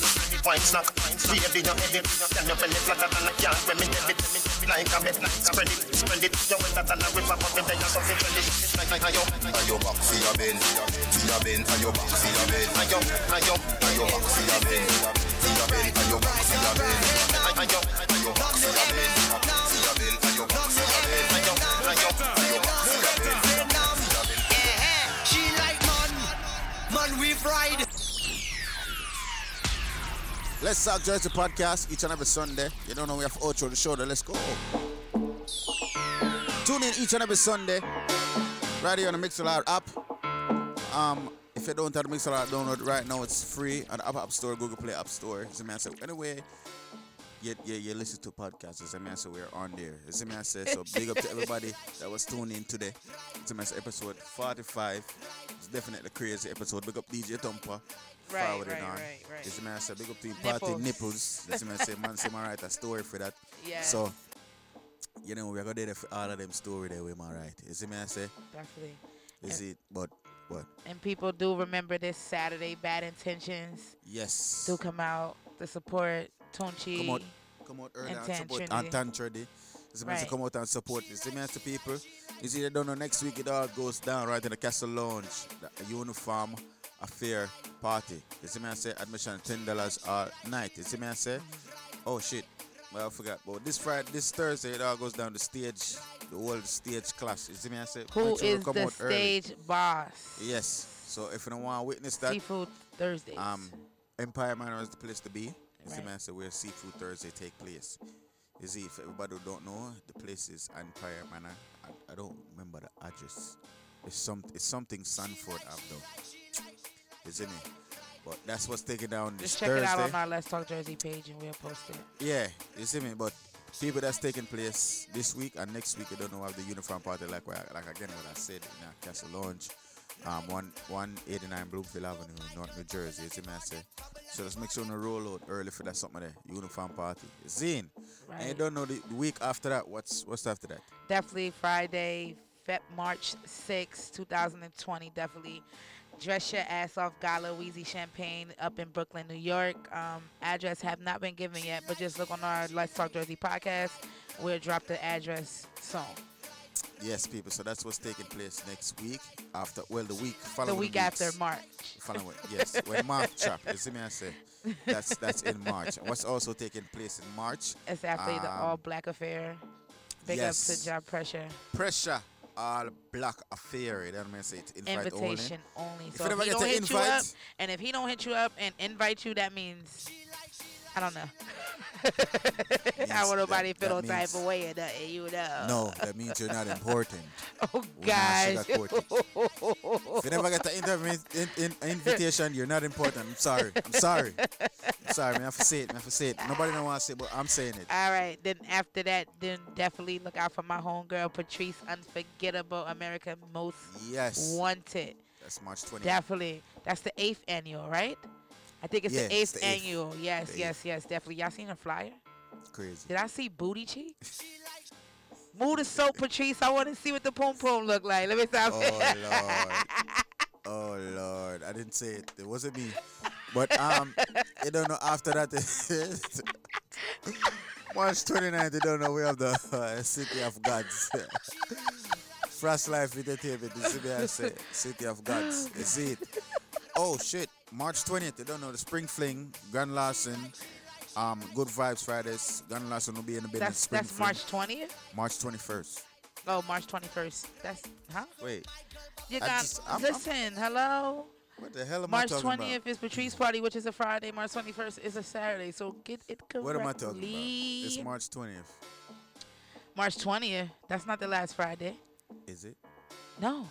[SPEAKER 31] White snack, baby no edit. Tell your belly flatter than a yard when me debit. Like a bed, spread it, spread it. You wetter than a river, but me there you something credit. Like ayo,
[SPEAKER 2] Ayo back for your ben, for your ben, ayo back for your ben,
[SPEAKER 31] ayo, ayo,
[SPEAKER 2] ayo back for your ben, for your ben, ayo back for your ben,
[SPEAKER 31] ayo,
[SPEAKER 2] ayo back for your ben, for your ben, ayo back for your ben,
[SPEAKER 31] ayo, ayo,
[SPEAKER 2] ayo back for your ben, for your ben.
[SPEAKER 7] She like man, man we ride.
[SPEAKER 10] Let's Talk Jersey podcast each and every Sunday. You don't know we have outro the show, then let's go. Tune in each and every Sunday right here on the Mixlr app. Um, if you don't have the Mixlr download right now, it's free on the App, Store, Google Play App Store. It's a man said, anyway, you, you, you listen to podcasts. As a man said, we're on there. It's a man so big up to everybody that was tuning in today. It's a man episode 45. It's definitely a crazy episode. Big up DJ Thumper.
[SPEAKER 12] Right,
[SPEAKER 10] forwarding
[SPEAKER 12] right,
[SPEAKER 10] on.
[SPEAKER 12] right, right.
[SPEAKER 10] As a man said, big up to him, party
[SPEAKER 12] Nipples.
[SPEAKER 10] nipples. As a man said, man, say, man, write a story for that.
[SPEAKER 12] Yeah.
[SPEAKER 10] So, you know, we're going to do that for all of them story there with my right. You see me, I say?
[SPEAKER 12] Definitely.
[SPEAKER 10] Is it, but, what?
[SPEAKER 12] And people do remember this Saturday, Bad Intentions.
[SPEAKER 10] Yes.
[SPEAKER 12] Do come out to support Tonchi.
[SPEAKER 10] Come out, come out early
[SPEAKER 12] and
[SPEAKER 10] and support
[SPEAKER 12] Trinity.
[SPEAKER 10] and Tan Trinity. It's meant to
[SPEAKER 12] Right.
[SPEAKER 10] come out and support this. It's meant to people. You see, they don't know next week it all goes down right in the Castle Lounge, the uniform affair party. You see me, I say admission ten dollars all night. You see me, I say, oh shit, well I forgot. But this Friday, this Thursday, it all goes down the stage, the whole stage class. You see me, I say,
[SPEAKER 12] Who
[SPEAKER 10] sure
[SPEAKER 12] is
[SPEAKER 10] come
[SPEAKER 12] the
[SPEAKER 10] out early.
[SPEAKER 12] stage boss?
[SPEAKER 10] Yes. So if you don't want to witness that,
[SPEAKER 12] Seafood Thursday.
[SPEAKER 10] um, Empire Manor is the place to be. You see,
[SPEAKER 12] Right.
[SPEAKER 10] man, so where Seafood Thursday take place. You see, if everybody don't know, the place is Empire Manor. I, I don't remember the address. It's some, it's something Sanford though. You see me? But that's what's taken down this
[SPEAKER 12] Just check
[SPEAKER 10] Thursday.
[SPEAKER 12] it out on our Let's Talk Jersey page and we'll post it.
[SPEAKER 10] Yeah, you see me, but people that's taking place this week and next week, I don't know have the uniform party like like again what I said in our Castle Lounge, um, one one eighty nine Bloomfield Avenue, North New Jersey. You see me, I say. So let's make sure to roll out early for that something there, uniform party. Zine, and you don't know the, the week after that. What's what's after that?
[SPEAKER 12] Definitely Friday, Feb March 6, 2020. Definitely dress your ass off Gala Wheezy Champagne up in Brooklyn, New York. Um, address have not been given yet, but just look on our Let's Talk Jersey podcast. We'll drop the address soon.
[SPEAKER 10] Yes, people. So that's what's taking place next week. After well, the week following
[SPEAKER 12] the week
[SPEAKER 10] weeks.
[SPEAKER 12] after March.
[SPEAKER 10] Following, yes, when March chap. You see me, I say that's that's in March. What's also taking place in March?
[SPEAKER 12] It's after the
[SPEAKER 10] um,
[SPEAKER 12] All Black Affair. Big
[SPEAKER 10] yes.
[SPEAKER 12] up to Job Pressure.
[SPEAKER 10] pressure all black affair. You know what I say? It's invite
[SPEAKER 12] Invitation only.
[SPEAKER 10] only. If
[SPEAKER 12] So if
[SPEAKER 10] never
[SPEAKER 12] he don't hit you up, and if he don't hit you up and invite you, that means I don't know. I want nobody
[SPEAKER 10] that-
[SPEAKER 12] feel no
[SPEAKER 10] that
[SPEAKER 12] type of way or nothing, you know.
[SPEAKER 10] no, that means you're not important.
[SPEAKER 12] Oh gosh.
[SPEAKER 10] if you never get the intervi- in, in, invitation, you're not important. I'm sorry. I'm sorry. I'm sorry. Man. I have to say it. I have to say it. Nobody don't want to say it, but I'm saying it.
[SPEAKER 12] All right, then after that, then definitely look out for my homegirl Patrice, unforgettable American Most
[SPEAKER 10] Yes.
[SPEAKER 12] Wanted.
[SPEAKER 10] That's March 20th.
[SPEAKER 12] Definitely, that's the eighth annual, right? I think it's
[SPEAKER 10] Yeah,
[SPEAKER 12] the eighth
[SPEAKER 10] the eighth.
[SPEAKER 12] annual. Yes,
[SPEAKER 10] The
[SPEAKER 12] yes, yes, definitely. Y'all seen a flyer?
[SPEAKER 10] Crazy.
[SPEAKER 12] Did I see booty cheeks? Move the soap, Patrice. I want to see what the pom pom look like. Let me stop.
[SPEAKER 10] Oh Lord. Oh Lord. I didn't say it. It wasn't me. But um you don't know after that March 29th, you don't know we have the uh, City of Gods. Frost Life Entertainment, you see me I say City of Gods. You see it. Oh shit. March 20th, you don't know the Spring Fling, Grand Larson, um, Good Vibes Fridays. Grand Larson will be in the building.
[SPEAKER 12] That's
[SPEAKER 10] Spring
[SPEAKER 12] that's
[SPEAKER 10] Fling.
[SPEAKER 12] March twentieth.
[SPEAKER 10] March 21st.
[SPEAKER 12] Oh, March 21st. That's huh?
[SPEAKER 10] Wait.
[SPEAKER 12] You
[SPEAKER 10] I
[SPEAKER 12] got
[SPEAKER 10] just- I'm- I'm-
[SPEAKER 12] listen. hello.
[SPEAKER 10] What the hell am
[SPEAKER 12] March
[SPEAKER 10] I talking
[SPEAKER 12] 20th
[SPEAKER 10] about?
[SPEAKER 12] is Patrice Party, which is a Friday. March 21st is a Saturday. So get it correctly.
[SPEAKER 10] What am I talking about? It's March 20th.
[SPEAKER 12] March 20th. That's not the last Friday.
[SPEAKER 10] Is it?
[SPEAKER 12] No.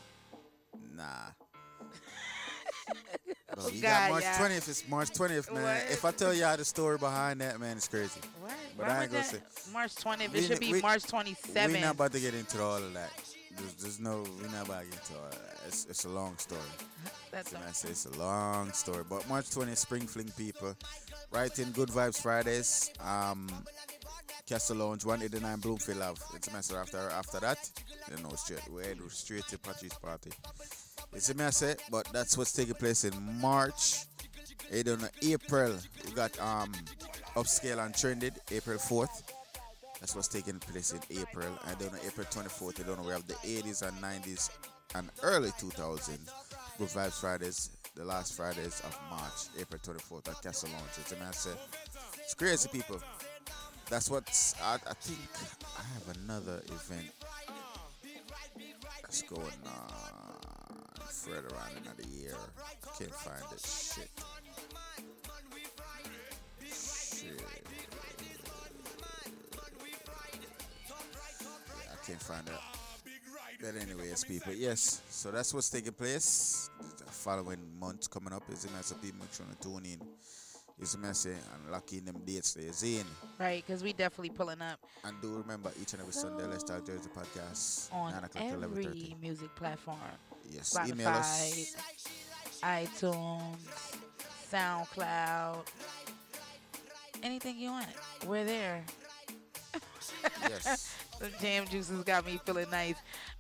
[SPEAKER 10] Nah. Bro, you
[SPEAKER 12] Oh, God,
[SPEAKER 10] got March
[SPEAKER 12] yeah.
[SPEAKER 10] 20th. It's March 20th, man.
[SPEAKER 12] What?
[SPEAKER 10] If I tell y'all the story behind that, man, it's crazy.
[SPEAKER 12] What?
[SPEAKER 10] But
[SPEAKER 12] Why
[SPEAKER 10] I ain't gonna say.
[SPEAKER 12] March 20th.
[SPEAKER 10] We
[SPEAKER 12] It should be
[SPEAKER 10] we-
[SPEAKER 12] March
[SPEAKER 10] We're not about to get into all of that. There's, there's no, we're not about to get into all of that. It's, it's a long story.
[SPEAKER 12] That's
[SPEAKER 10] So I say it's a long story. But March 20th, Spring Fling people. Right in Good Vibes Fridays. Um, Castle Lounge, 189 Bloomfield Ave. It's a mess after after that. You know, straight we head straight to Patrice Party. It's a mess, eh? but that's what's taking place in March. You don't know, April, we got um Upscale and Trended, April 4th. That's what's taking place in April. I don't know, April 24th, I don't know, we have the 80s and 90s and early 2000s. Good Vibes Fridays, the last Fridays of March, April 24th at Castle Lounge. It's a mess, eh? It's crazy, people. That's what's, I, I think I have another event that's going on further on in the year. Can't find it. Shit. Shit. Yeah, I can't find it. But anyways, people, yes. So that's what's taking place. The following months coming up is a mess of people sure to tune in. It's a mess and lucky in them dates there. in.
[SPEAKER 12] Right, because we definitely pulling up
[SPEAKER 10] And do remember each and every Sunday, Let's Talk Jersey podcast,
[SPEAKER 12] on
[SPEAKER 10] 9 o'clock 11.30.
[SPEAKER 12] every music platform.
[SPEAKER 10] Yes,
[SPEAKER 12] Spotify,
[SPEAKER 10] email us.
[SPEAKER 12] iTunes, SoundCloud, anything you want. We're there.
[SPEAKER 10] Yes.
[SPEAKER 12] the jam juices got me feeling nice.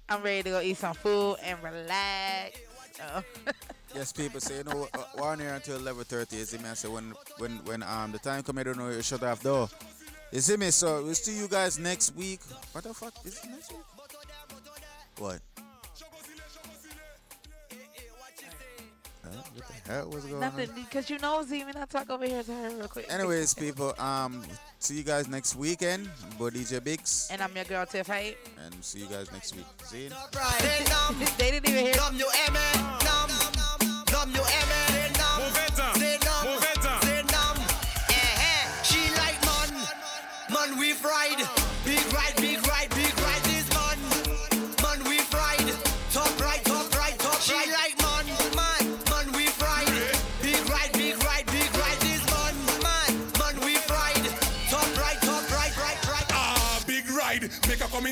[SPEAKER 12] I'm ready to go eat some food and relax. Oh.
[SPEAKER 10] Yes, people say, you know, uh, one here until 11.30. You see me? I say, when, when, when um, the time come, I don't know, you shut off door. You see me? So, we'll see you guys next week. What the fuck? Is it next week? What? Huh? What the hell was going
[SPEAKER 12] Nothing,
[SPEAKER 10] on?
[SPEAKER 12] because you know, Z, when I talk over here to her real quick.
[SPEAKER 10] Anyways, people, um, see you guys next weekend. Boy DJ Biggs.
[SPEAKER 12] And I'm your girl, Tiff Hype.
[SPEAKER 10] And see you guys next week. See you.
[SPEAKER 12] they didn't even hear
[SPEAKER 7] Nom you aimé, nom, nom you aimé, nom, say nom, say nom. She like man, man we fried,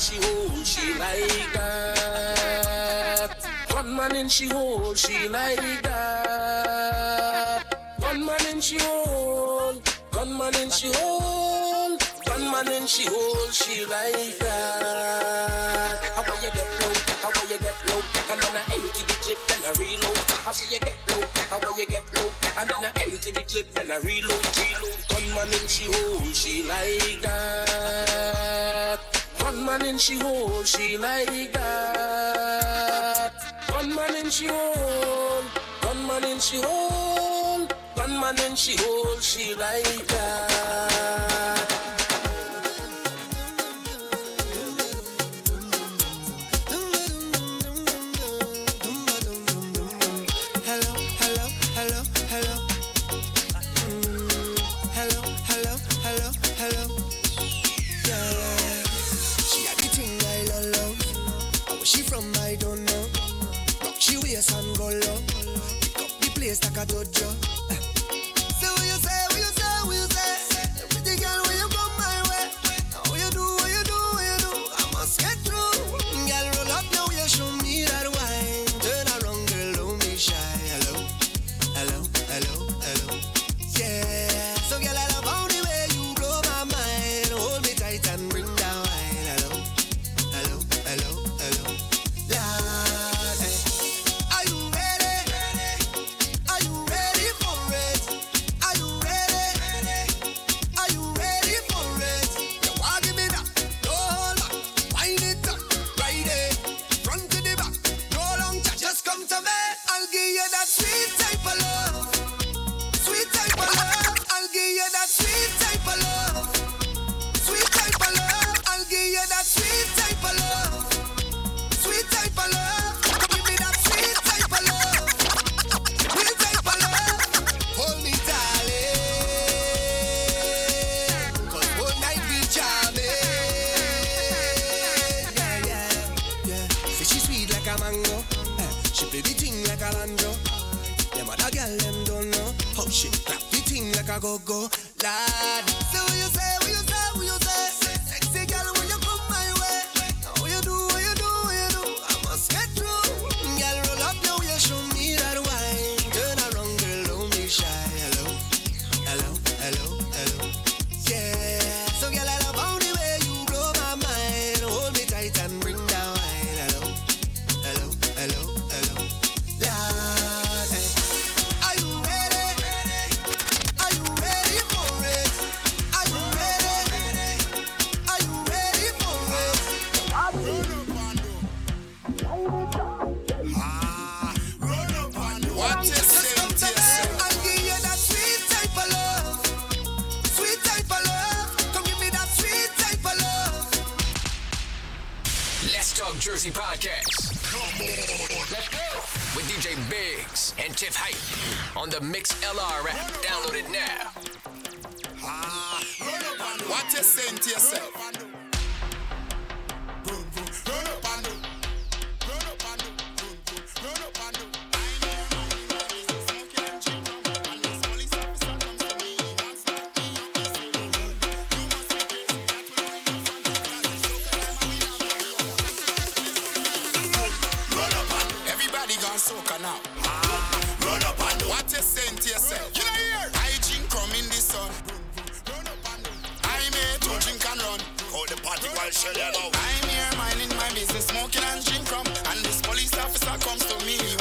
[SPEAKER 7] she hold, she like that.
[SPEAKER 32] One man in she hold, she like that. One man in she hold, one man in she hold, one man in she hold, she like that. How you get low? How you get low? And then I empty the clip and I reload. How about you get low? How you get low? And then I empty the clip and I reload, reload. One man in she hold, she like that. One man in she hole, she like that. One man in she hole, one man in she hole,
[SPEAKER 7] one man in she hole, she like that. touch you.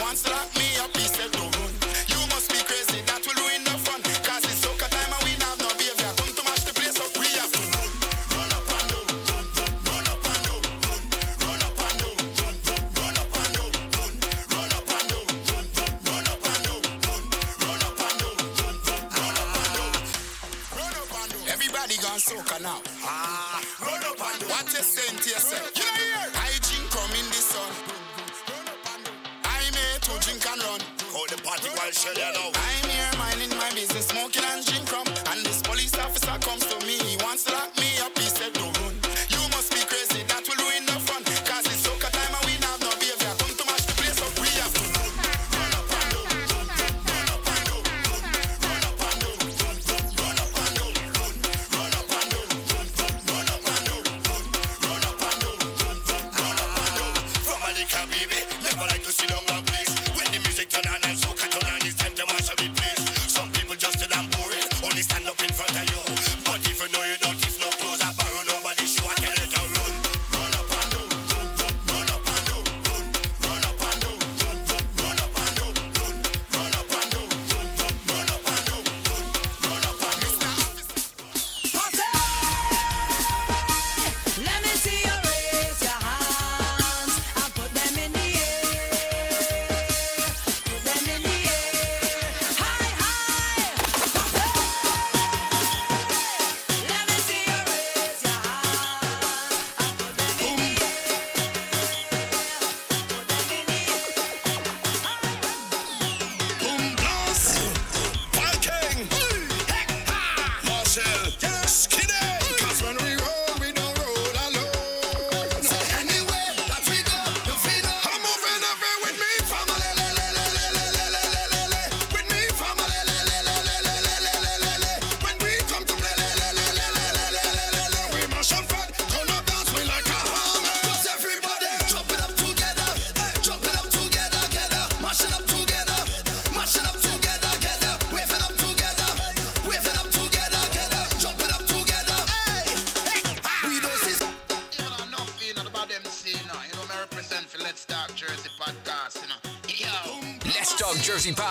[SPEAKER 1] dance like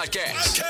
[SPEAKER 7] Podcast.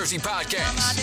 [SPEAKER 11] Jersey Podcast.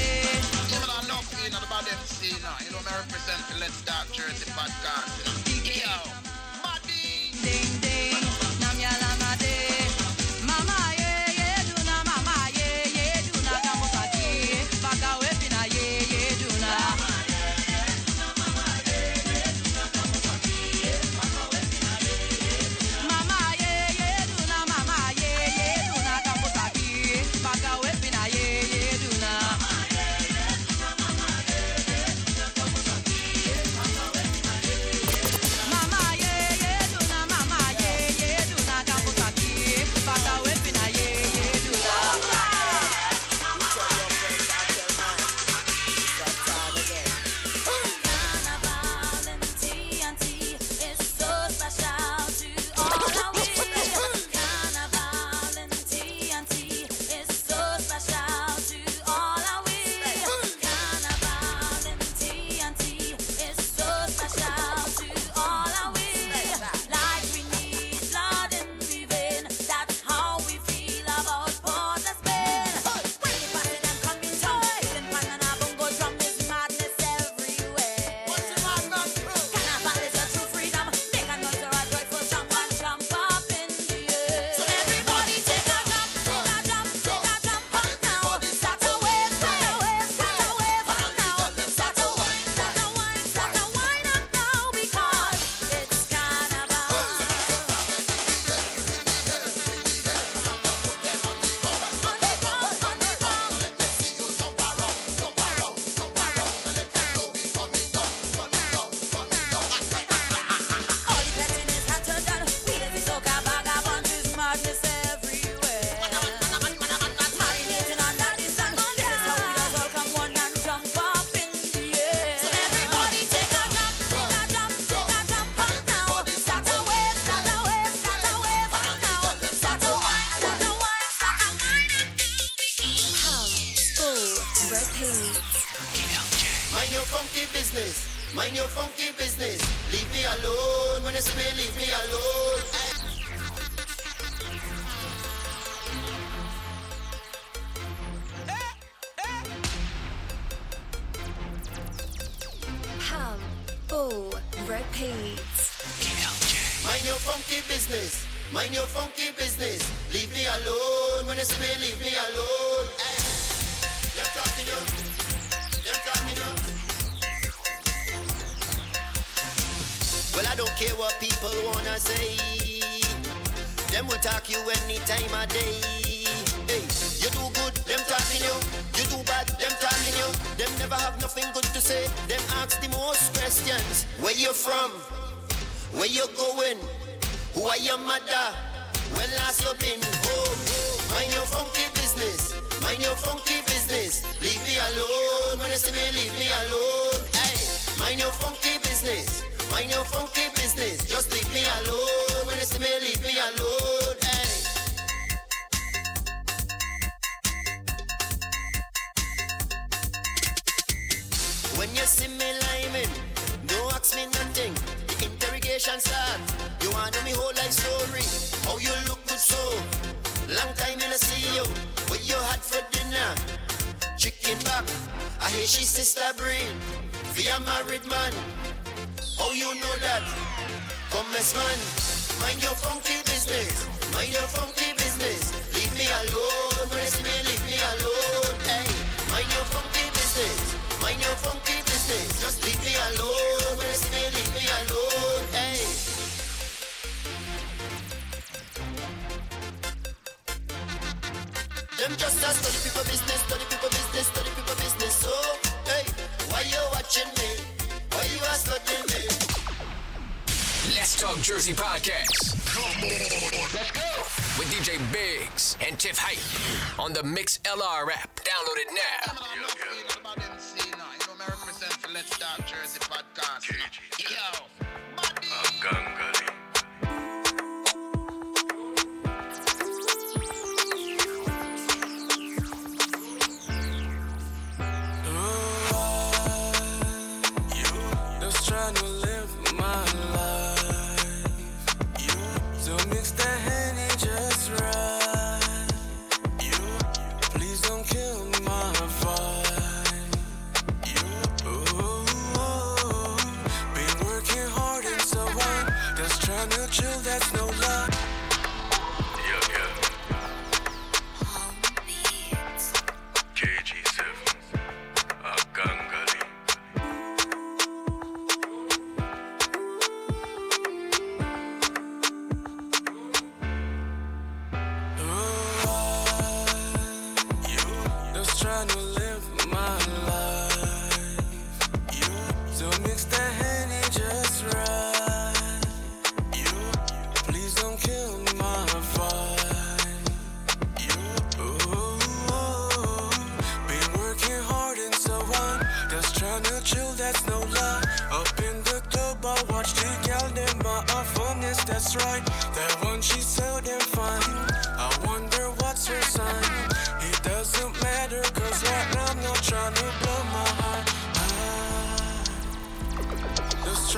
[SPEAKER 1] on the
[SPEAKER 33] Mixlr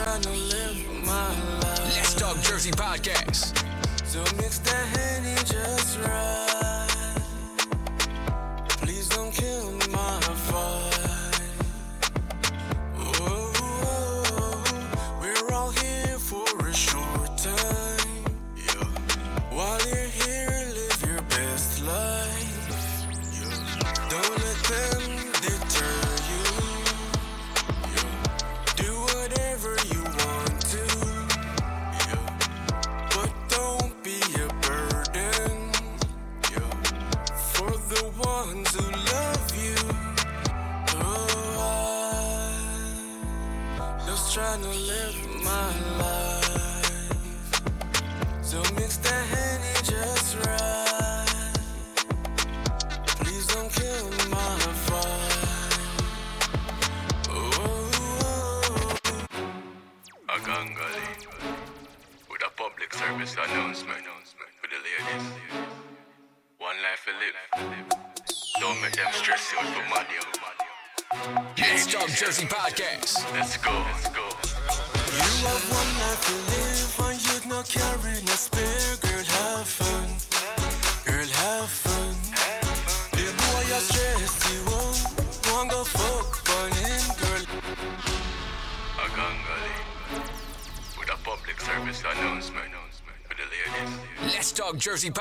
[SPEAKER 33] trying to live my life.
[SPEAKER 1] Let's Talk Jersey Podcast.
[SPEAKER 33] So mix that honey just right. Jersey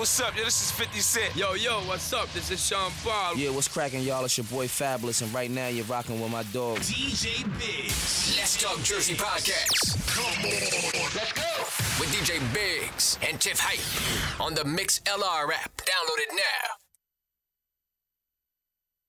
[SPEAKER 19] what's up? Yo, this is 50 Cent. Yo, yo, what's up? This is Sean Paul.
[SPEAKER 34] Yeah, what's cracking, y'all? It's your boy Fabolous, and right now you're rocking with my dog.
[SPEAKER 33] DJ Biggs. Let's Talk Jersey Podcast. Come on. Let's go. With DJ Biggs and Tiff Hype on the Mixlr app.